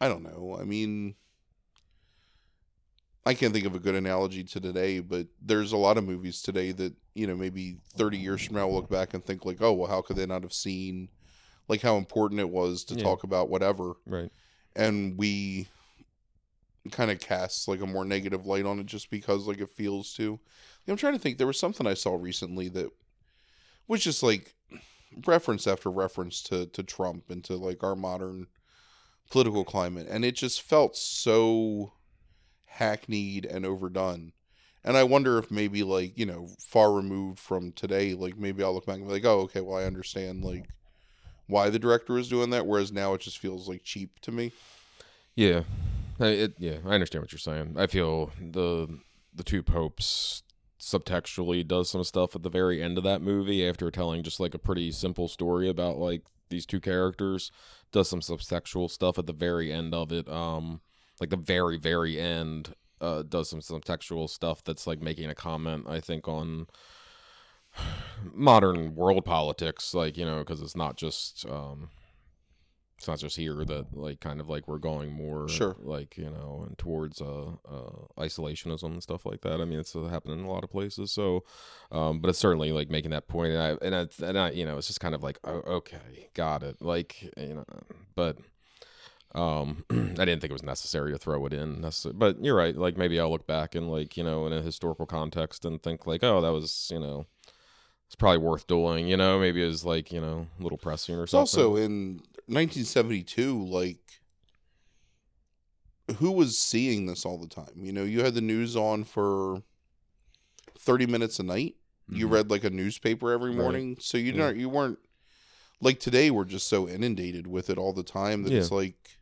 I don't know. I mean I can't think of a good analogy to today, but there's a lot of movies today that, you know, maybe 30 years from now we'll look back and think like, "Oh, well, how could they not have seen like how important it was to Yeah. talk about whatever?" right. and we kind of cast like a more negative light on it just because like it feels to i'm trying to think there was something i saw recently that was just like reference after reference to to trump and to like our modern political climate and it just felt so hackneyed and overdone and i wonder if maybe like you know far removed from today like maybe i'll look back and be like oh okay well i understand like why the director was doing that whereas now it just feels like cheap to me Yeah, I, it, yeah, I understand what you're saying. I feel the the two popes subtextually does some stuff at the very end of that movie after telling just like a pretty simple story about like these two characters. Does some subtextual stuff at the very end of it. Um, like the very very end. Uh, does some some textual stuff that's like making a comment. I think on modern world politics, like you know, because it's not just um it's not just here that like kind of like we're going more Sure. like you know and towards uh, uh isolationism and stuff like that i mean it's uh, happening in a lot of places so um but it's certainly like making that point and i and I, and I you know it's just kind of like oh, okay got it like you know but um i didn't think it was necessary to throw it in necessarily but you're right like maybe i'll look back and like you know in a historical context and think like oh that was you know it's probably worth doing you know maybe it was like you know a little pressing or It's something also in 1972, like, who was seeing this all the time? You know, you had the news on for 30 minutes a night. You Mhm. read like a newspaper every Right. morning, so you Yeah. don't you weren't like today. We're just so inundated with it all the time that it's like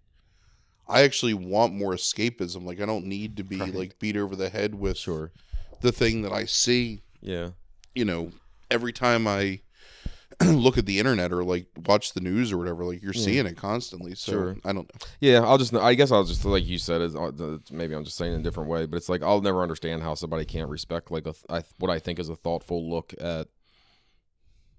I actually want more escapism. Like I don't need to be Right. like beat over the head with sure the thing that I see yeah you know, every time I look at the internet or like watch the news or whatever, like you're Yeah. seeing it constantly. So Sure. I don't know. Yeah, I'll just. I guess I'll just like you said. Is uh, maybe I'm just saying it in a different way, but it's like I'll never understand how somebody can't respect like a I, what I think is a thoughtful look at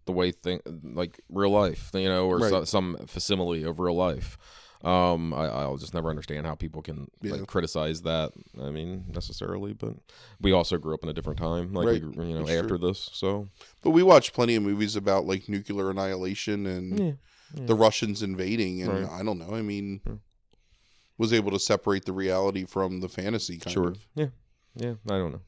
the way thing like real life, you know, or Right. so, some facsimile of real life. Um, I, I'll just never understand how people can Yeah. like criticize that. I mean, necessarily, but we also grew up in a different time, like Right. we, you know, That's after true. this. So But we watched plenty of movies about like nuclear annihilation and yeah, yeah. the Russians invading, and Right. I don't know. I mean, was able to separate the reality from the fantasy kind sure. of. Yeah. Yeah. I don't know.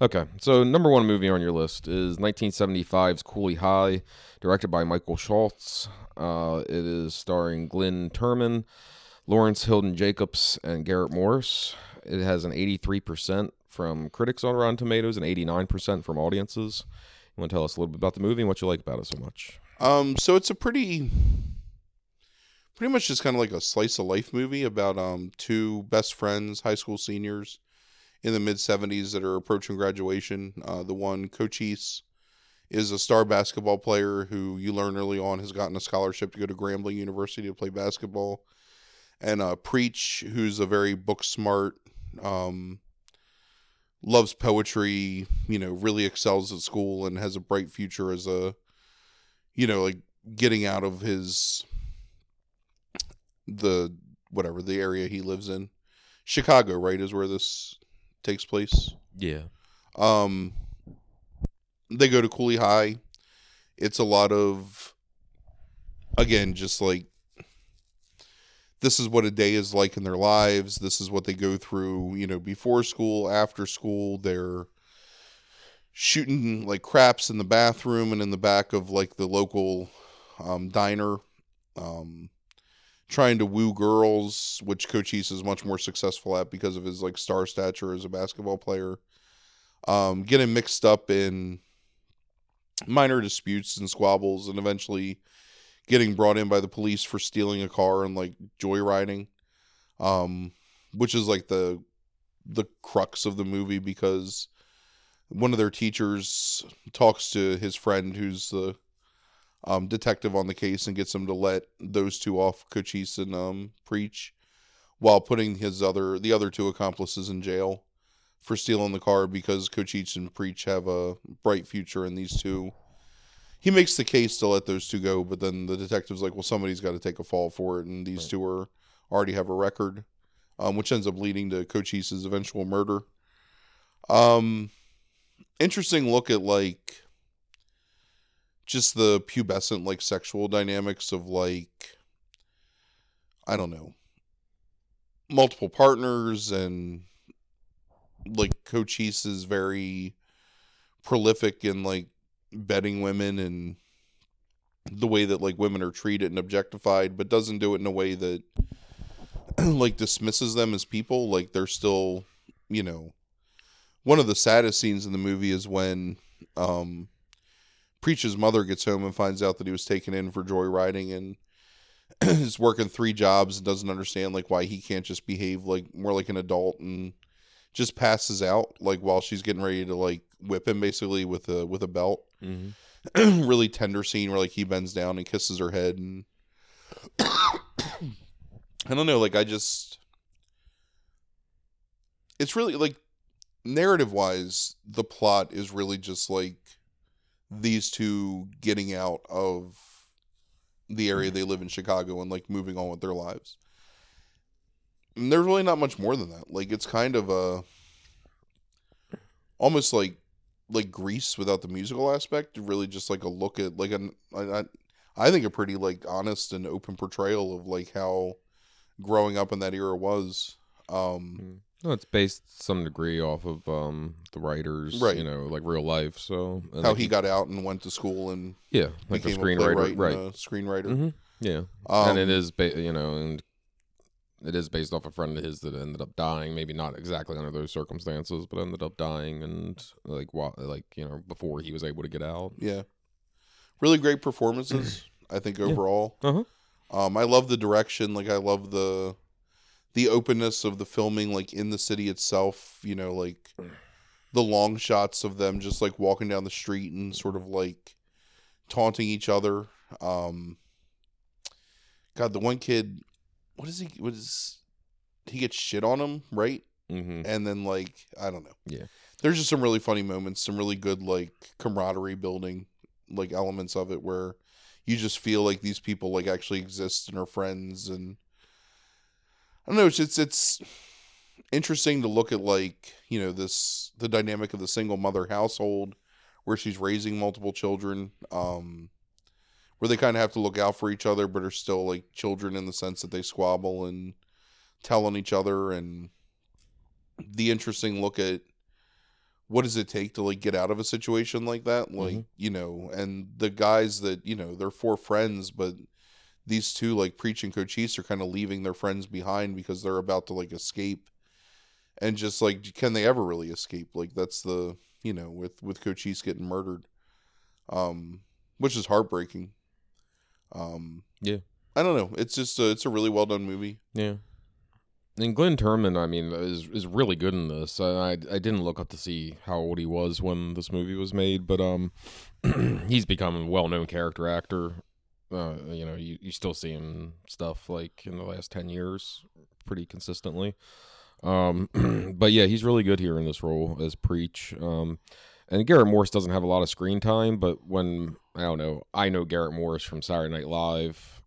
Okay. So, number one movie on your list is 1975's Cooley High, directed by Michael Schultz. Uh, it is starring Glenn Turman, Lawrence Hilton Jacobs, and Garrett Morris. It has an 83% from critics on Rotten Tomatoes and 89% from audiences. You want to tell us a little bit about the movie and what you like about it so much? Um, so it's a pretty, pretty much just kind of like a slice of life movie about um two best friends, high school seniors, in the mid seventies that are approaching graduation. Uh, the one Cochise is a star basketball player who you learn early on has gotten a scholarship to go to Grambling University to play basketball, and uh, Preach, who's a very book smart, um, loves poetry, you know, really excels at school and has a bright future as a you know, like getting out of his the whatever the area he lives in. Chicago, right, is where this takes place. Yeah. Um they go to Cooley High. It's a lot of again, just like this is what a day is like in their lives. This is what they go through, you know, before school, after school. They're shooting like craps in the bathroom and in the back of like the local um, diner. Um, trying to woo girls, which Cochise is much more successful at because of his like star stature as a basketball player. Um, getting mixed up in minor disputes and squabbles, and eventually getting brought in by the police for stealing a car and like joyriding, um, which is like the the crux of the movie because one of their teachers talks to his friend who's the um, detective on the case and gets him to let those two off Cochise and um, preach while putting his other the other two accomplices in jail for stealing the car because Cochise and preach have a bright future and these two he makes the case to let those two go but then the detective's like well somebody's got to take a fall for it and these Right. two are already have a record um, which ends up leading to Cochise's eventual murder um interesting look at like just the pubescent like sexual dynamics of like I don't know multiple partners and like Cochise is very prolific in like betting women and the way that like women are treated and objectified but doesn't do it in a way that like dismisses them as people. Like they're still you know one of the saddest scenes in the movie is when um Preach's mother gets home and finds out that he was taken in for joyriding and is working three jobs and doesn't understand like why he can't just behave like more like an adult and just passes out like while she's getting ready to like whip him basically with a with a belt. Mm-hmm. really tender scene where like he bends down and kisses her head and I don't know, like I just it's really like narrative wise, the plot is really just like these two getting out of the area they live in Chicago and like moving on with their lives. And there's really not much more than that. Like it's kind of a almost like like Grease without the musical aspect. Really just like a look at like an I, I, think a pretty like honest and open portrayal of like how growing up in that era was. Um No, it's based some degree off of um the writers, Right. You know, like real life. So and how like, he got out and went to school and yeah, like a screenwriter, right? a screenwriter. hmm Yeah, Um, and it is, ba- you know, and it is based off a friend of his that ended up dying. Maybe not exactly under those circumstances, but ended up dying, and like, wa- like you know, before he was able to get out. Yeah. Really great performances, I think overall. Uh-huh. Um I love the direction, like I love the the openness of the filming like in the city itself, you know, like the long shots of them just like walking down the street and sort of like taunting each other. Um God, the one kid what is he what is he gets shit on him, right? Mm-hmm. and then like I don't know. Yeah. There's just some really funny moments, some really good like camaraderie building like elements of it where you just feel like these people like actually exist and are friends and I don't know, it's it's, it's interesting to look at like, you know, this the dynamic of the single mother household where she's raising multiple children um where they kind of have to look out for each other but are still like children in the sense that they squabble and tell on each other and the interesting look at what does it take to like get out of a situation like that? Like Mhm. you know and the guys that you know they're four friends but these two like preach and cochise are kind of leaving their friends behind because they're about to like escape. And just like can they ever really escape? Like that's the you know with with cochise getting murdered. Um which is heartbreaking Um, Yeah. I don't know. It's just a, it's a really well done movie. Yeah. And Glynn Turman, I mean, is is really good in this. I I didn't look up to see how old he was when this movie was made, but um, he's become a well known character actor. Uh, you know, you, you still see him stuff like in the last ten years, pretty consistently. Um, but yeah, he's really good here in this role as Preach. Um, and Garrett Morris doesn't have a lot of screen time, but when I don't know, I know Garrett Morris from Saturday Night Live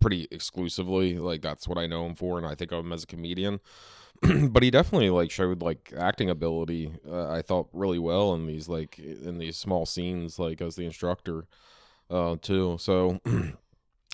pretty exclusively. Like that's what I know him for, and I think of him as a comedian. but he definitely like showed like acting ability. Uh, I thought really well in these like in these small scenes, like as the instructor, uh, too. So.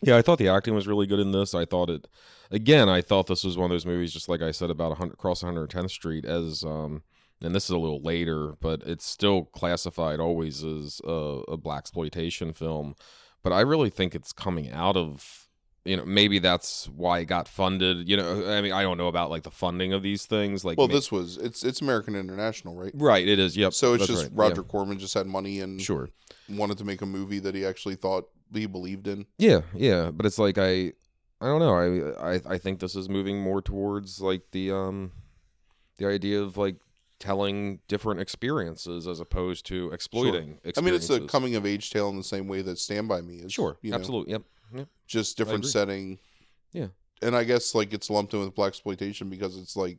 Yeah, I thought the acting was really good in this. I thought it, again, I thought this was one of those movies, just like I said about 100, across 110th Street, as um, and this is a little later, but it's still classified always as a, a Blaxploitation film. But I really think it's coming out of you know maybe that's why it got funded. You know, I mean I don't know about like the funding of these things. Like Well, ma- this was it's it's American International, right? right, it is. Yep. So it's just right, Roger Corman just had money and sure. wanted to make a movie that he actually thought he believed in. Yeah, yeah, but it's like I, I don't know. I, I, I think this is moving more towards like the um, the idea of like telling different experiences as opposed to exploiting. I mean, it's a coming of age tale in the same way that Stand by Me is. Sure, you know, absolutely, yep, yep. just different setting. Yeah. and I guess like it's lumped in with Blaxploitation because it's like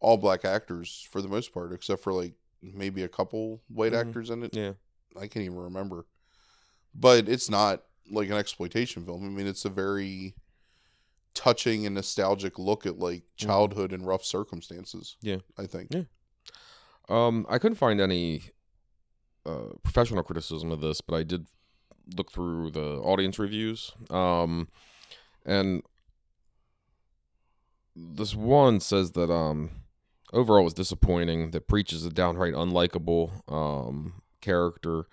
all black actors for the most part, except for like maybe a couple white Mhm. actors in it. Yeah, I can't even remember. But it's not like an exploitation film. I mean, it's a very touching and nostalgic look at like childhood and rough circumstances. Mm-hmm. Yeah. I think. Yeah. Um, I couldn't find any uh, professional criticism of this, but I did look through the audience reviews. Um, and this one says that um, overall was disappointing. That Preach is a downright unlikable um, character,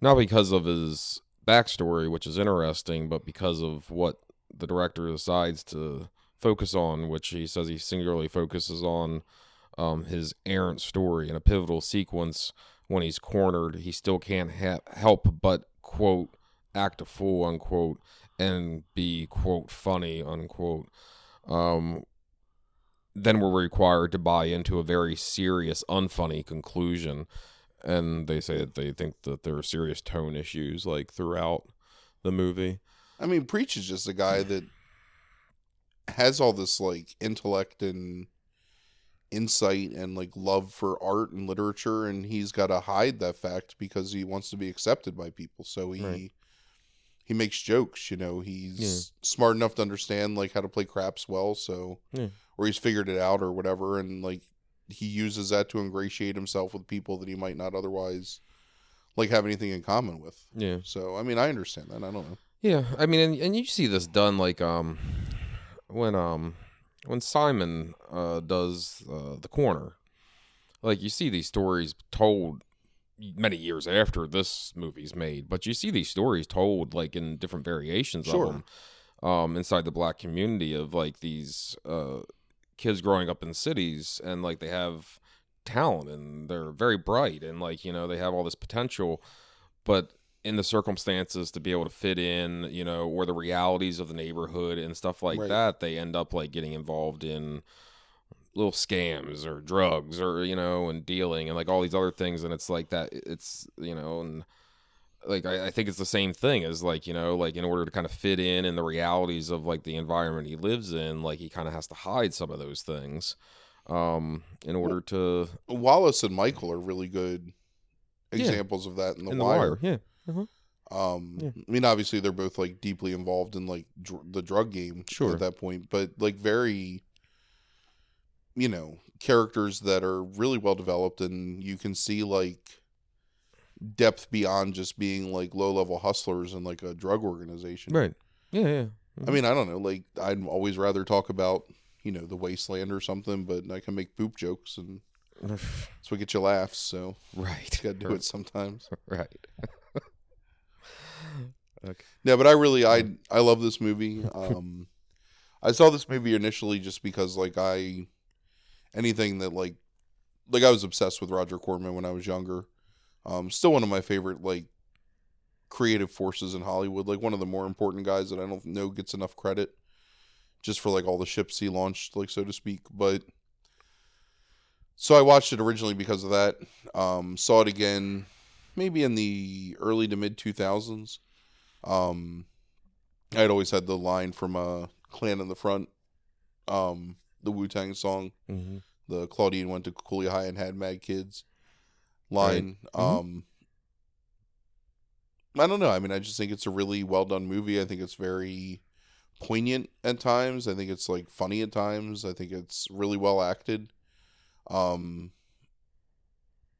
not because of his backstory, which is interesting, but because of what the director decides to focus on, which he says he singularly focuses on um, his errant story in a pivotal sequence when he's cornered. He still can't ha- help but quote act a fool unquote and be quote funny unquote. Um, then we're required to buy into a very serious, unfunny conclusion. And they say that they think that there are serious tone issues like throughout the movie. I mean, Preach is just a guy that has all this like intellect and insight and like love for art and literature and he's got to hide that fact because he wants to be accepted by people. So he Right. he makes jokes, you know, he's smart enough to understand like how to play craps well, so Yeah. or he's figured it out or whatever and like he uses that to ingratiate himself with people that he might not otherwise like have anything in common with. Yeah. So, I mean, I understand that. I don't know. Yeah, I mean, and, and you see this done like um when um when Simon uh does uh, the corner, like you see these stories told many years after this movie's made, but you see these stories told like in different variations Sure. of them um inside the black community of like these uh kids growing up in cities and like they have talent and they're very bright and like you know they have all this potential but in the circumstances to be able to fit in, you know, or the realities of the neighborhood and stuff like Right. that, they end up like getting involved in little scams or drugs or you know and dealing and like all these other things and it's like that it's you know and like I, I think it's the same thing as like you know like in order to kind of fit in in the realities of like the environment he lives in like he kind of has to hide some of those things um in order to Wallace and Michael are really good Yeah. examples of that in the, in the wire. wire yeah Um, Yeah. I mean, obviously they're both like deeply involved in like dr- the drug game Sure. at that point, but like very, you know, characters that are really well developed, and you can see like depth beyond just being like low level hustlers in like a drug organization. right yeah yeah I mean, I don't know. Like, I'd always rather talk about you know the wasteland or something, but I can make poop jokes, and that's what gets you laughs. So right you got to do it sometimes. right okay Yeah, but I really I I love this movie. Um I saw this movie initially just because like I anything that like like I was obsessed with Roger Corman when I was younger. Um still one of my favorite like creative forces in Hollywood, like one of the more important guys that I don't know gets enough credit just for like all the ships he launched, like so to speak. But so I watched it originally because of that. Um, saw it again, maybe in the early to mid two thousands. Um, I had always had the line from uh, "Clan in the Front," um, the Wu Tang song. Mm-hmm. The Claudine went to Cooley High and had mad kids line. Mhm. Um, I don't know. I mean, I just think it's a really well done movie. I think it's very poignant at times. I think it's like funny at times. I think it's really well acted. Um,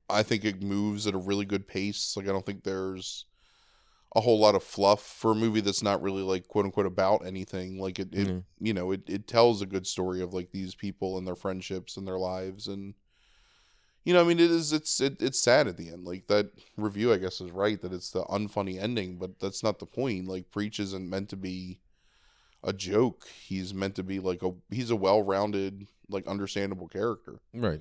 I think it moves at a really good pace. Like I don't think there's a whole lot of fluff for a movie that's not really like quote unquote about anything. Like it, it Mhm. you know, it, it tells a good story of like these people and their friendships and their lives and you know, I mean, it is. It's it, it's sad at the end. Like that review, I guess, is right that it's the unfunny ending, but that's not the point. Like Preach isn't meant to be a joke. He's meant to be like a he's a well-rounded, like understandable character. Right.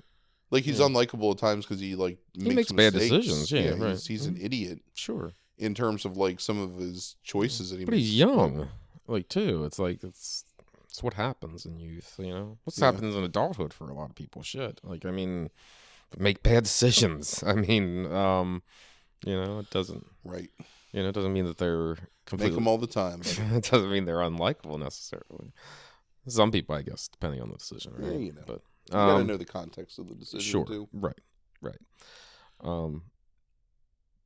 Like he's Yeah. unlikable at times because he like He makes, makes bad decisions, yeah, right. he's, he's an Mhm. idiot Sure. In terms of like some of his choices that he But makes. he's young, like too. It's like it's it's what happens in youth, you know. What Yeah. happens in adulthood for a lot of people? Shit. Like I mean, make bad decisions. I mean, um, you know, it doesn't. Right. You know, it doesn't mean that they're Make completely. them all the time. it doesn't mean they're unlikable necessarily. Some people, I guess, depending on the decision, right? Yeah, you know. But You gotta um, know the context of the decision sure, too. right, right. Um,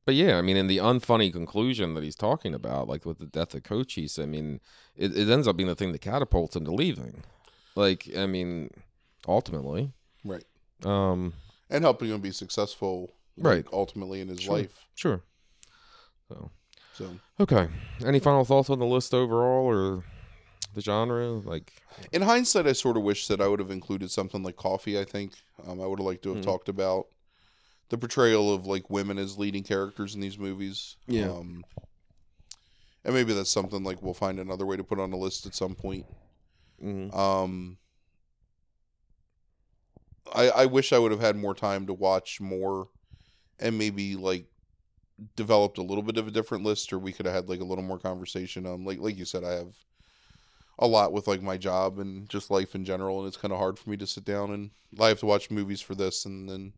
but yeah, I mean, in the unfunny conclusion that he's talking about, like with the death of Cochise, I mean, it, it ends up being the thing that catapults him to leaving. Like, I mean, ultimately, Right. um, And helping him be successful Right. ultimately in his Sure. life. sure. So, So okay. Any final thoughts on the list overall, or the genre? Like, in hindsight, I sort of wish that I would have included something like Coffy. I think um, I would have liked to have Mhm. talked about the portrayal of like women as leading characters in these movies. Yeah. Um, and maybe that's something like we'll find another way to put on the list at some point. mm, Um, I I wish I would have had more time to watch more, and maybe like developed a little bit of a different list, or we could have had like a little more conversation. Um, like like you said, I have a lot with like my job and just life in general, and it's kind of hard for me to sit down and I have to watch movies for this, and then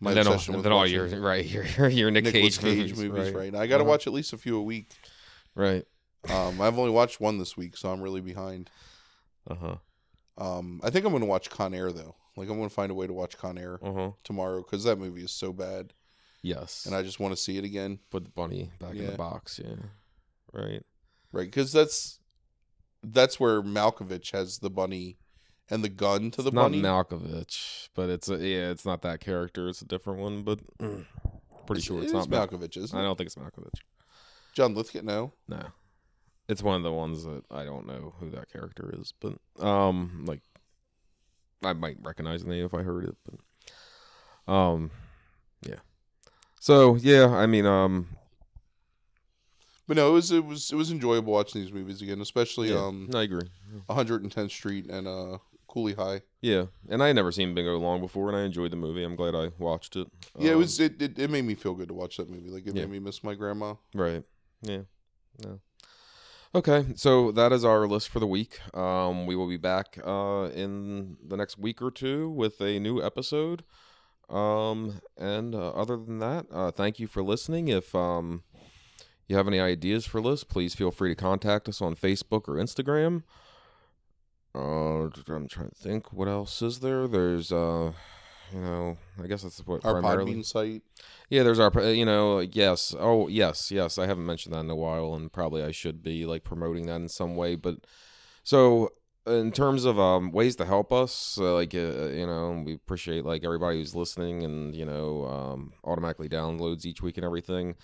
my then all, obsession and with then all your right, your your Nick Nicolas Cage, movies, right? right? I got to Uh-huh. watch at least a few a week. Right. Um, I've only watched one this week, so I'm really behind. Uh huh. Um, I think I'm going to watch Con Air though. Like I'm going to find a way to watch Con Air Uh huh. tomorrow because that movie is so bad, Yes. and I just want to see it again. put the bunny back in the box. Yeah. Right. Right? Because that's that's where Malkovich has the bunny and the gun to the it's bunny. not Malkovich, but it's a yeah, it's not that character. It's a different one, but mm, pretty sure it's It not Malkovich, I don't think it's Malkovich. John Lithgow, no. No, it's one of the ones that I don't know who that character is, but um, like I might recognize the name if I heard it, but um, yeah. So yeah, I mean, um, But no, it was it was it was enjoyable watching these movies again, especially yeah, um I agree. 110th Street and uh Cooley High. Yeah, and I had never seen Bingo Long before, and I enjoyed the movie. I'm glad I watched it. Yeah, it Um, was it, it, it made me feel good to watch that movie. Like it Yeah. made me miss my grandma. Right. Yeah. No. Okay, so that is our list for the week. Um, we will be back uh, in the next week or two with a new episode. Um, and uh, other than that, uh, thank you for listening. If um, you have any ideas for lists, please feel free to contact us on Facebook or Instagram. Uh, I'm trying to think. What else is there? There's, uh, you know, I guess that's what Our primarily. Podbean site. Yeah, there's our, you know, like, yes. Oh, yes, yes. I haven't mentioned that in a while, and probably I should be like promoting that in some way. But so, in terms of um ways to help us, uh, like uh, you know, we appreciate like everybody who's listening and you know um, automatically downloads each week and everything.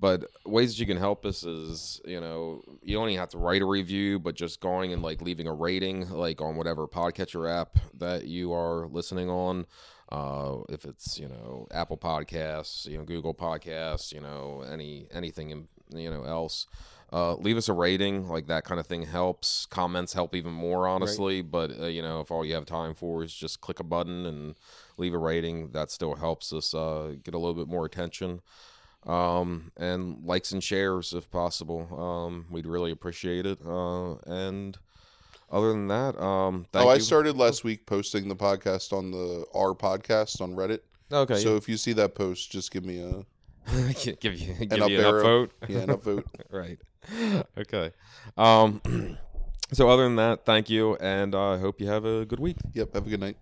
But ways that you can help us is, you know, you don't even have to write a review, but just going and like leaving a rating, like on whatever podcatcher app that you are listening on. Uh, if it's you know Apple Podcasts, you know Google Podcasts, you know any anything in, you know else, uh, leave us a rating. Like that kind of thing helps. Comments help even more, honestly. But uh, you know if all you have time for is just click a button and leave a rating, that still helps us uh, get a little bit more attention. Um, and likes and shares if possible. Um, we'd really appreciate it. Uh, and other than that, um, thank oh, I you. started last week posting the podcast on the our podcast on Reddit. Okay, So if you see that post, just give me a give you give up you an arrow. upvote. yeah an upvote. right. Okay. Um. So other than that, thank you, and I hope you have a good week. yep. Have a good night.